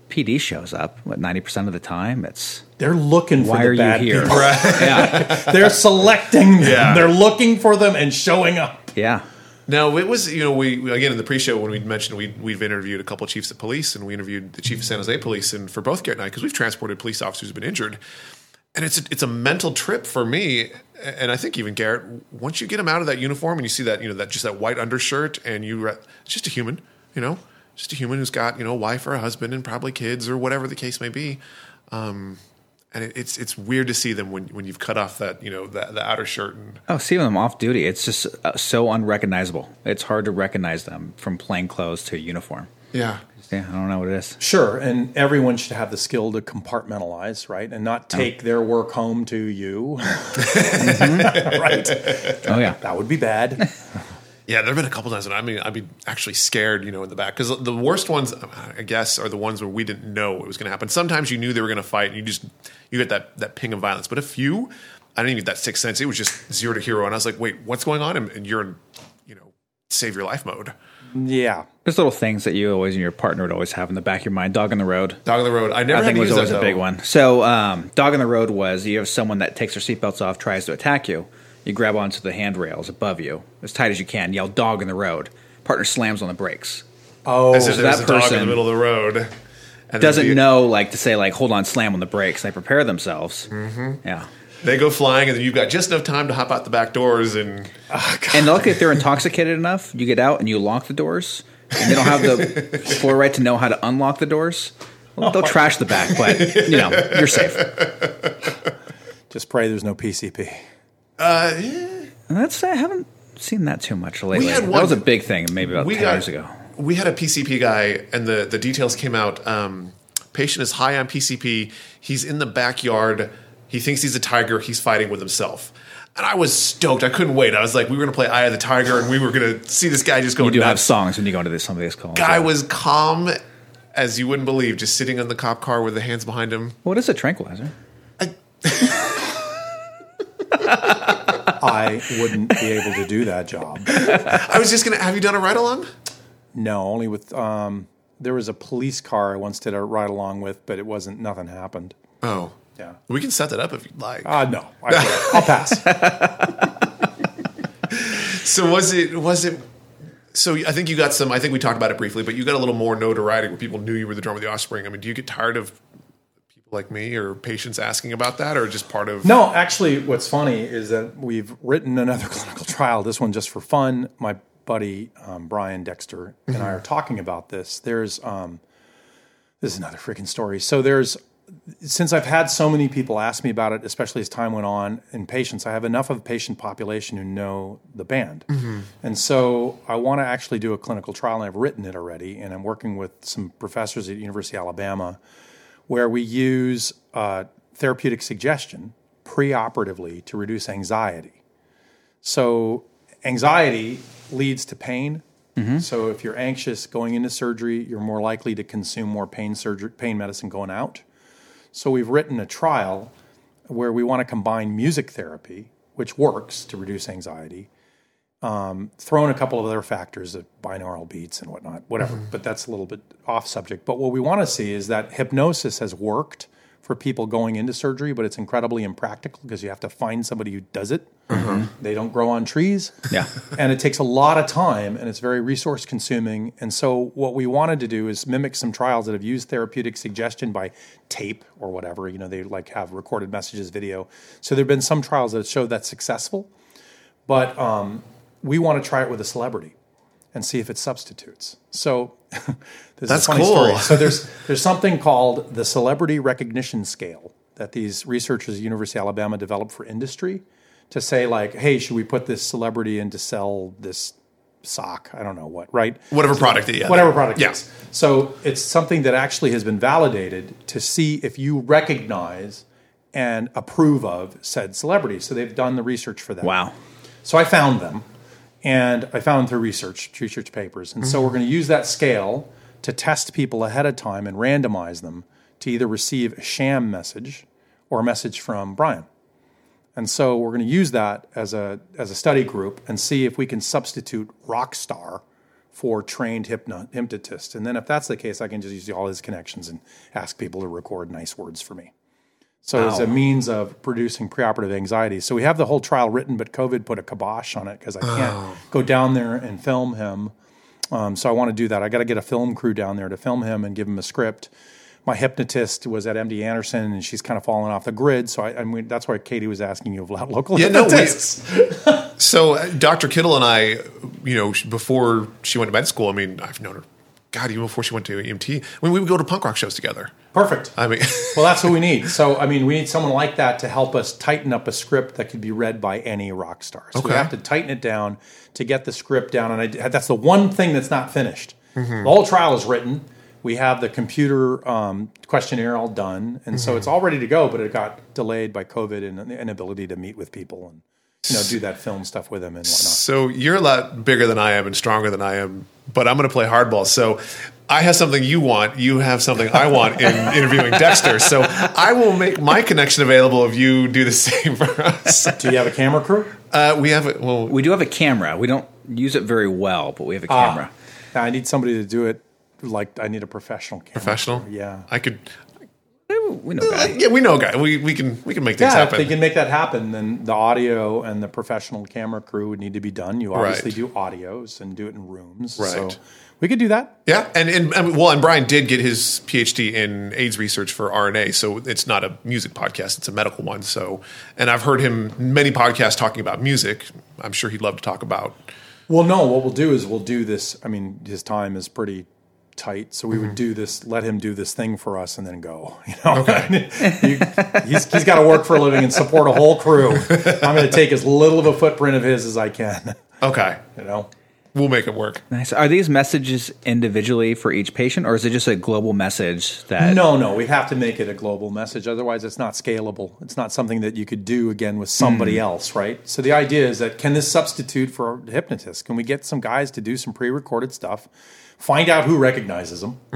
PD shows up. What ninety percent of the time? It's They're looking for why the are you here? people. Yeah, They're selecting them. Yeah. They're looking for them and showing up. yeah. No, it was you know we again in the pre-show when we mentioned we we've interviewed a couple of chiefs of police and we interviewed the chief of San Jose Police and for both Garrett and I because we've transported police officers who've been injured, and it's a, it's a mental trip for me and I think even Garrett once you get him out of that uniform and you see that you know that just that white undershirt and you re- it's just a human you know just a human who's got you know a wife or a husband and probably kids or whatever the case may be. Um, and it, it's it's weird to see them when, when you've cut off that you know that the outer shirt and Oh, seeing them off duty, it's just uh, so unrecognizable. It's hard to recognize them from plain clothes to uniform. Yeah. Yeah, I don't know what it is. Sure, and everyone should have the skill to compartmentalize, right, and not take their work home to you. right, Oh yeah. that would be bad. Yeah, there have been a couple times when I mean I'd be actually scared, you know, in the back because the worst ones, I guess, are the ones where we didn't know it was going to happen. Sometimes you knew they were going to fight, and you just you get that that ping of violence. But a few, I didn't even get that sixth sense. It was just zero to hero, and I was like, wait, what's going on? And, and you're in, you know, save your life mode. yeah, There's little things that you always and your partner would always have in the back of your mind. Dog on the road. Dog on the road. I never I think was always that, a big one. So, um, dog on the road was you have someone that takes their seatbelts off, tries to attack you. You grab onto the handrails above you as tight as you can. Yell "dog in the road." Partner slams on the brakes. oh, As if So that a dog in the middle of the road. And Doesn't then know like to say like hold on, slam on the brakes. They prepare themselves. Mm-hmm. Yeah. They go flying, and then you've got just enough time to hop out the back doors and And luckily, if they're intoxicated enough, you get out and you lock the doors, and they don't have the floor right to know how to unlock the doors. Well, they'll trash the back, but you know you're safe. just pray there's no PCP. And that's I haven't seen that too much lately. had that was a big thing, maybe about we ten got, years ago. We had a PCP guy, and the the details came out. Um, patient is high on PCP. He's in the backyard. He thinks he's a tiger. He's fighting with himself. And I was stoked. I couldn't wait. I was like, we were going to play Eye of the Tiger, and we were going to see this guy just go You do have songs when you go into this, some of these calls. Guy yeah. was calm as you wouldn't believe, just sitting in the cop car with the hands behind him. What is a tranquilizer? I wouldn't be able to do that job. I was just to. Have you done a ride along? No, only with um, there was a police car I once did a ride along with, but it wasn't. Nothing happened. Oh, Yeah. we can set that up if you'd like. Uh, no, I, I'll pass. So was it was it so I think you got some I think we talked about it briefly, but you got a little more notoriety where people knew you were the drummer of the offspring. I mean, do you get tired of like me or patients asking about that or just part of No, actually, what's funny is that we've written another clinical trial. This one just for fun. My buddy um, Bryan Dexter and I are talking about this. There's um, this is another freaking story. So there's since I've had so many people ask me about it, especially as time went on in patients, I have enough of a patient population who know the band. And so I want to actually do a clinical trial, and I've written it already, and I'm working with some professors at University of Alabama where we use uh, therapeutic suggestion preoperatively to reduce anxiety. So, anxiety leads to pain. So, if you're anxious going into surgery, you're more likely to consume more pain surgery, pain medicine going out. So, we've written a trial where we want to combine music therapy, which works to reduce anxiety, um, throw in a couple of other factors, uh, binaural beats and whatnot, whatever. But that's a little bit off subject. But what we want to see is that hypnosis has worked for people going into surgery, but it's incredibly impractical because you have to find somebody who does it. They don't grow on trees. Yeah. and it takes a lot of time and it's very resource consuming. And so, what we wanted to do is mimic some trials that have used therapeutic suggestion by tape or whatever. You know, they like have recorded messages, video. So, there have been some trials that show that's successful, but um, we want to try it with a celebrity and see if it substitutes. So, this That's is a funny cool. story. So, there's, there's something called the celebrity recognition scale that these researchers at University of Alabama developed for industry to say like, hey, should we put this celebrity in to sell this sock? I don't know what, right? whatever product that you have. Whatever product Yeah. So it's something that actually has been validated to see if you recognize and approve of said celebrity. So they've done the research for that. Wow. So I found them, and I found through research, research papers. And so we're going to use that scale to test people ahead of time and randomize them to either receive a sham message or a message from Bryan. And so we're going to use that as a as a study group and see if we can substitute rock star for trained hypno, hypnotist. And then if that's the case, I can just use all his connections and ask people to record nice words for me. So it's a means of producing preoperative anxiety. So we have the whole trial written, but COVID put a kibosh on it because I can't go down there and film him. Um, so I want to do that. I got to get a film crew down there to film him and give him a script. My hypnotist was at MD Anderson, and she's kind of fallen off the grid. So I, I mean, that's why Katie was asking you about local Yeah, no, we- hypnotists. So uh, Dr. Kittle and I, you know, before she went to med school, I mean, I've known her, God, even before she went to EMT, I mean, we would go to punk rock shows together. Perfect. I mean, Well, that's what we need. So, I mean, we need someone like that to help us tighten up a script that could be read by any rock star. So we have to tighten it down to get the script down. And I, that's the one thing that's not finished. The whole trial is written. We have the computer um, questionnaire all done, and so it's all ready to go. But it got delayed by COVID and the inability to meet with people and you know do that film stuff with them and whatnot. So you're a lot bigger than I am and stronger than I am, but I'm going to play hardball. So I have something you want. You have something I want in interviewing Dexter. So I will make my connection available if you do the same for us. Do you have a camera crew? Uh, we have it. Well, We do have a camera. We don't use it very well, but we have a camera. Ah, I need somebody to do it. Like I need a professional camera. professional. crew. Yeah. I could. We know that. Yeah, we know, a guy. We we can we can make things Yeah, if happen. they can make that happen, then the audio and the professional camera crew would need to be done. You obviously Right. do audios and do it in rooms. So Right. we could do that. Yeah, and, and and well, and Bryan did get his PhD in AIDS research for RNA, so it's not a music podcast; it's a medical one. So, and I've heard him many podcasts talking about music. I'm sure he'd love to talk about. Well, no, what we'll do is we'll do this. I mean, his time is pretty tight, so we would mm-hmm. do this, let him do this thing for us, and then go. You know, You- he's, he's got to work for a living and support a whole crew. I'm going to take as little of a footprint of his as I can. Okay, You know, we'll make it work. Nice. Are these messages individually for each patient, or is it just a global message that? no, no, we have to make it a global message. Otherwise, it's not scalable. It's not something that you could do again with somebody mm. else, right? So the idea is that can this substitute for a hypnotist? Can we get some guys to do some pre-recorded stuff? Find out who recognizes them,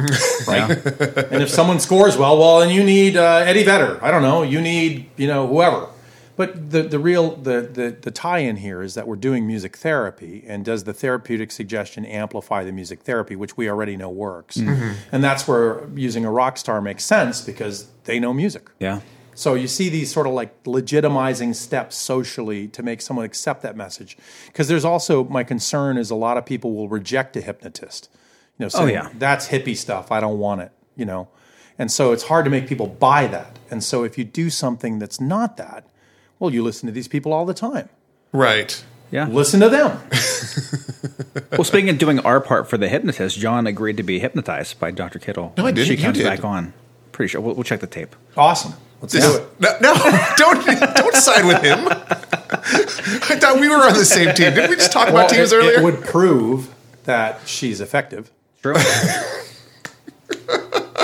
right? and if someone scores well, well, then you need uh, Eddie Vedder. I don't know. You need you know whoever. But the the real the, the the tie-in here is that we're doing music therapy, and does the therapeutic suggestion amplify the music therapy, which we already know works? And that's where using a rock star makes sense because they know music. Yeah. So you see these sort of like legitimizing steps socially to make someone accept that message. Because there's also my concern is a lot of people will reject a hypnotist. You know, oh, saying, yeah. that's hippie stuff. I don't want it. You know, and so it's hard to make people buy that. And so if you do something that's not that, well, you listen to these people all the time. Right. Yeah. Listen to them. Well, speaking of doing our part for the hypnotist, John agreed to be hypnotized by Dr. Kittle. No, I didn't. She You comes did. back on. Pretty sure. We'll, we'll check the tape. Awesome. Let's do it. No, no, don't don't side with him. I thought we were on the same team. Didn't we just talk Well, about teams it, earlier? it would prove that she's effective. True.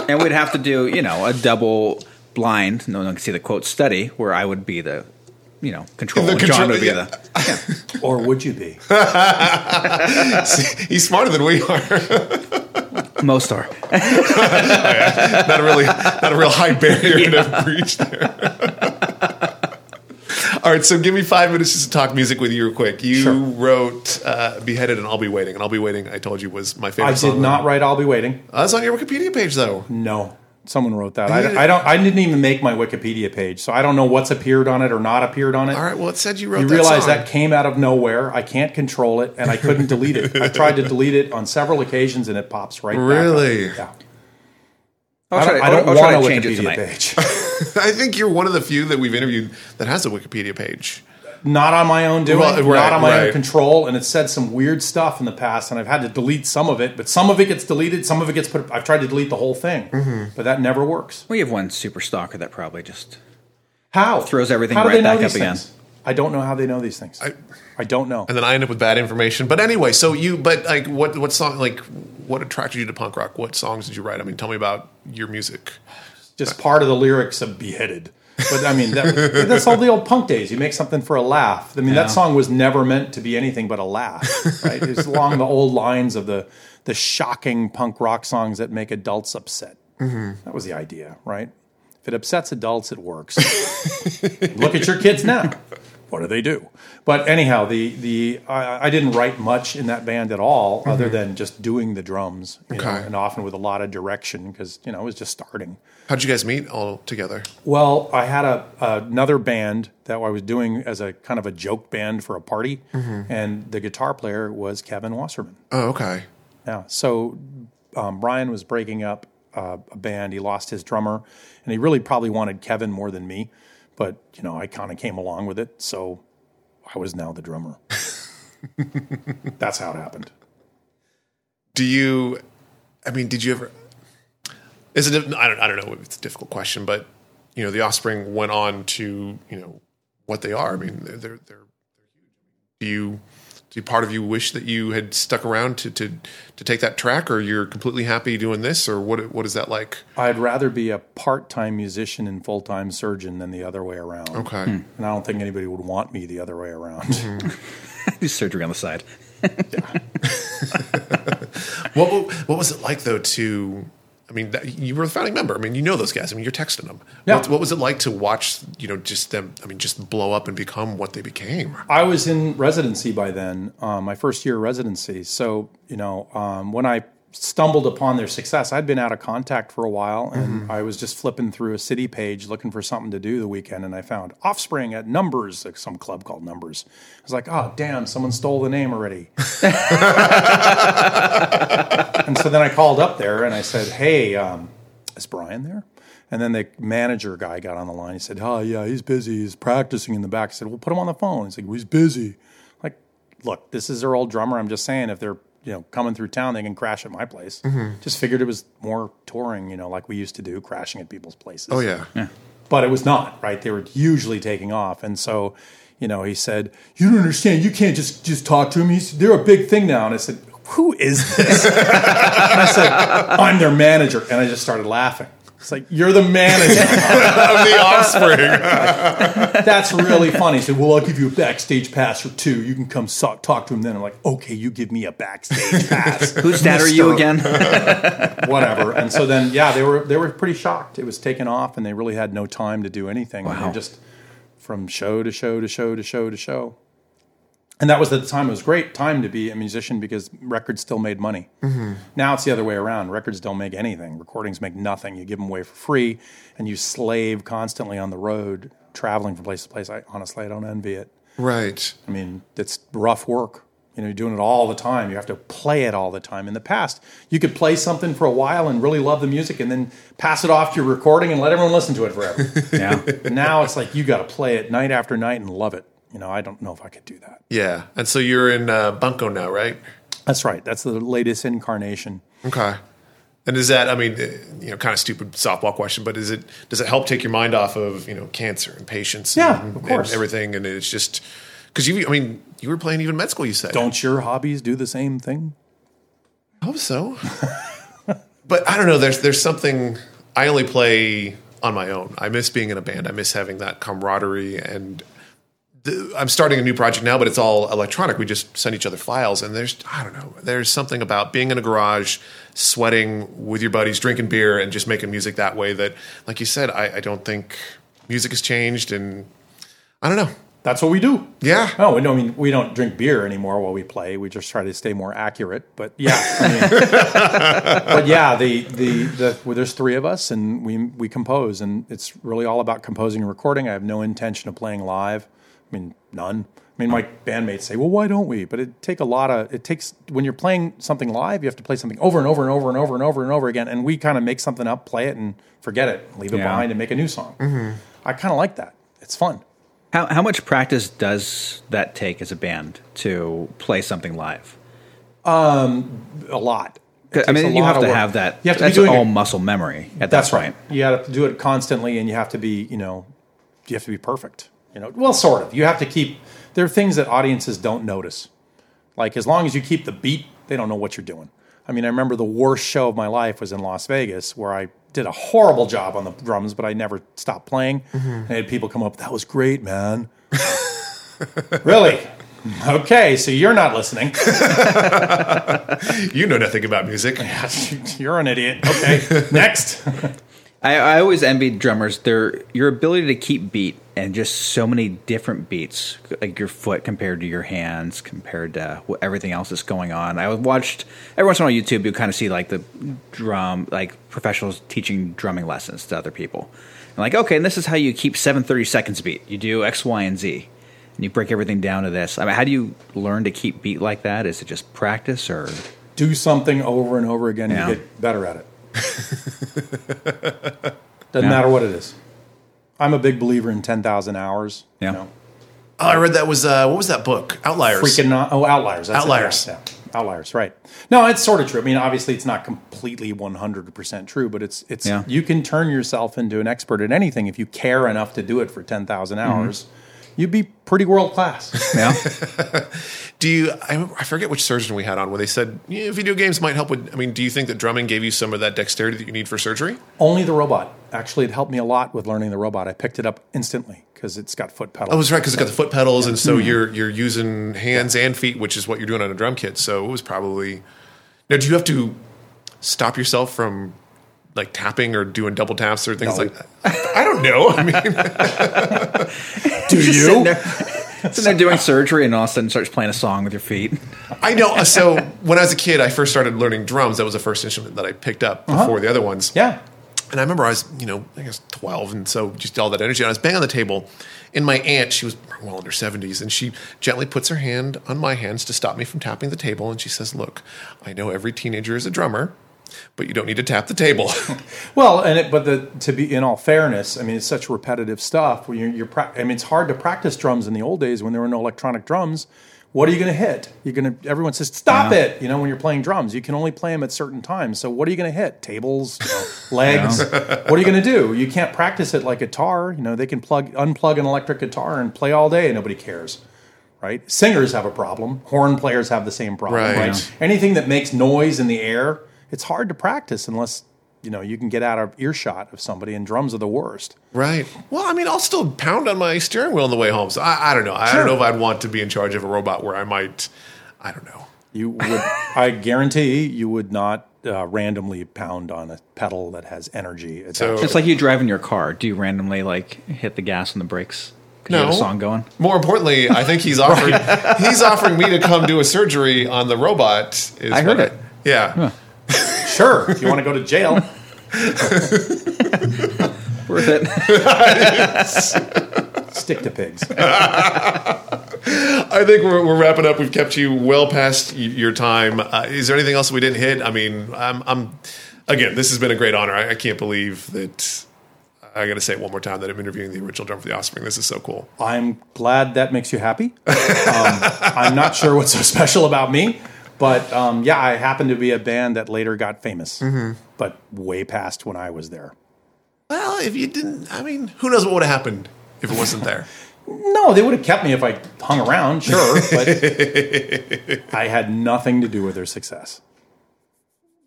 and we'd have to do, you know, a double blind, no one can see the quote study, where I would be the, you know, control. The and John would be yeah. the. Or would you be? He's smarter than we are. Most are. Oh, not a really not a real high barrier to breach there. All right, so give me five minutes just to talk music with you real quick. You Sure. wrote uh, "Beheaded" and "I'll Be Waiting," and "I'll Be Waiting." I told you was my favorite. I song did not write I'll Be Waiting. Oh, that's on your Wikipedia page, though. No, someone wrote that. I, did- I don't. I didn't even make my Wikipedia page, so I don't know what's appeared on it or not appeared on it. All right, well, it said you wrote. You that realize song. that came out of nowhere. I can't control it, and I couldn't delete it. I tried to delete it on several occasions, and it pops right. Really? Back up. I'll Yeah. I don't, I don't I'll try want a to change it Wikipedia tonight. page. I think you're one of the few that we've interviewed that has a Wikipedia page. not on my own doing, Well, right, not on my right. own control, and it said some weird stuff in the past, and I've had to delete some of it. But some of it gets deleted, some of it gets put. I've tried to delete the whole thing, Mm-hmm. but that never works. We have one super stalker that probably just. How Throws everything How right back these up again. I don't know how they know these things. I, I don't know. and then I end up with bad information. But anyway, so you, but like, what, what song, like, what attracted you to punk rock? What songs did you write? I mean, tell me about your music. Just part of the lyrics of beheaded. But I mean, that, that's all the old punk days. You make something for a laugh. I mean, Yeah. that song was never meant to be anything but a laugh. Right? It's along the old lines of the the shocking punk rock songs that make adults upset. Mm-hmm. That was the idea, right? If it upsets adults, it works. Look at your kids now. What do they do? But anyhow, the the I, I didn't write much in that band at all, other than just doing the drums, you know, and often with a lot of direction because you know it was just starting. How'd you guys meet all together? Well, I had a another band that I was doing as a kind of a joke band for a party, and the guitar player was Kevin Wasserman. Oh, okay. Yeah, so um, Bryan was breaking up uh, a band. He lost his drummer, and he really probably wanted Kevin more than me. But you know, I kind of came along with it, so I was now the drummer. That's how it happened. Do you? I mean, did you ever? Is it? I don't. I don't know. if It's a difficult question, but you know, the Offspring went on to you know what they are. I mean, they're they're. they're, they're huge. Do you do part of you wish that you had stuck around to to to take that track, or you're completely happy doing this, or what what is that like? I'd rather be a part-time musician and full-time surgeon than the other way around. Okay. Hmm. And I don't think anybody would want me the other way around. Hmm. Do surgery on the side. What what was it like though to? I mean, that, you were a founding member. I mean, you know those guys. I mean, you're texting them. Yeah. What, what was it like to watch? You know, just them. I mean, just blow up and become what they became. I was in residency by then, um, my first year of residency. So, you know, um, when I stumbled upon their success, I'd been out of contact for a while and I was just flipping through a city page looking for something to do the weekend and I found Offspring at Numbers, like some club called Numbers. I was like, oh, damn, someone stole the name already. and so then I called up there and I said, hey, um, is Bryan there? And then the manager guy got on the line. He said, "Oh yeah, he's busy. He's practicing in the back." I said, "Well, put him on the phone." He's like, well, "He's busy." Like, look, this is their old drummer. I'm just saying, if they're you know coming through town, they can crash at my place. Mm-hmm. Just figured it was more touring, you know, like we used to do, crashing at people's places. Oh yeah. But it was not right. They were usually taking off, and so you know, he said, "You don't understand. You can't just just talk to him. He's they're a big thing now." And I said, "Who is this?" and I said, "I'm their manager," and I just started laughing. It's like you're the manager. of the offspring. That's really funny. He said, "Well, I'll give you a backstage pass for two. You can come so- talk to him then." I'm like, "Okay, you give me a backstage pass." Whose dad are you again? Whatever. And so then, yeah, they were they were pretty shocked. It was taken off, and they really had no time to do anything. Wow. they just from show to show to show to show to show. And that was the time. It was a great time to be a musician because records still made money. Mm-hmm. Now it's the other way around. Records don't make anything. Recordings make nothing. You give them away for free, and you slave constantly on the road, traveling from place to place. I honestly, I don't envy it. right. I mean, it's rough work. You know, you're doing it all the time. You have to play it all the time. In the past, you could play something for a while and really love the music and then pass it off to your recording and let everyone listen to it forever. yeah. now it's like you got to play it night after night and love it. You know, I don't know if I could do that. Yeah. And so you're in uh, Bunko now, right? That's right. That's the latest incarnation. Okay. And is that? I mean, uh, you know, kind of stupid softball question, but is it? Does it help take your mind off of you know cancer and patients? Yeah, and, of course. and everything. And it's just because you. I mean, you were playing even med school. You said. Don't your hobbies do the same thing? I hope so. but I don't know. There's there's something. I only play on my own. I miss being in a band. I miss having that camaraderie. And I'm starting a new project now, but it's all electronic. We just send each other files. And there's I don't know. There's something about being in a garage, sweating with your buddies, drinking beer, and just making music that way. That, like you said, I, I don't think music has changed. And I don't know. That's what we do. Yeah. Oh, we I mean we don't drink beer anymore while we play. We just try to stay more accurate. But yeah, I mean, but yeah, the, the the well, there's three of us and we we compose, and it's really all about composing and recording. I have no intention of playing live. I mean, none. I mean, my bandmates say, "Well, why don't we?" But it take a lot of it takes when you're playing something live, you have to play something over and over and over and over and over and over again. And we kind of make something up, play it, and forget it, leave it Yeah. behind, and make a new song. I kind of like that. It's fun. How, how much practice does that take as a band to play something live? Um, A lot. I mean, you have to work. have that. You have to be that's doing all it- muscle memory at That's that right. You have to do it constantly, and you have to be, you know, you have to be perfect. You know, well, sort of. You have to keep. There are things that audiences don't notice. Like as long as you keep the beat, they don't know what you're doing. I mean, I remember the worst show of my life was in Las Vegas, where I did a horrible job on the drums, but I never stopped playing. And I had people come up, "That was great, man." really? Okay, so you're not listening. You know nothing about music. you're an idiot. Okay, next. I, I always envied drummers their your ability to keep beat and just so many different beats, like your foot compared to your hands, compared to everything else that's going on. I watched every once in a while on YouTube. You kind of see like the drum, like professionals teaching drumming lessons to other people. And like, okay, and this is how you keep seven thirty seconds beat. You do X, Y, and Z, and you break everything down to this. I mean, how do you learn to keep beat like that? Is it just practice or? do something over and over again, Yeah. you get better at it. Doesn't matter what it is. I'm a big believer in 10,000 hours. Yeah. You know, Oh, I read that was uh, what was that book? Outliers. freaking not, oh, outliers. That's it, Outliers. yeah, yeah. Outliers, right. No, it's sort of true. I mean, obviously it's not completely 100% true, but it's, it's, Yeah. you can turn yourself into an expert at anything if you care enough to do it for 10,000 hours. You'd be pretty world class. Yeah. Do you? I, I forget which surgeon we had on where they said yeah, video games might help with. I mean, do you think that drumming gave you some of that dexterity that you need for surgery? Only the robot. Actually, it helped me a lot with learning the robot. I picked it up instantly because it's got foot pedals. Oh, that's right, because it's got the foot pedals, and Hmm. so you're you're using hands and feet, which is what you're doing on a drum kit. So it was probably. Now, do you have to stop yourself from like tapping or doing double taps or things No. like that? I don't know. I mean, Do Just sitting there doing surgery, and all of a sudden starts playing a song with your feet. I know. So when I was a kid, I first started learning drums. That was the first instrument that I picked up before the other ones. Uh-huh. Yeah. And I remember I was, you know, I guess 12, and so just all that energy. And I was banging on the table, and my aunt, she was well in her 70s, and she gently puts her hand on my hands to stop me from tapping the table. And she says, Look, I know every teenager is a drummer, but you don't need to tap the table. Well, and it, but the, to be in all fairness, I mean, it's such repetitive stuff. When you're, you're prac- I mean, it's hard to practice drums in the old days when there were no electronic drums. What are you going to hit? You're going to. Everyone says, "Stop Yeah. it!" You know, when you're playing drums, you can only play them at certain times. So, what are you going to hit? Tables, you know, legs. what are you going to do? You can't practice it like guitar. You know, they can plug, unplug an electric guitar and play all day, and nobody cares. Right? Singers have a problem. Horn players have the same problem. Right. Right? Yeah. Anything that makes noise in the air, it's hard to practice unless you know you can get out of earshot of somebody. And drums are the worst. right. Well, I mean, I'll still pound on my steering wheel on the way home. So I, I don't know. I Sure. don't know if I'd want to be in charge of a robot where I might, I don't know. You would, I guarantee, you would not uh, randomly pound on a pedal that has energy. It's So- It's like you driving your car. Do you randomly like hit the gas and the brakes? 'Cause you have a No. song going. More importantly, I think he's offering he's offering me to come do a surgery on the robot. is I heard what it. Yeah. Sure if you want to go to jail. Worth it. Stick to pigs. I think we're, we're wrapping up. We've kept you well past your time. Uh, is there anything else we didn't hit? I mean, I'm, I'm again. This has been a great honor. I, I can't believe that. I got to say it one more time that I'm interviewing the original drum for the Offspring. This is so cool. I'm glad that makes you happy. Um, I'm not sure what's so special about me, but um, yeah, I happened to be a band that later got famous, but way past when I was there. Well, if you didn't, I mean, who knows what would have happened if it wasn't there? No, they would have kept me if I hung around, sure, but I had nothing to do with their success.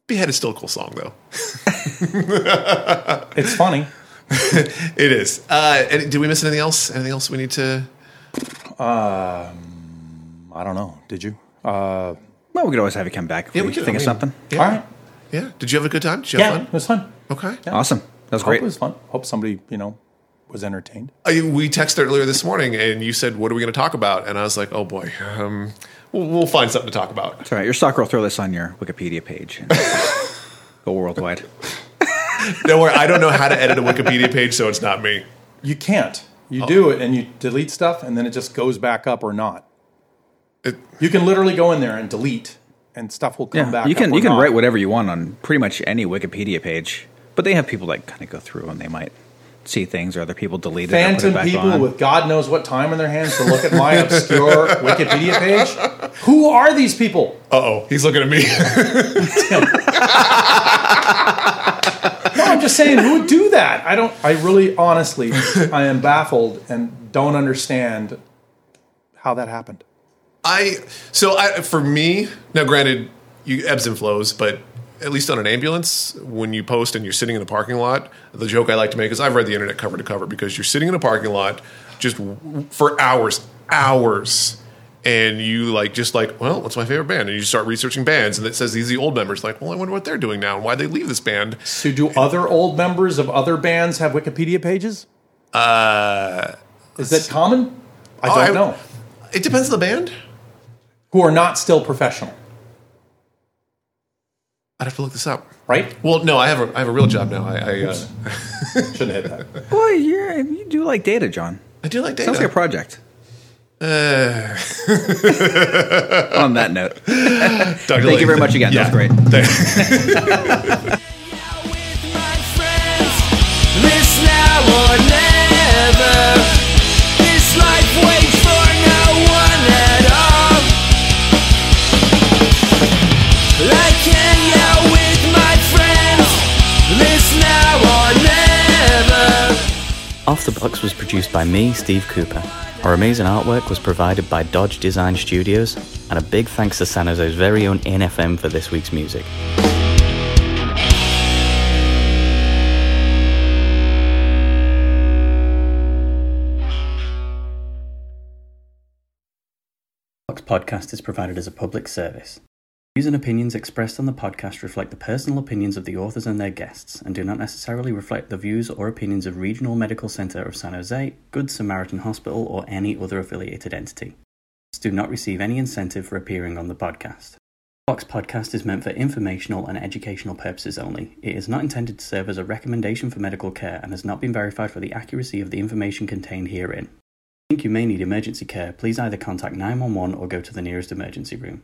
Behead is still a cool song, though. It's funny. It is. Uh, did we miss anything else? Anything else we need to? I don't know. Did you? Uh, Well, we could always have you come back if Yeah, we, we could. think I of something. Yeah. All right. Yeah. Did you have a good time? Did you Yeah, have it was fun. Okay. Awesome. That was Hope great. it was fun. Hope somebody, you know, was entertained. I, we texted earlier this morning, and you said, "What are we going to talk about?" And I was like, "Oh boy, um, we'll, we'll find something to talk about." It's all right. Your stalker will throw this on your Wikipedia page. Go worldwide. Don't worry, I don't know how to edit a Wikipedia page, so it's not me. You can't. You do it and you delete stuff, and then it just goes back up or not. It- You can literally go in there and delete, and stuff will come Yeah, back. you can up you can not. write whatever you want on pretty much any Wikipedia page, but they have people that kind of go through and they might see things or other people delete it or put Phantom it back people on. with God knows what time in their hands to look at my obscure Wikipedia page. Who are these people? Uh oh, he's looking at me. No, I'm just saying, who would do that? I don't. I really, honestly, I am baffled and don't understand how that happened. I so I for me now, granted, you ebbs and flows, but at least on an ambulance, when you post and you're sitting in a parking lot, the joke I like to make is I've read the internet cover to cover because you're sitting in a parking lot just w- for hours, hours. And you like just like, well, what's my favorite band? And you start researching bands, and it says these are the old members. Like, well, I wonder what they're doing now and why they leave this band. So, do other old members of other bands have Wikipedia pages? Uh, Is that common? I Oh, don't I- know. it depends on the band. Who are not still professional, I'd have to look this up. right? Well, no, I have a I have a real job now. I I, uh, Shouldn't hit that. Well, you're, you do like data, John. I do like data. Sounds like a project. Uh, On that note, thank Lee. you very much again. Yeah. That was great. Off the Box was produced by me, Steve Cooper. Our amazing artwork was provided by Dodge Design Studios, and a big thanks to San Jose's very own NFM for this week's music. Fox podcast is provided as a public service. Views and opinions expressed on the podcast reflect the personal opinions of the authors and their guests and do not necessarily reflect the views or opinions of Regional Medical Center of San Jose, Good Samaritan Hospital, or any other affiliated entity. Do not receive any incentive for appearing on the podcast. Fox podcast is meant for informational and educational purposes only. It is not intended to serve as a recommendation for medical care and has not been verified for the accuracy of the information contained herein. If you think you may need emergency care, please either contact 911 or go to the nearest emergency room.